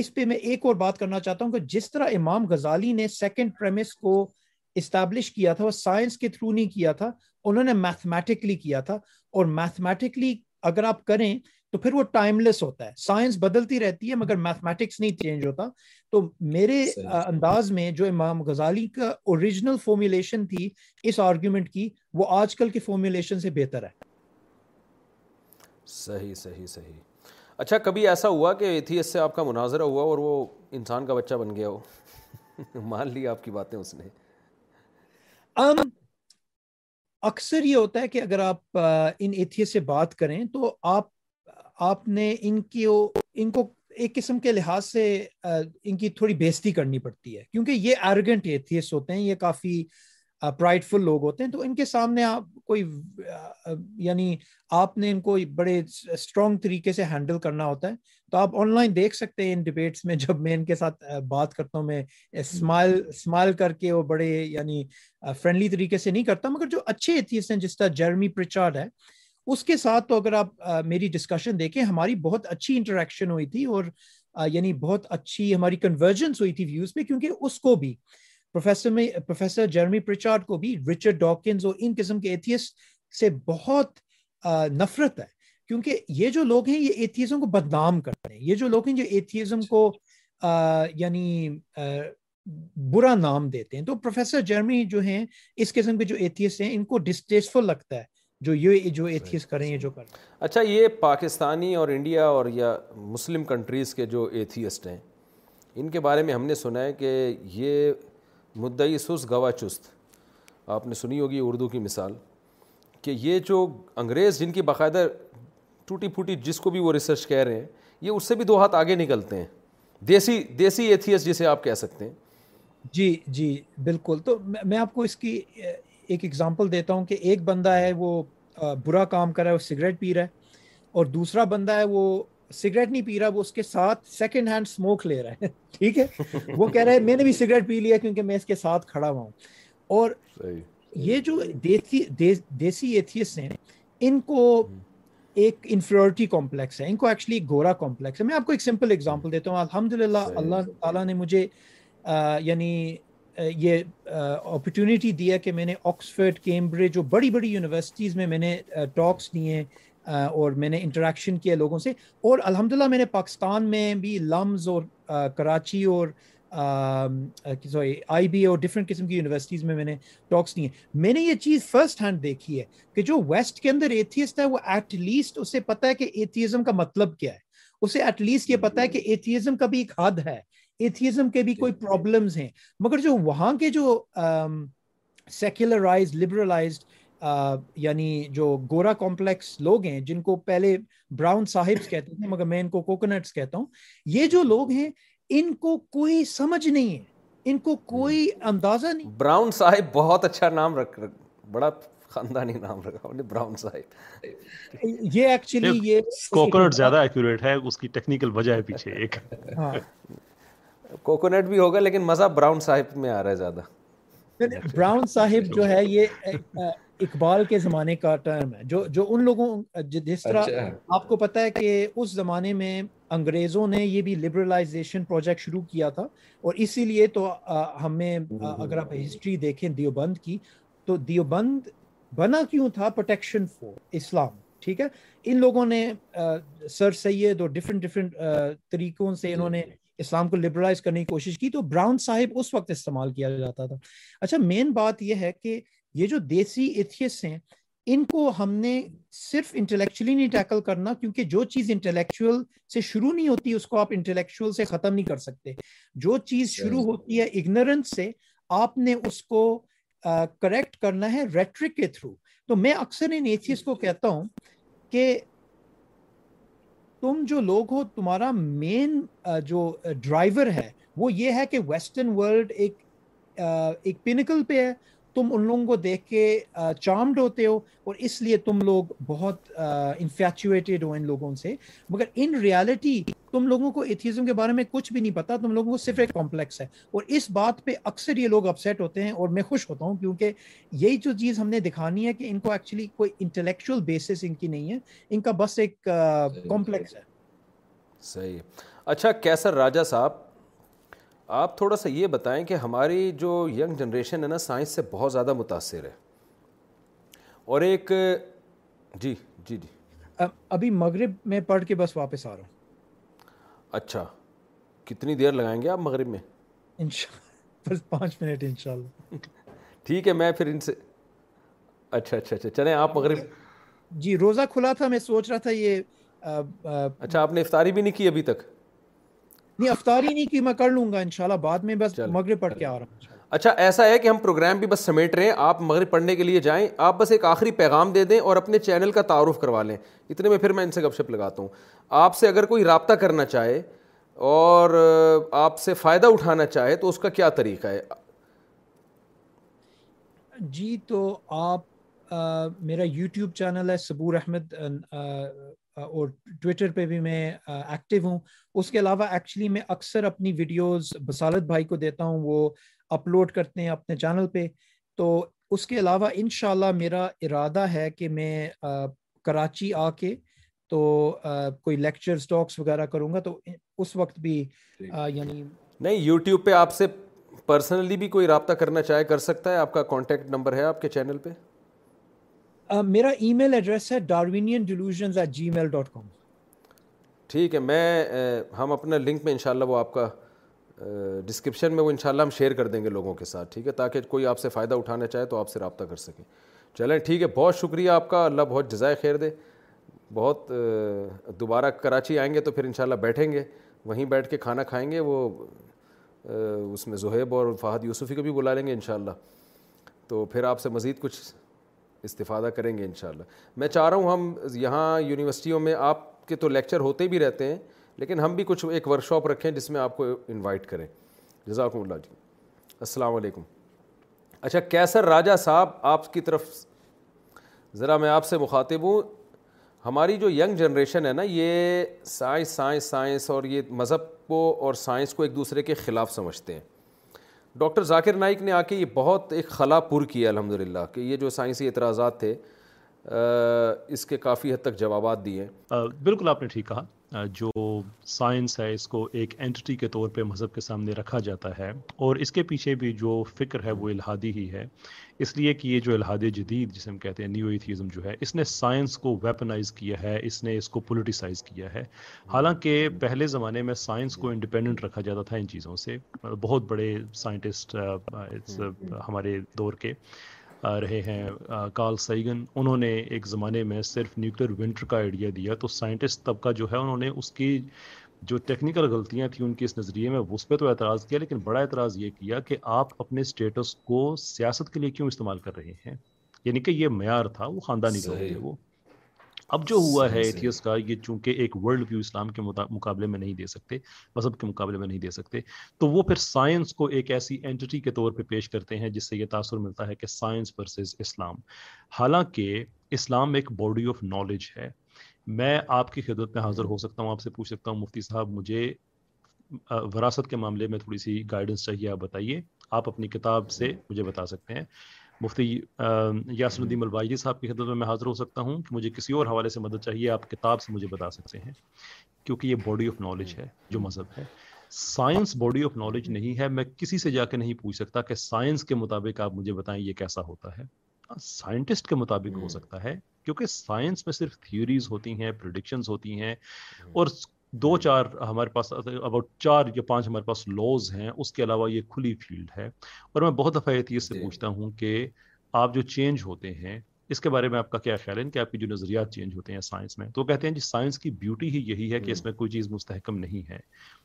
اس پہ میں ایک اور بات کرنا چاہتا ہوں کہ جس طرح امام غزالی نے سیکنڈ کو اسٹیبلش کیا تھا وہ سائنس کے تھرو نہیں کیا تھا انہوں نے میتھمیٹکلی کیا تھا اور میتھمیٹکلی اگر آپ کریں تو پھر وہ ٹائم لیس ہوتا ہے سائنس بدلتی رہتی ہے مگر میتھمیٹکس نہیں چینج ہوتا تو میرے انداز میں جو امام غزالی کا اوریجنل فارمولیشن تھی اس آرگیومنٹ کی وہ آج کل کے فارمولیشن سے بہتر ہے صحیح صحیح صحیح اچھا کبھی ایسا ہوا کہ ایتھیس سے آپ کا مناظرہ ہوا اور وہ انسان کا بچہ بن گیا ہو *laughs* مان لی آپ کی باتیں اس نے um, اکثر یہ ہوتا ہے کہ اگر آپ ان ایتھیس سے بات کریں تو آپ آپ نے ان کی ان کو ایک قسم کے لحاظ سے ان کی تھوڑی بےزتی کرنی پڑتی ہے کیونکہ یہ ایروگنٹ ایتھیس ہوتے ہیں یہ کافی پرائڈ فل لوگ ہوتے ہیں تو ان کے سامنے آپ کو یعنی آپ نے ان کو بڑے اسٹرانگ طریقے سے ہینڈل کرنا ہوتا ہے تو آپ آن لائن دیکھ سکتے ہیں ان ڈبیٹس میں جب میں ان کے ساتھ بات کرتا ہوں میں اسمائل کر کے وہ بڑے یعنی فرینڈلی طریقے سے نہیں کرتا مگر جو اچھے ہیں جس طرح جرمی پرچارڈ ہے اس کے ساتھ تو اگر آپ میری ڈسکشن دیکھیں ہماری بہت اچھی انٹریکشن ہوئی تھی اور یعنی بہت اچھی ہماری کنورجنس ہوئی تھی ویوز پہ کیونکہ اس کو بھی پروفیسر پروفیسر میں جرمی پرچارڈ کو بھی رچرڈ ڈاکنز اور ان قسم کے ایتھیسٹ سے بہت نفرت ہے کیونکہ یہ جو لوگ ہیں یہ ایتھیزم کو بدنام کرتے ہیں یہ جو لوگ ہیں جو ایتھیزم کو یعنی برا نام دیتے ہیں تو پروفیسر جرمی جو ہیں اس قسم کے جو ایتھیس ہیں ان کو ڈسٹیسفل لگتا ہے جو یہ جو ایتھیس کریں جو کر اچھا یہ پاکستانی اور انڈیا اور یا مسلم کنٹریز کے جو ایتھیسٹ ہیں ان کے بارے میں ہم نے سنا ہے کہ یہ مدعی سست گوا چست آپ نے سنی ہوگی اردو کی مثال کہ یہ جو انگریز جن کی باقاعدہ ٹوٹی پھوٹی جس کو بھی وہ ریسرچ کہہ رہے ہیں یہ اس سے بھی دو ہاتھ آگے نکلتے ہیں دیسی دیسی ایتھیس جسے آپ کہہ سکتے ہیں جی جی بالکل تو میں آپ کو اس کی ایک اگزامپل دیتا ہوں کہ ایک بندہ ہے وہ برا کام کر رہا ہے وہ سگریٹ پی رہا ہے اور دوسرا بندہ ہے وہ سگریٹ نہیں پی رہا وہ اس کے ساتھ سیکنڈ ہینڈ سموک لے رہا ہے *laughs* ٹھیک ہے وہ کہہ رہا ہے میں نے بھی سگریٹ پی لیا کیونکہ میں اس کے ساتھ کھڑا ہوا ہوں اور یہ جو دیسی ایتھیس ہیں ان کو ایک انفیورٹی کمپلیکس ہے ان کو ایکچولی گورا کمپلیکس ہے میں آپ کو ایک سمپل اگزامپل دیتا ہوں الحمد للہ اللہ تعالیٰ نے مجھے یعنی یہ اپرچونیٹی دیا کہ میں نے آکسفرڈ کیمبرج جو بڑی بڑی یونیورسٹیز میں میں نے ٹاکس ہیں اور میں نے انٹریکشن کیا لوگوں سے اور الحمد للہ میں نے پاکستان میں بھی لمز اور کراچی اور سوری آئی بی اور ڈفرینٹ قسم کی یونیورسٹیز میں میں نے ٹاکس لیے میں نے یہ چیز فرسٹ ہینڈ دیکھی ہے کہ جو ویسٹ کے اندر ایتھیسٹ ہے وہ ایٹ لیسٹ اسے پتا ہے کہ ایتھیزم کا مطلب کیا ہے اسے ایٹ لیسٹ یہ پتہ ہے کہ ایتھیزم کا بھی ایک حد ہے ایتھیزم کے بھی کوئی پرابلمس ہیں مگر جو وہاں کے جو سیکولرائز لبرلائزڈ یعنی جو گورا کمپلیکس لوگ ہیں جن کو پہلے براؤن صاحب کہتے تھے *laughs* مگر میں ان کو کوکونٹس کہتا ہوں یہ جو لوگ ہیں ان کو کوئی سمجھ نہیں ہے ان کو کوئی اندازہ نہیں براؤن صاحب بہت اچھا نام رکھ رکھ بڑا خاندانی نام رکھا انہیں براؤن صاحب *laughs* یہ ایکچولی یہ کوکونٹ زیادہ ایکوریٹ ہے اس کی ٹیکنیکل وجہ ہے پیچھے ایک ہاں۔ *laughs* کوکونٹ بھی ہوگا لیکن مزہ براؤن صاحب میں آ رہا ہے زیادہ براؤن صاحب جو ہے یہ اقبال کے زمانے کا ٹرم ہے جو جو ان لوگوں جس طرح اچھا۔ آپ کو پتا ہے کہ اس زمانے میں انگریزوں نے یہ بھی لبرلائزیشن پروجیکٹ شروع کیا تھا اور اسی لیے تو ہمیں اگر آپ ہسٹری دیکھیں دیوبند کی تو دیوبند بنا کیوں تھا پروٹیکشن فور اسلام ٹھیک ہے ان لوگوں نے سر سید اور ڈفرینٹ ڈفرینٹ طریقوں سے انہوں نے اسلام کو لبرلائز کرنے کی کوشش کی تو براؤن صاحب اس وقت استعمال کیا جاتا تھا اچھا مین بات یہ ہے کہ یہ جو دیسی ایتھیس ہیں ان کو ہم نے صرف انٹلیکچولی نہیں ٹیکل کرنا کیونکہ جو چیز انٹلیکچوئل سے شروع نہیں ہوتی اس کو آپ انٹلیکچوئل سے ختم نہیں کر سکتے جو چیز شروع ہوتی ہے اگنورنس سے آپ نے اس کو کریکٹ کرنا ہے ریٹرک کے تھرو تو میں اکثر ان ایتھیس کو کہتا ہوں کہ تم جو لوگ ہو تمہارا مین جو ڈرائیور ہے وہ یہ ہے کہ ویسٹرن ورلڈ ایک پینکل پہ ہے تم ان لوگوں کو دیکھ کے چامڈ ہوتے ہو اور اس لیے تم لوگ بہت ہو ان لوگوں سے مگر ان ریالٹی تم لوگوں کو ایتھیزم کے بارے میں کچھ بھی نہیں پتا تم لوگوں کو صرف ایک کمپلیکس ہے اور اس بات پہ اکثر یہ لوگ اپسیٹ ہوتے ہیں اور میں خوش ہوتا ہوں کیونکہ یہی جو چیز ہم نے دکھانی ہے کہ ان کو ایکچولی کوئی انٹلیکچوئل بیسس ان کی نہیں ہے ان کا بس ایک کمپلیکس ہے صحیح اچھا کیسر راجا صاحب آپ تھوڑا سا یہ بتائیں کہ ہماری جو ینگ جنریشن ہے نا سائنس سے بہت زیادہ متاثر ہے اور ایک جی جی جی ابھی مغرب میں پڑھ کے بس واپس آ رہا ہوں اچھا کتنی دیر لگائیں گے آپ مغرب میں بس پانچ منٹ ان شاء اللہ ٹھیک ہے میں پھر ان سے اچھا اچھا اچھا چلیں آپ مغرب جی روزہ کھلا تھا میں سوچ رہا تھا یہ اچھا آپ نے افطاری بھی نہیں کی ابھی تک نہیں نہیں میں کر لوں گا انشاءاللہ بعد میں بس مغرب پڑھ کے آ رہا ہوں اچھا ایسا ہے کہ ہم پروگرام بھی بس سمیٹ رہے ہیں آپ مغرب پڑھنے کے لیے جائیں آپ بس ایک آخری پیغام دے دیں اور اپنے چینل کا تعارف کروا لیں اتنے میں پھر میں ان سے گپ شپ لگاتا ہوں آپ سے اگر کوئی رابطہ کرنا چاہے اور آپ سے فائدہ اٹھانا چاہے تو اس کا کیا طریقہ ہے جی تو آپ میرا یوٹیوب چینل ہے صبور احمد اور ٹویٹر پہ بھی میں ایکٹیو ہوں اس کے علاوہ ایکچولی میں اکثر اپنی ویڈیوز بسالت بھائی کو دیتا ہوں وہ اپلوڈ کرتے ہیں اپنے چینل پہ تو اس کے علاوہ انشاءاللہ میرا ارادہ ہے کہ میں کراچی آ کے تو کوئی لیکچرز ٹاکس وغیرہ کروں گا تو اس وقت بھی جی۔ یعنی نہیں یوٹیوب پہ آپ سے پرسنلی بھی کوئی رابطہ کرنا چاہے کر سکتا ہے آپ کا کانٹیکٹ نمبر ہے آپ کے چینل پہ میرا ای میل ایڈریس ہے delusions at Gmail dot com ٹھیک ہے میں ہم اپنا لنک میں انشاءاللہ وہ آپ کا ڈسکرپشن میں وہ انشاءاللہ ہم شیئر کر دیں گے لوگوں کے ساتھ ٹھیک ہے تاکہ کوئی آپ سے فائدہ اٹھانا چاہے تو آپ سے رابطہ کر سکیں چلیں ٹھیک ہے بہت شکریہ آپ کا اللہ بہت جزائے خیر دے بہت دوبارہ کراچی آئیں گے تو پھر انشاءاللہ بیٹھیں گے وہیں بیٹھ کے کھانا کھائیں گے وہ اس میں زہیب اور فہد یوسفی کو بھی بلا لیں گے انشاءاللہ تو پھر آپ سے مزید کچھ استفادہ کریں گے انشاءاللہ میں چاہ رہا ہوں ہم یہاں یونیورسٹیوں میں آپ کے تو لیکچر ہوتے بھی رہتے ہیں لیکن ہم بھی کچھ ایک ورک شاپ رکھیں جس میں آپ کو انوائٹ کریں جزاکم اللہ جی السلام علیکم اچھا کیسر راجہ صاحب آپ کی طرف ذرا میں آپ سے مخاطب ہوں ہماری جو ینگ جنریشن ہے نا یہ سائنس سائنس سائنس اور یہ مذہب کو اور سائنس کو ایک دوسرے کے خلاف سمجھتے ہیں ڈاکٹر ذاکر نائک نے آ کے یہ بہت ایک خلا پر کیا الحمد للہ کہ یہ جو سائنسی اعتراضات تھے اس کے کافی حد تک جوابات دیے بالکل آپ نے ٹھیک کہا جو سائنس ہے اس کو ایک اینٹی کے طور پہ مذہب کے سامنے رکھا جاتا ہے اور اس کے پیچھے بھی جو فکر ہے وہ الہادی ہی ہے اس لیے کہ یہ جو الحاد جدید جسے ہم کہتے ہیں نیو ایتھیزم جو ہے اس نے سائنس کو ویپنائز کیا ہے اس نے اس کو پولیٹیسائز کیا ہے حالانکہ پہلے زمانے میں سائنس کو انڈیپینڈنٹ رکھا جاتا تھا ان چیزوں سے بہت بڑے سائنٹسٹ ہمارے دور کے رہے ہیں کارل سیگن انہوں نے ایک زمانے میں صرف نیوکلیر ونٹر کا آئیڈیا دیا تو سائنٹسٹ طبقہ جو ہے انہوں نے اس کی جو ٹیکنیکل غلطیاں تھیں ان کی اس نظریے میں اس پہ تو اعتراض کیا لیکن بڑا اعتراض یہ کیا کہ آپ اپنے اسٹیٹس کو سیاست کے لیے کیوں استعمال کر رہے ہیں یعنی کہ یہ معیار تھا وہ خاندانی رہے گا وہ اب جو ہوا ہے ایتھیس کا یہ چونکہ ایک ورلڈ ویو اسلام کے مقابلے میں نہیں دے سکتے مذہب کے مقابلے میں نہیں دے سکتے تو وہ پھر سائنس کو ایک ایسی اینٹی کے طور پہ پیش کرتے ہیں جس سے یہ تاثر ملتا ہے کہ سائنس ورسز اسلام حالانکہ اسلام ایک باڈی آف نالج ہے میں آپ کی خدمت میں حاضر ہو سکتا ہوں آپ سے پوچھ سکتا ہوں مفتی صاحب مجھے وراثت کے معاملے میں تھوڑی سی گائیڈنس چاہیے آپ بتائیے آپ اپنی کتاب سے مجھے بتا سکتے ہیں مفتی یاسر الدین الباجی صاحب کی خدمت میں میں حاضر ہو سکتا ہوں کہ مجھے کسی اور حوالے سے مدد چاہیے آپ کتاب سے مجھے بتا سکتے ہیں کیونکہ یہ باڈی آف نالج ہے جو مذہب ہے سائنس باڈی آف نالج نہیں ہے میں کسی سے جا کے نہیں پوچھ سکتا کہ سائنس کے مطابق آپ مجھے بتائیں یہ کیسا ہوتا ہے سائنٹسٹ کے مطابق ہو سکتا ہے کیونکہ سائنس میں صرف تھیوریز ہوتی ہیں پروڈکشنز ہوتی ہیں اور دو چار ہمارے پاس اباؤٹ چار یا پانچ ہمارے پاس لوز ہیں اس کے علاوہ یہ کھلی فیلڈ ہے اور میں بہت دفعہ یہ سے جی۔ پوچھتا ہوں کہ آپ جو چینج ہوتے ہیں اس کے بارے میں آپ کا کیا خیال ہے کہ آپ کی جو نظریات چینج ہوتے ہیں سائنس میں تو کہتے ہیں جی سائنس کی بیوٹی ہی یہی ہے کہ اس میں کوئی چیز مستحکم نہیں ہے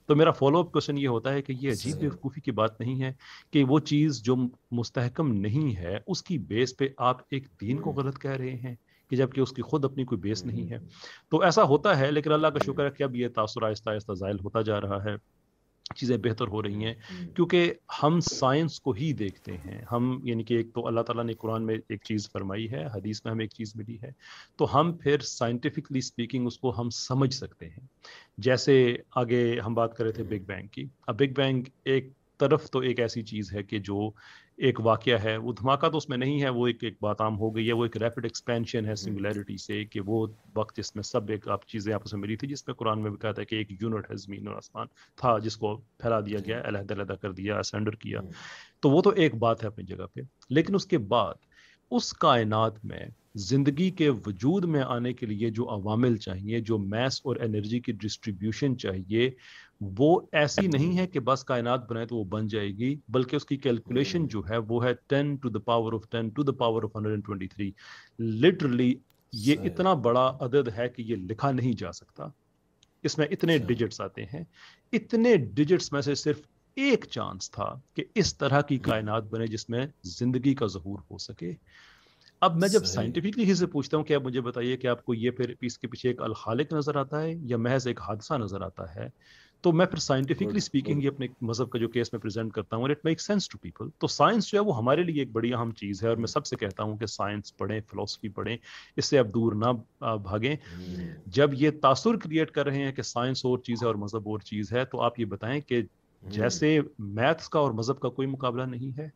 تو میرا فالو اپ کوشچن یہ ہوتا ہے کہ یہ عجیب بیوقوفی کی بات نہیں ہے کہ وہ چیز جو مستحکم نہیں ہے اس کی بیس پہ آپ ایک دین کو غلط کہہ رہے ہیں کہ جب کہ اس کی خود اپنی کوئی بیس نہیں ہے تو ایسا ہوتا ہے لیکن اللہ کا شکر ہے کہ اب یہ تاثر آہستہ آہستہ ظائل ہوتا جا رہا ہے چیزیں بہتر ہو رہی ہیں کیونکہ ہم سائنس کو ہی دیکھتے ہیں ہم یعنی کہ ایک تو اللہ تعالیٰ نے قرآن میں ایک چیز فرمائی ہے حدیث میں ہمیں ایک چیز ملی ہے تو ہم پھر سائنٹیفکلی اسپیکنگ اس کو ہم سمجھ سکتے ہیں جیسے آگے ہم بات کر رہے تھے بگ بینگ کی اب بگ بینگ ایک طرف تو ایک ایسی چیز ہے کہ جو ایک واقعہ ہے وہ دھماکہ تو اس میں نہیں ہے وہ ایک ایک بات عام ہو گئی ہے وہ ایک ریپڈ ایکسپینشن ہے سنگولیرٹی سے کہ وہ وقت جس میں سب ایک آپ چیزیں آپس میں ملی تھی جس میں قرآن میں بھی کہا تھا کہ ایک یونٹ ہے زمین اور آسمان تھا جس کو پھیلا دیا جی۔ گیا علیحدہ علیحدہ کر دیا اسینڈر کیا تو وہ تو ایک بات ہے اپنی جگہ پہ لیکن اس کے بعد اس کائنات میں زندگی کے وجود میں آنے کے لیے جو عوامل چاہیے جو میس اور انرجی کی ڈسٹریبیوشن چاہیے وہ ایسی نہیں ہے کہ بس کائنات بنائے تو وہ بن جائے گی بلکہ اس کی کیلکولیشن جو ہے وہ ہے ten to the power of ten to the power of hundred and twenty three literally یہ اتنا بڑا عدد ہے کہ یہ لکھا نہیں جا سکتا اس میں اتنے ڈیجٹس آتے ہیں اتنے ڈیجٹس میں سے صرف ایک چانس تھا کہ اس طرح کی کائنات بنے جس میں زندگی کا ظہور ہو سکے اب میں جب سائنٹیفکلی ہی سے پوچھتا ہوں کہ آپ مجھے بتائیے کہ آپ کو یہ پھر اس کے پیچھے ایک الخالق نظر آتا ہے یا محض ایک حادثہ نظر آتا ہے تو میں پھر سائنٹیفکلی اسپیکنگ یہ اپنے مذہب کا جو کیس میں پریزنٹ کرتا ہوں اور it make sense to people تو سائنس جو ہے وہ ہمارے لیے ایک بڑی اہم چیز ہے اور میں سب سے کہتا ہوں کہ سائنس پڑھیں فلاسفی پڑھیں اس سے اب دور نہ بھاگیں جب یہ تاثر کریٹ کر رہے ہیں کہ سائنس اور چیز ہے اور مذہب اور چیز ہے تو آپ یہ بتائیں کہ hmm. جیسے میتھس کا اور مذہب کا کوئی مقابلہ نہیں ہے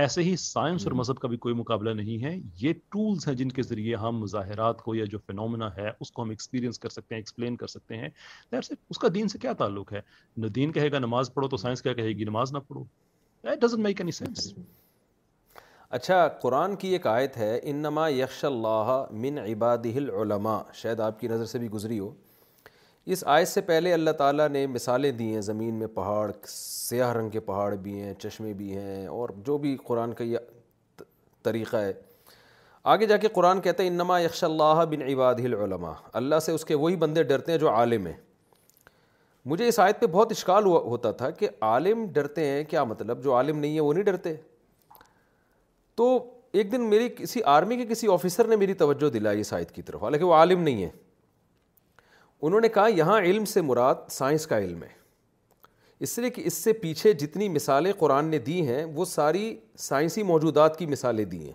ایسے ہی سائنس اور مذہب کا بھی کوئی مقابلہ نہیں ہے یہ ٹولز ہیں جن کے ذریعے ہم مظاہرات کو یا جو فنومنا ہے اس کو ہم ایکسپیرینس کر سکتے ہیں ایکسپلین کر سکتے ہیں اس کا دین سے کیا تعلق ہے نہ دین کہے گا نماز پڑھو تو سائنس کیا کہے گی نماز نہ سینس اچھا قرآن کی ایک آیت ہے انما یکش اللہ من العلماء شاید آپ کی نظر سے بھی گزری ہو اس آیت سے پہلے اللہ تعالیٰ نے مثالیں دی ہیں زمین میں پہاڑ سیاہ رنگ کے پہاڑ بھی ہیں چشمے بھی ہیں اور جو بھی قرآن کا یہ طریقہ ہے آگے جا کے قرآن کہتا ہے انما یکش اللہ بن عباد العلماء اللہ سے اس کے وہی بندے ڈرتے ہیں جو عالم ہیں مجھے اس آیت پہ بہت اشکال ہوا ہوتا تھا کہ عالم ڈرتے ہیں کیا مطلب جو عالم نہیں ہے وہ نہیں ڈرتے تو ایک دن میری کسی آرمی کے کسی آفیسر نے میری توجہ دلائی اس آیت کی طرف حالانکہ وہ عالم نہیں ہے انہوں نے کہا یہاں علم سے مراد سائنس کا علم ہے اس لیے کہ اس سے پیچھے جتنی مثالیں قرآن نے دی ہیں وہ ساری سائنسی موجودات کی مثالیں دی ہیں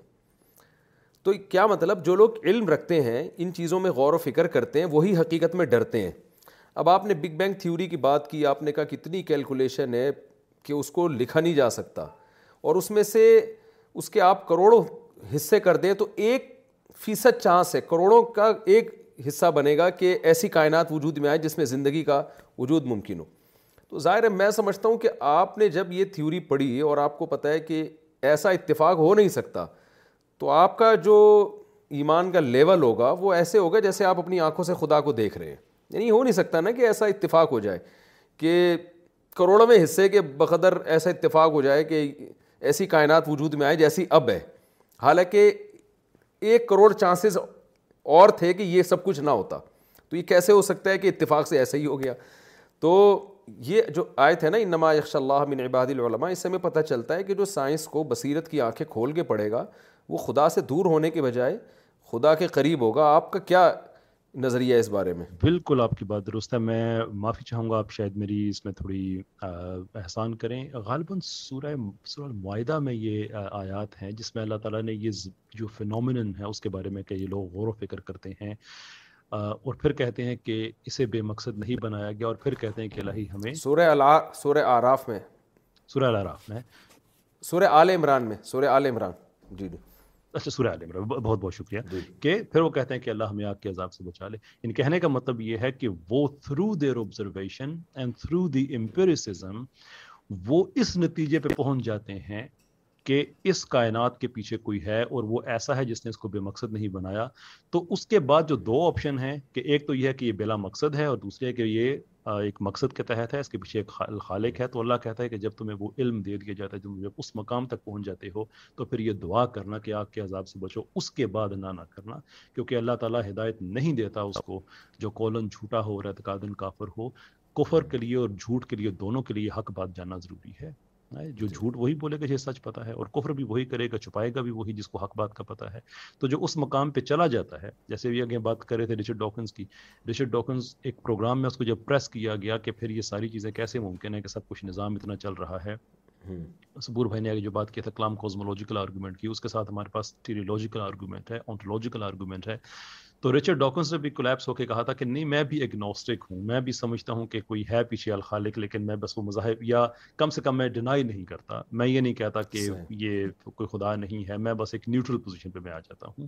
تو کیا مطلب جو لوگ علم رکھتے ہیں ان چیزوں میں غور و فکر کرتے ہیں وہی حقیقت میں ڈرتے ہیں اب آپ نے بگ بینگ تھیوری کی بات کی آپ نے کہا کتنی کیلکولیشن ہے کہ اس کو لکھا نہیں جا سکتا اور اس میں سے اس کے آپ کروڑوں حصے کر دیں تو ایک فیصد چانس ہے کروڑوں کا ایک حصہ بنے گا کہ ایسی کائنات وجود میں آئے جس میں زندگی کا وجود ممکن ہو تو ظاہر ہے میں سمجھتا ہوں کہ آپ نے جب یہ تھیوری پڑھی اور آپ کو پتہ ہے کہ ایسا اتفاق ہو نہیں سکتا تو آپ کا جو ایمان کا لیول ہوگا وہ ایسے ہوگا جیسے آپ اپنی آنکھوں سے خدا کو دیکھ رہے ہیں یعنی ہو نہیں سکتا نا کہ ایسا اتفاق ہو جائے کہ کروڑوں میں حصے کے بقدر ایسا اتفاق ہو جائے کہ ایسی کائنات وجود میں آئے جیسی اب ہے حالانکہ ایک کروڑ چانسز اور تھے کہ یہ سب کچھ نہ ہوتا تو یہ کیسے ہو سکتا ہے کہ اتفاق سے ایسے ہی ہو گیا تو یہ جو آئے تھے نا نما یکش اللہ من عباد العلماء اس سے ہمیں پتہ چلتا ہے کہ جو سائنس کو بصیرت کی آنکھیں کھول کے پڑھے گا وہ خدا سے دور ہونے کے بجائے خدا کے قریب ہوگا آپ کا کیا نظریہ اس بارے میں بالکل آپ کی بات درست ہے میں معافی چاہوں گا آپ شاید میری اس میں تھوڑی احسان کریں غالباً سورہ سورہ معاہدہ میں یہ آیات ہیں جس میں اللہ تعالیٰ نے یہ جو فنومین ہے اس کے بارے میں کہ یہ لوگ غور و فکر کرتے ہیں اور پھر کہتے ہیں کہ اسے بے مقصد نہیں بنایا گیا اور پھر کہتے ہیں کہ اللہ ہمیں سورہ سورہ آراف میں سورہ العراف میں سورہ آل عمران میں سورہ آل عمران جی جی اچھا سورہ سرا بہت بہت شکریہ جی۔ کہ پھر وہ کہتے ہیں کہ اللہ ہمیں آگ کے عذاب سے بچا لے ان یعنی کہنے کا مطلب یہ ہے کہ وہ through their observation and through the empiricism وہ اس نتیجے پہ پہنچ جاتے ہیں کہ اس کائنات کے پیچھے کوئی ہے اور وہ ایسا ہے جس نے اس کو بے مقصد نہیں بنایا تو اس کے بعد جو دو آپشن ہیں کہ ایک تو یہ ہے کہ یہ بلا مقصد ہے اور دوسرے کہ یہ ایک مقصد کے تحت ہے اس کے پیچھے ایک خالق ہے تو اللہ کہتا ہے کہ جب تمہیں وہ علم دے دیا جاتا ہے جب تم اس مقام تک پہنچ جاتے ہو تو پھر یہ دعا کرنا کہ آگ کے عذاب سے بچو اس کے بعد نہ نہ کرنا کیونکہ اللہ تعالیٰ ہدایت نہیں دیتا اس کو جو کولن جھوٹا ہو اور اعتقاد کافر ہو کفر کے لیے اور جھوٹ کے لیے دونوں کے لیے حق بات جانا ضروری ہے جو جی۔ جھوٹ وہی بولے گا جسے سچ پتا ہے اور کفر بھی وہی کرے گا چھپائے گا بھی وہی جس کو حق بات کا پتا ہے تو جو اس مقام پہ چلا جاتا ہے جیسے بھی اگر بات کر رہے تھے رچرڈ ڈاکنز کی رچرڈ ڈاکنز ایک پروگرام میں اس کو جب پریس کیا گیا کہ پھر یہ ساری چیزیں کیسے ممکن ہے کہ سب کچھ نظام اتنا چل رہا ہے سبور بھائی نے آگے جو بات کیا تھا کلام کوزمولوجیکل آرگومنٹ کی اس کے ساتھ ہمارے پاس ٹیریولوجیکل آرگومنٹ ہے آنٹولوجیکل آرگومنٹ ہے تو رچرڈ ڈاکنس نے بھی کولیپس ہو کے کہا تھا کہ نہیں میں بھی اگنوسٹک ہوں میں بھی سمجھتا ہوں کہ کوئی ہے پیچھے الخالق لیکن میں بس وہ مذاہب یا کم سے کم میں ڈینائی نہیں کرتا میں یہ نہیں کہتا کہ یہ کوئی خدا نہیں ہے میں بس ایک نیوٹرل پوزیشن پہ میں آ جاتا ہوں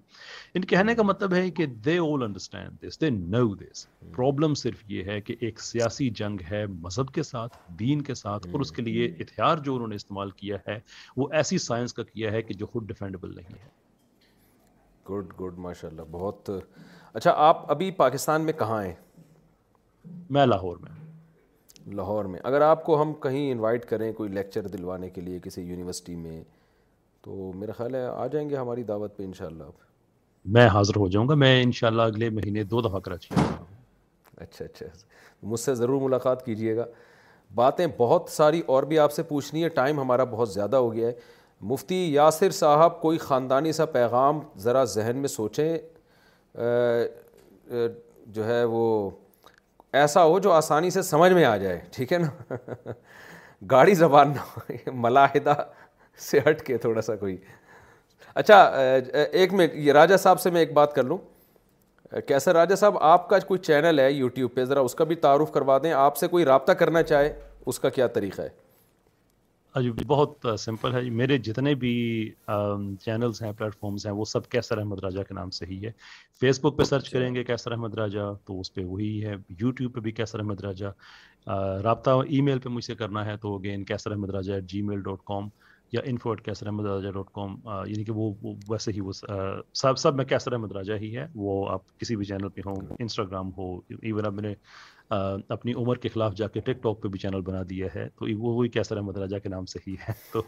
ان کہنے کا hmm. مطلب ہے کہ دے all understand this they know this problem صرف یہ ہے کہ ایک سیاسی جنگ ہے مذہب کے ساتھ دین کے ساتھ اور اس کے لیے hmm. ہتھیار جو انہوں نے استعمال کیا ہے وہ ایسی سائنس کا کیا ہے کہ جو خود ڈیفینڈیبل نہیں ہے گڈ گڈ ماشاء اللہ بہت اچھا آپ ابھی پاکستان میں کہاں ہیں میں لاہور میں لاہور میں اگر آپ کو ہم کہیں انوائٹ کریں کوئی لیکچر دلوانے کے لیے کسی یونیورسٹی میں تو میرا خیال ہے آ جائیں گے ہماری دعوت پہ انشاءاللہ شاء آپ میں حاضر ہو جاؤں گا میں انشاءاللہ اگلے مہینے دو دفعہ کراچی اچھا اچھا مجھ سے ضرور ملاقات کیجیے گا باتیں بہت ساری اور بھی آپ سے پوچھنی ہے ٹائم ہمارا بہت زیادہ ہو گیا ہے مفتی یاسر صاحب کوئی خاندانی سا پیغام ذرا ذہن میں سوچیں جو ہے وہ ایسا ہو جو آسانی سے سمجھ میں آ جائے ٹھیک ہے نا *laughs* گاڑی زبان نہ ہو ملاحدہ سے ہٹ کے تھوڑا سا کوئی اچھا ایک منٹ یہ راجہ صاحب سے میں ایک بات کر لوں کیسا راجہ صاحب آپ کا کوئی چینل ہے یوٹیوب پہ ذرا اس کا بھی تعارف کروا دیں آپ سے کوئی رابطہ کرنا چاہے اس کا کیا طریقہ ہے جی بہت سمپل ہے میرے جتنے بھی چینلز ہیں پلیٹ فارمز ہیں وہ سب کیسر احمد راجہ کے نام سے ہی ہے فیس بک پہ سرچ اچھا۔ کریں گے کیسر احمد راجہ تو اس پہ وہی ہے یوٹیوب پہ بھی کیسر احمد راجہ رابطہ ای میل پہ مجھ سے کرنا ہے تو again Qaiser Ahmad Raja at Gmail dot com یا انفو ایٹ کیسر احمد راجہ ڈاٹ کام یعنی کہ وہ ویسے ہی وہ سب سب میں کیسر احمد راجہ ہی ہے وہ آپ کسی بھی چینل پہ ہوں انسٹاگرام ہو ایون اب میں نے اپنی عمر کے خلاف جا کے ٹک ٹاک پہ بھی چینل بنا دیا ہے تو وہ وہی کیسر احمد راجہ کے نام سے ہی ہے تو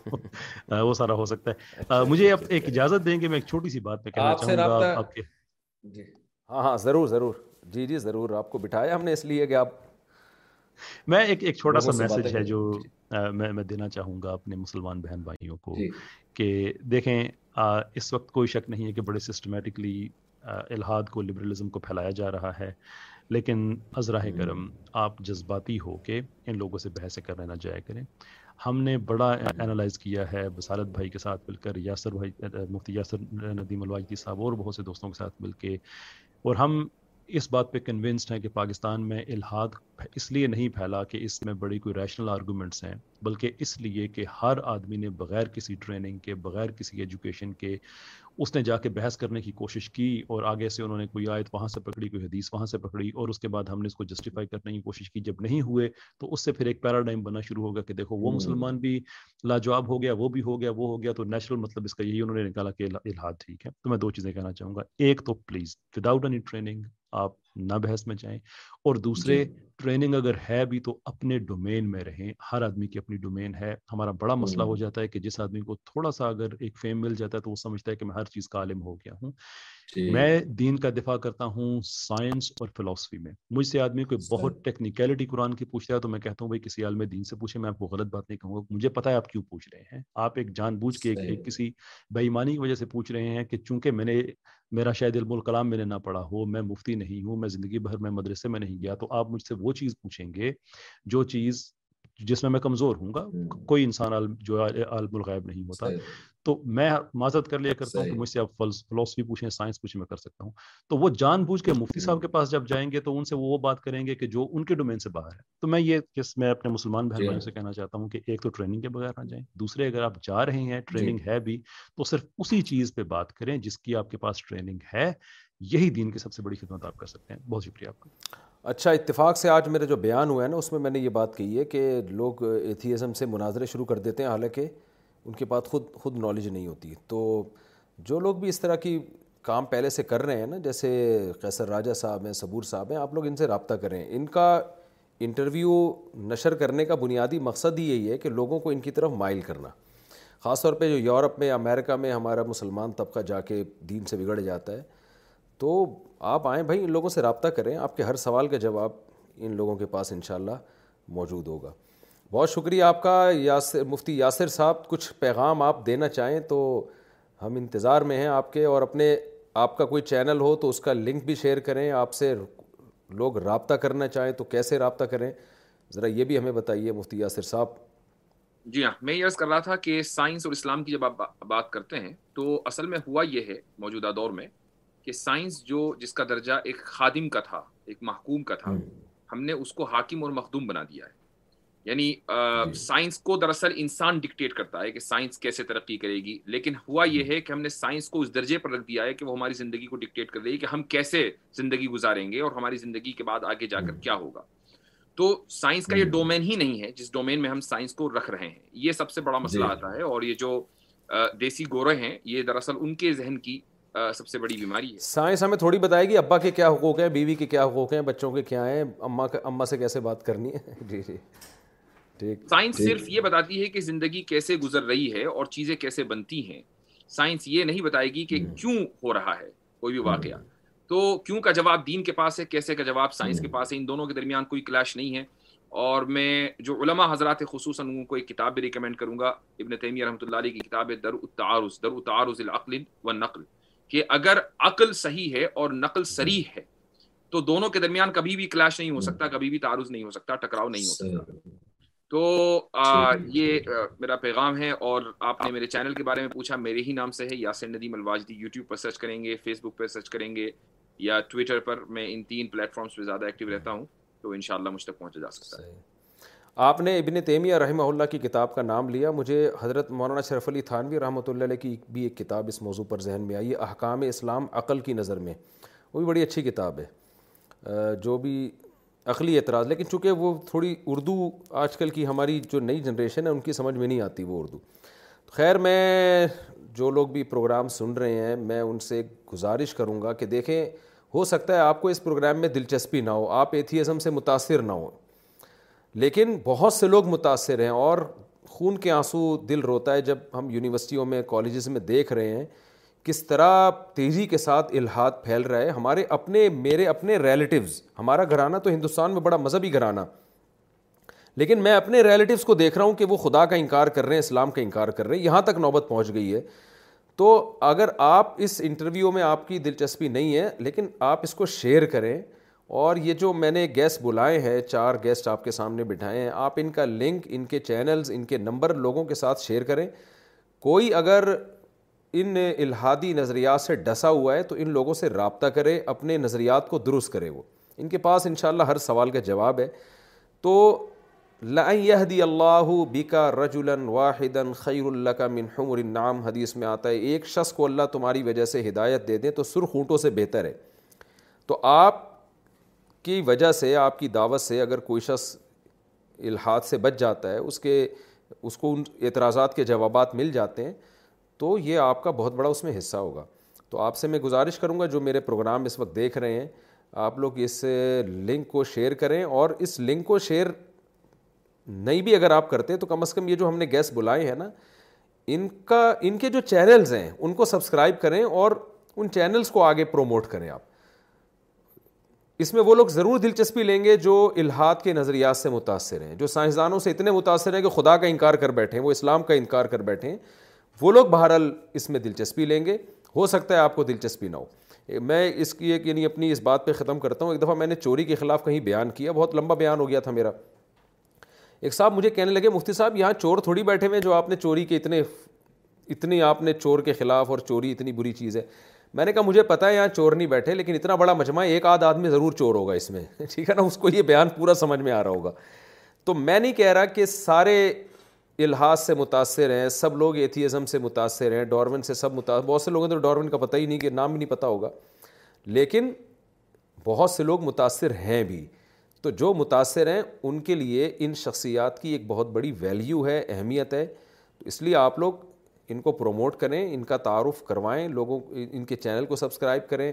وہ سارا ہو سکتا ہے اچھا، مجھے اب اچھا، ایک اچھا۔ اجازت دیں گے میں ایک چھوٹی سی بات میں کہنا چاہوں گا آپ کے جی۔ ہاں ہاں ضرور ضرور جی جی ضرور آپ کو بٹھایا ہم نے اس لیے کہ آپ میں ایک ایک چھوٹا سا میسج ہے جو جی۔ میں میں دینا چاہوں گا اپنے مسلمان بہن بھائیوں کو جی۔ کہ دیکھیں اس وقت کوئی شک نہیں ہے کہ بڑے سسٹمیٹکلی الحاد کو لبرلزم کو پھیلایا جا رہا ہے لیکن عذراہ کرم آپ جذباتی ہو کے ان لوگوں سے بحث کر نہ جایا کریں ہم نے بڑا انالائز کیا ہے بسالت بھائی کے ساتھ مل کر یاسر بھائی مفتی یاسر ندیم الواجدی صاحب اور بہت سے دوستوں کے ساتھ مل کے اور ہم اس بات پہ کنونسڈ ہیں کہ پاکستان میں الحاد اس لیے نہیں پھیلا کہ اس میں بڑی کوئی ریشنل آرگومنٹس ہیں بلکہ اس لیے کہ ہر آدمی نے بغیر کسی ٹریننگ کے بغیر کسی ایجوکیشن کے اس نے جا کے بحث کرنے کی کوشش کی اور آگے سے انہوں نے کوئی آیت وہاں سے پکڑی کوئی حدیث وہاں سے پکڑی اور اس کے بعد ہم نے اس کو جسٹیفائی کرنے کی کوشش کی جب نہیں ہوئے تو اس سے پھر ایک پیراڈائم بننا شروع ہوگا کہ دیکھو وہ مسلمان بھی لاجواب ہو گیا وہ بھی ہو گیا وہ ہو گیا تو نیچرل مطلب اس کا یہی انہوں نے نکالا کہ الحاد ٹھیک ہے تو میں دو چیزیں کہنا چاہوں گا ایک تو پلیز وداؤٹ اینی ٹریننگ آپ نہ بحث میں جائیں اور دوسرے جی۔ ٹریننگ اگر ہے بھی تو اپنے ڈومین میں رہیں ہر آدمی کی اپنی ڈومین ہے ہمارا بڑا جی۔ مسئلہ ہو جاتا ہے کہ جس آدمی کو تھوڑا سا اگر ایک فیم مل جاتا ہے تو وہ سمجھتا ہے کہ میں ہر چیز کا عالم ہو گیا ہوں جی۔ میں دین کا دفاع کرتا ہوں سائنس اور فلسفی میں مجھ سے آدمی کوئی بہت ٹیکنیکلٹی قرآن کی پوچھتا ہے تو میں کہتا ہوں بھائی کسی عالم دین سے پوچھیں میں آپ کو غلط بات نہیں کہوں گا مجھے پتا ہے آپ کیوں پوچھ رہے ہیں آپ ایک جان بوجھ کے کسی بےمانی کی وجہ سے پوچھ رہے ہیں کہ چونکہ میں نے میرا شاید علم الکلام میں نے نہ پڑھا ہو میں مفتی نہیں ہوں میں زندگی بھر میں مدرسے میں نہیں گیا تو آپ مجھ سے وہ چیز پوچھیں گے جو چیز جس میں میں کمزور ہوں گا کوئی انسان جو عالم الغیب نہیں ہوتا تو میں معذرت کر لیا کرتا ہوں کہ مجھ سے آپ فلسفی پوچھیں سائنس پوچھیں میں کر سکتا ہوں تو وہ جان بوجھ کے مفتی صاحب کے پاس جب جائیں گے تو ان سے وہ بات کریں گے کہ جو ان کے ڈومین سے باہر ہے تو میں یہ کس میں اپنے مسلمان جی۔ بہن بھائیوں سے کہنا چاہتا ہوں کہ ایک تو ٹریننگ کے بغیر نہ جائیں دوسرے اگر آپ جا رہے ہیں ٹریننگ جی۔ ہے بھی تو صرف اسی چیز پہ بات کریں جس کی آپ کے پاس ٹریننگ ہے یہی دین کی سب سے بڑی خدمت آپ کر سکتے ہیں بہت شکریہ آپ کا اچھا اتفاق سے آج میرا جو بیان ہوا ہے نا اس میں میں نے یہ بات کہی ہے کہ لوگ ایتھیزم سے مناظرے شروع کر دیتے ہیں حالانکہ ان کے پاس خود خود نالج نہیں ہوتی تو جو لوگ بھی اس طرح کی کام پہلے سے کر رہے ہیں نا جیسے قیصر راجہ صاحب ہیں صبور صاحب ہیں آپ لوگ ان سے رابطہ کریں ان کا انٹرویو نشر کرنے کا بنیادی مقصد ہی یہی ہے کہ لوگوں کو ان کی طرف مائل کرنا خاص طور پہ جو یورپ میں امریکہ میں ہمارا مسلمان طبقہ جا کے دین سے بگڑ جاتا ہے تو آپ آئیں بھائی ان لوگوں سے رابطہ کریں آپ کے ہر سوال کا جواب ان لوگوں کے پاس انشاءاللہ موجود ہوگا بہت شکریہ آپ کا یاسر مفتی یاسر صاحب کچھ پیغام آپ دینا چاہیں تو ہم انتظار میں ہیں آپ کے اور اپنے آپ کا کوئی چینل ہو تو اس کا لنک بھی شیئر کریں آپ سے لوگ رابطہ کرنا چاہیں تو کیسے رابطہ کریں ذرا یہ بھی ہمیں بتائیے مفتی یاسر صاحب جی ہاں میں یہ عرض کر رہا تھا کہ سائنس اور اسلام کی جب آپ بات کرتے ہیں تو اصل میں ہوا یہ ہے موجودہ دور میں کہ سائنس جو جس کا درجہ ایک خادم کا تھا ایک محکوم کا تھا ہم نے اس کو حاکم اور مخدوم بنا دیا ہے یعنی جی۔ سائنس کو دراصل انسان ڈکٹیٹ کرتا ہے کہ سائنس کیسے ترقی کرے گی لیکن ہوا یہ ہے کہ ہم نے سائنس کو اس درجے پر رکھ دیا ہے کہ وہ ہماری زندگی کو ڈکٹیٹ کر رہی ہے کہ ہم کیسے زندگی گزاریں گے اور ہماری زندگی کے بعد آگے جا کر کیا ہوگا تو سائنس کا یہ ڈومین ہی نہیں ہے جس ڈومین میں ہم سائنس کو رکھ رہے ہیں یہ سب سے بڑا جی۔ مسئلہ آتا ہے اور یہ جو دیسی گورے ہیں یہ دراصل ان کے ذہن کی سب سے بڑی بیماری ہے سائنس ہمیں تھوڑی بتائے گی ابا کے کیا حقوق ہیں بیوی کے کیا حقوق ہیں بچوں کے کیا ہیں سے کیسے بات کرنی ہے *laughs* جی جی ٹھیک سائنس صرف یہ بتاتی ہے کہ زندگی کیسے گزر رہی ہے اور چیزیں کیسے بنتی ہیں سائنس یہ نہیں بتائے گی کہ کیوں ہو رہا ہے کوئی بھی واقعہ تو کیوں کا جواب دین کے پاس ہے کیسے کا جواب سائنس کے پاس ہے ان دونوں کے درمیان کوئی کلاش نہیں ہے اور میں جو علماء حضرات خصوصاً ریکمینڈ کروں گا ابن تیمیہ رحمۃ اللہ علیہ کی کتاب ہے در التعارض در العقل نقل کہ اگر عقل صحیح ہے اور نقل سریح ہے تو دونوں کے درمیان کبھی بھی کلاش نہیں ہو سکتا کبھی بھی تعارض نہیں ہو سکتا ٹکراؤ نہیں ہو سکتا تو یہ میرا پیغام ہے اور آپ نے میرے چینل کے بارے میں پوچھا میرے ہی نام سے ہے یاسر ندی ملواجدی یوٹیوب پر سرچ کریں گے فیس بک پر سرچ کریں گے یا ٹویٹر پر میں ان تین پلیٹ فارمز پہ زیادہ ایکٹیو رہتا ہوں تو انشاءاللہ مجھ تک پہنچا جا سکتا ہے آپ نے ابن تیمیہ رحمہ اللہ کی کتاب کا نام لیا مجھے حضرت مولانا شرف علی تھانوی رحمۃ اللہ علیہ کی بھی ایک کتاب اس موضوع پر ذہن میں آئی احکام اسلام عقل کی نظر میں وہ بھی بڑی اچھی کتاب ہے جو بھی عقلی اعتراض لیکن چونکہ وہ تھوڑی اردو آج کل کی ہماری جو نئی جنریشن ہے ان کی سمجھ میں نہیں آتی وہ اردو خیر میں جو لوگ بھی پروگرام سن رہے ہیں میں ان سے گزارش کروں گا کہ دیکھیں ہو سکتا ہے آپ کو اس پروگرام میں دلچسپی نہ ہو آپ ایتھیزم سے متاثر نہ ہوں لیکن بہت سے لوگ متاثر ہیں اور خون کے آنسو دل روتا ہے جب ہم یونیورسٹیوں میں کالجز میں دیکھ رہے ہیں کس طرح تیزی کے ساتھ الحاد پھیل رہا ہے ہمارے اپنے میرے اپنے ریلیٹیوز ہمارا گھرانہ تو ہندوستان میں بڑا مذہبی گھرانہ لیکن میں اپنے ریلیٹیوز کو دیکھ رہا ہوں کہ وہ خدا کا انکار کر رہے ہیں اسلام کا انکار کر رہے ہیں یہاں تک نوبت پہنچ گئی ہے تو اگر آپ اس انٹرویو میں آپ کی دلچسپی نہیں ہے لیکن آپ اس کو شیئر کریں اور یہ جو میں نے گیسٹ بلائے ہیں چار گیسٹ آپ کے سامنے بٹھائے ہیں آپ ان کا لنک ان کے چینلز ان کے نمبر لوگوں کے ساتھ شیئر کریں کوئی اگر ان الحادی نظریات سے ڈسا ہوا ہے تو ان لوگوں سے رابطہ کرے اپنے نظریات کو درست کرے وہ ان کے پاس انشاءاللہ ہر سوال کا جواب ہے تو لائن یہ اللَّهُ اللہ بیکا وَاحِدًا خَيْرٌ واحد مِنْ حُمُرِ النَّعَمْ حدیث میں آتا ہے ایک شخص کو اللہ تمہاری وجہ سے ہدایت دے دیں تو سرخ اونٹوں سے بہتر ہے تو آپ کی وجہ سے آپ کی دعوت سے اگر کوئی شخص الحاد سے بچ جاتا ہے اس کے اس کو ان اعتراضات کے جوابات مل جاتے ہیں تو یہ آپ کا بہت بڑا اس میں حصہ ہوگا تو آپ سے میں گزارش کروں گا جو میرے پروگرام اس وقت دیکھ رہے ہیں آپ لوگ اس لنک کو شیئر کریں اور اس لنک کو شیئر نہیں بھی اگر آپ کرتے تو کم از کم یہ جو ہم نے گیس بلائے ہیں نا ان کا ان کے جو چینلز ہیں ان کو سبسکرائب کریں اور ان چینلز کو آگے پروموٹ کریں آپ اس میں وہ لوگ ضرور دلچسپی لیں گے جو الحاد کے نظریات سے متاثر ہیں جو سائنسدانوں سے اتنے متاثر ہیں کہ خدا کا انکار کر بیٹھے ہیں وہ اسلام کا انکار کر بیٹھے ہیں وہ لوگ بہرحال اس میں دلچسپی لیں گے ہو سکتا ہے آپ کو دلچسپی نہ ہو میں اس کی ایک یعنی اپنی اس بات پہ ختم کرتا ہوں ایک دفعہ میں نے چوری کے خلاف کہیں بیان کیا بہت لمبا بیان ہو گیا تھا میرا ایک صاحب مجھے کہنے لگے مفتی صاحب یہاں چور تھوڑی بیٹھے ہوئے جو آپ نے چوری کے اتنے اتنی آپ نے چور کے خلاف اور چوری اتنی بری چیز ہے میں نے کہا مجھے پتا ہے یہاں چور نہیں بیٹھے لیکن اتنا بڑا ہے ایک آدھ آدمی ضرور چور ہوگا اس میں *laughs* ٹھیک ہے نا اس کو یہ بیان پورا سمجھ میں آ رہا ہوگا تو میں نہیں کہہ رہا کہ سارے الحاظ سے متاثر ہیں سب لوگ ایتھیزم سے متاثر ہیں ڈارون سے سب متاثر بہت سے لوگوں نے تو ڈارون کا پتہ ہی نہیں کہ نام بھی نہیں پتہ ہوگا لیکن بہت سے لوگ متاثر ہیں بھی تو جو متاثر ہیں ان کے لیے ان شخصیات کی ایک بہت بڑی ویلیو ہے اہمیت ہے تو اس لیے آپ لوگ ان کو پروموٹ کریں ان کا تعارف کروائیں لوگوں ان کے چینل کو سبسکرائب کریں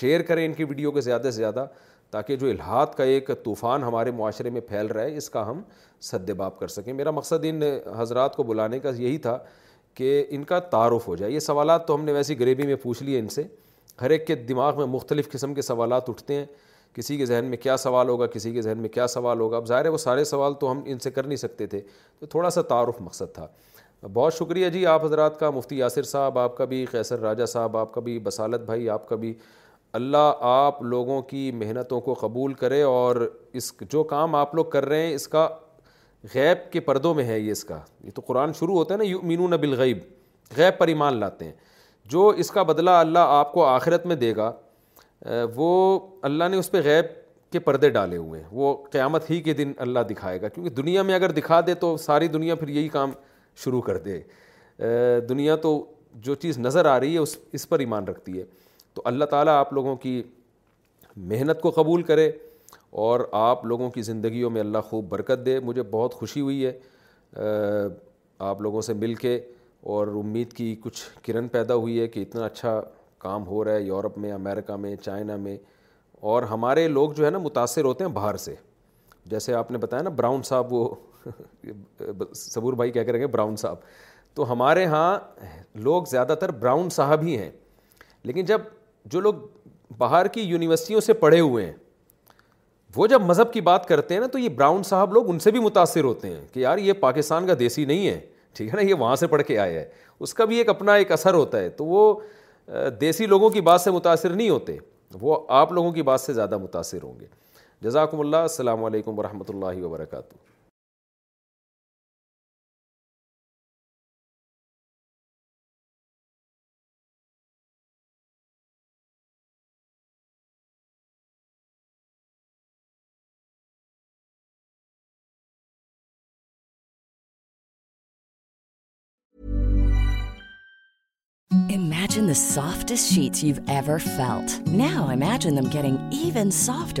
شیئر کریں ان کی ویڈیو کے زیادہ سے زیادہ تاکہ جو الحاد کا ایک طوفان ہمارے معاشرے میں پھیل رہا ہے اس کا ہم سدباب کر سکیں میرا مقصد ان حضرات کو بلانے کا یہی تھا کہ ان کا تعارف ہو جائے یہ سوالات تو ہم نے ویسی غریبی میں پوچھ لیے ان سے ہر ایک کے دماغ میں مختلف قسم کے سوالات اٹھتے ہیں کسی کے ذہن میں کیا سوال ہوگا کسی کے ذہن میں کیا سوال ہوگا اب ظاہر ہے وہ سارے سوال تو ہم ان سے کر نہیں سکتے تھے تو تھوڑا سا تعارف مقصد تھا بہت شکریہ جی آپ حضرات کا مفتی یاسر صاحب آپ کا بھی قیصر راجہ صاحب آپ کا بھی بسالت بھائی آپ کا بھی اللہ آپ لوگوں کی محنتوں کو قبول کرے اور اس جو کام آپ لوگ کر رہے ہیں اس کا غیب کے پردوں میں ہے یہ اس کا یہ تو قرآن شروع ہوتا ہے نا مینو بالغیب غیب غیب پر ایمان لاتے ہیں جو اس کا بدلہ اللہ آپ کو آخرت میں دے گا وہ اللہ نے اس پہ غیب کے پردے ڈالے ہوئے ہیں وہ قیامت ہی کے دن اللہ دکھائے گا کیونکہ دنیا میں اگر دکھا دے تو ساری دنیا پھر یہی کام شروع کر دے دنیا تو جو چیز نظر آ رہی ہے اس اس پر ایمان رکھتی ہے تو اللہ تعالیٰ آپ لوگوں کی محنت کو قبول کرے اور آپ لوگوں کی زندگیوں میں اللہ خوب برکت دے مجھے بہت خوشی ہوئی ہے آپ لوگوں سے مل کے اور امید کی کچھ کرن پیدا ہوئی ہے کہ اتنا اچھا کام ہو رہا ہے یورپ میں امریکہ میں چائنا میں اور ہمارے لوگ جو ہے نا متاثر ہوتے ہیں باہر سے جیسے آپ نے بتایا نا براؤن صاحب وہ *laughs* صبور بھائی کیا کریں گے براؤن صاحب تو ہمارے یہاں لوگ زیادہ تر براؤن صاحب ہی ہیں لیکن جب جو لوگ باہر کی یونیورسٹیوں سے پڑھے ہوئے ہیں وہ جب مذہب کی بات کرتے ہیں نا تو یہ براؤن صاحب لوگ ان سے بھی متاثر ہوتے ہیں کہ یار یہ پاکستان کا دیسی نہیں ہے ٹھیک ہے نا یہ وہاں سے پڑھ کے آیا ہے اس کا بھی ایک اپنا ایک اثر ہوتا ہے تو وہ دیسی لوگوں کی بات سے متاثر نہیں ہوتے وہ آپ لوگوں کی بات سے زیادہ متاثر ہوں گے جزاکم اللہ السلام علیکم ورحمۃ اللہ وبرکاتہ سافٹ نیاجنگ soft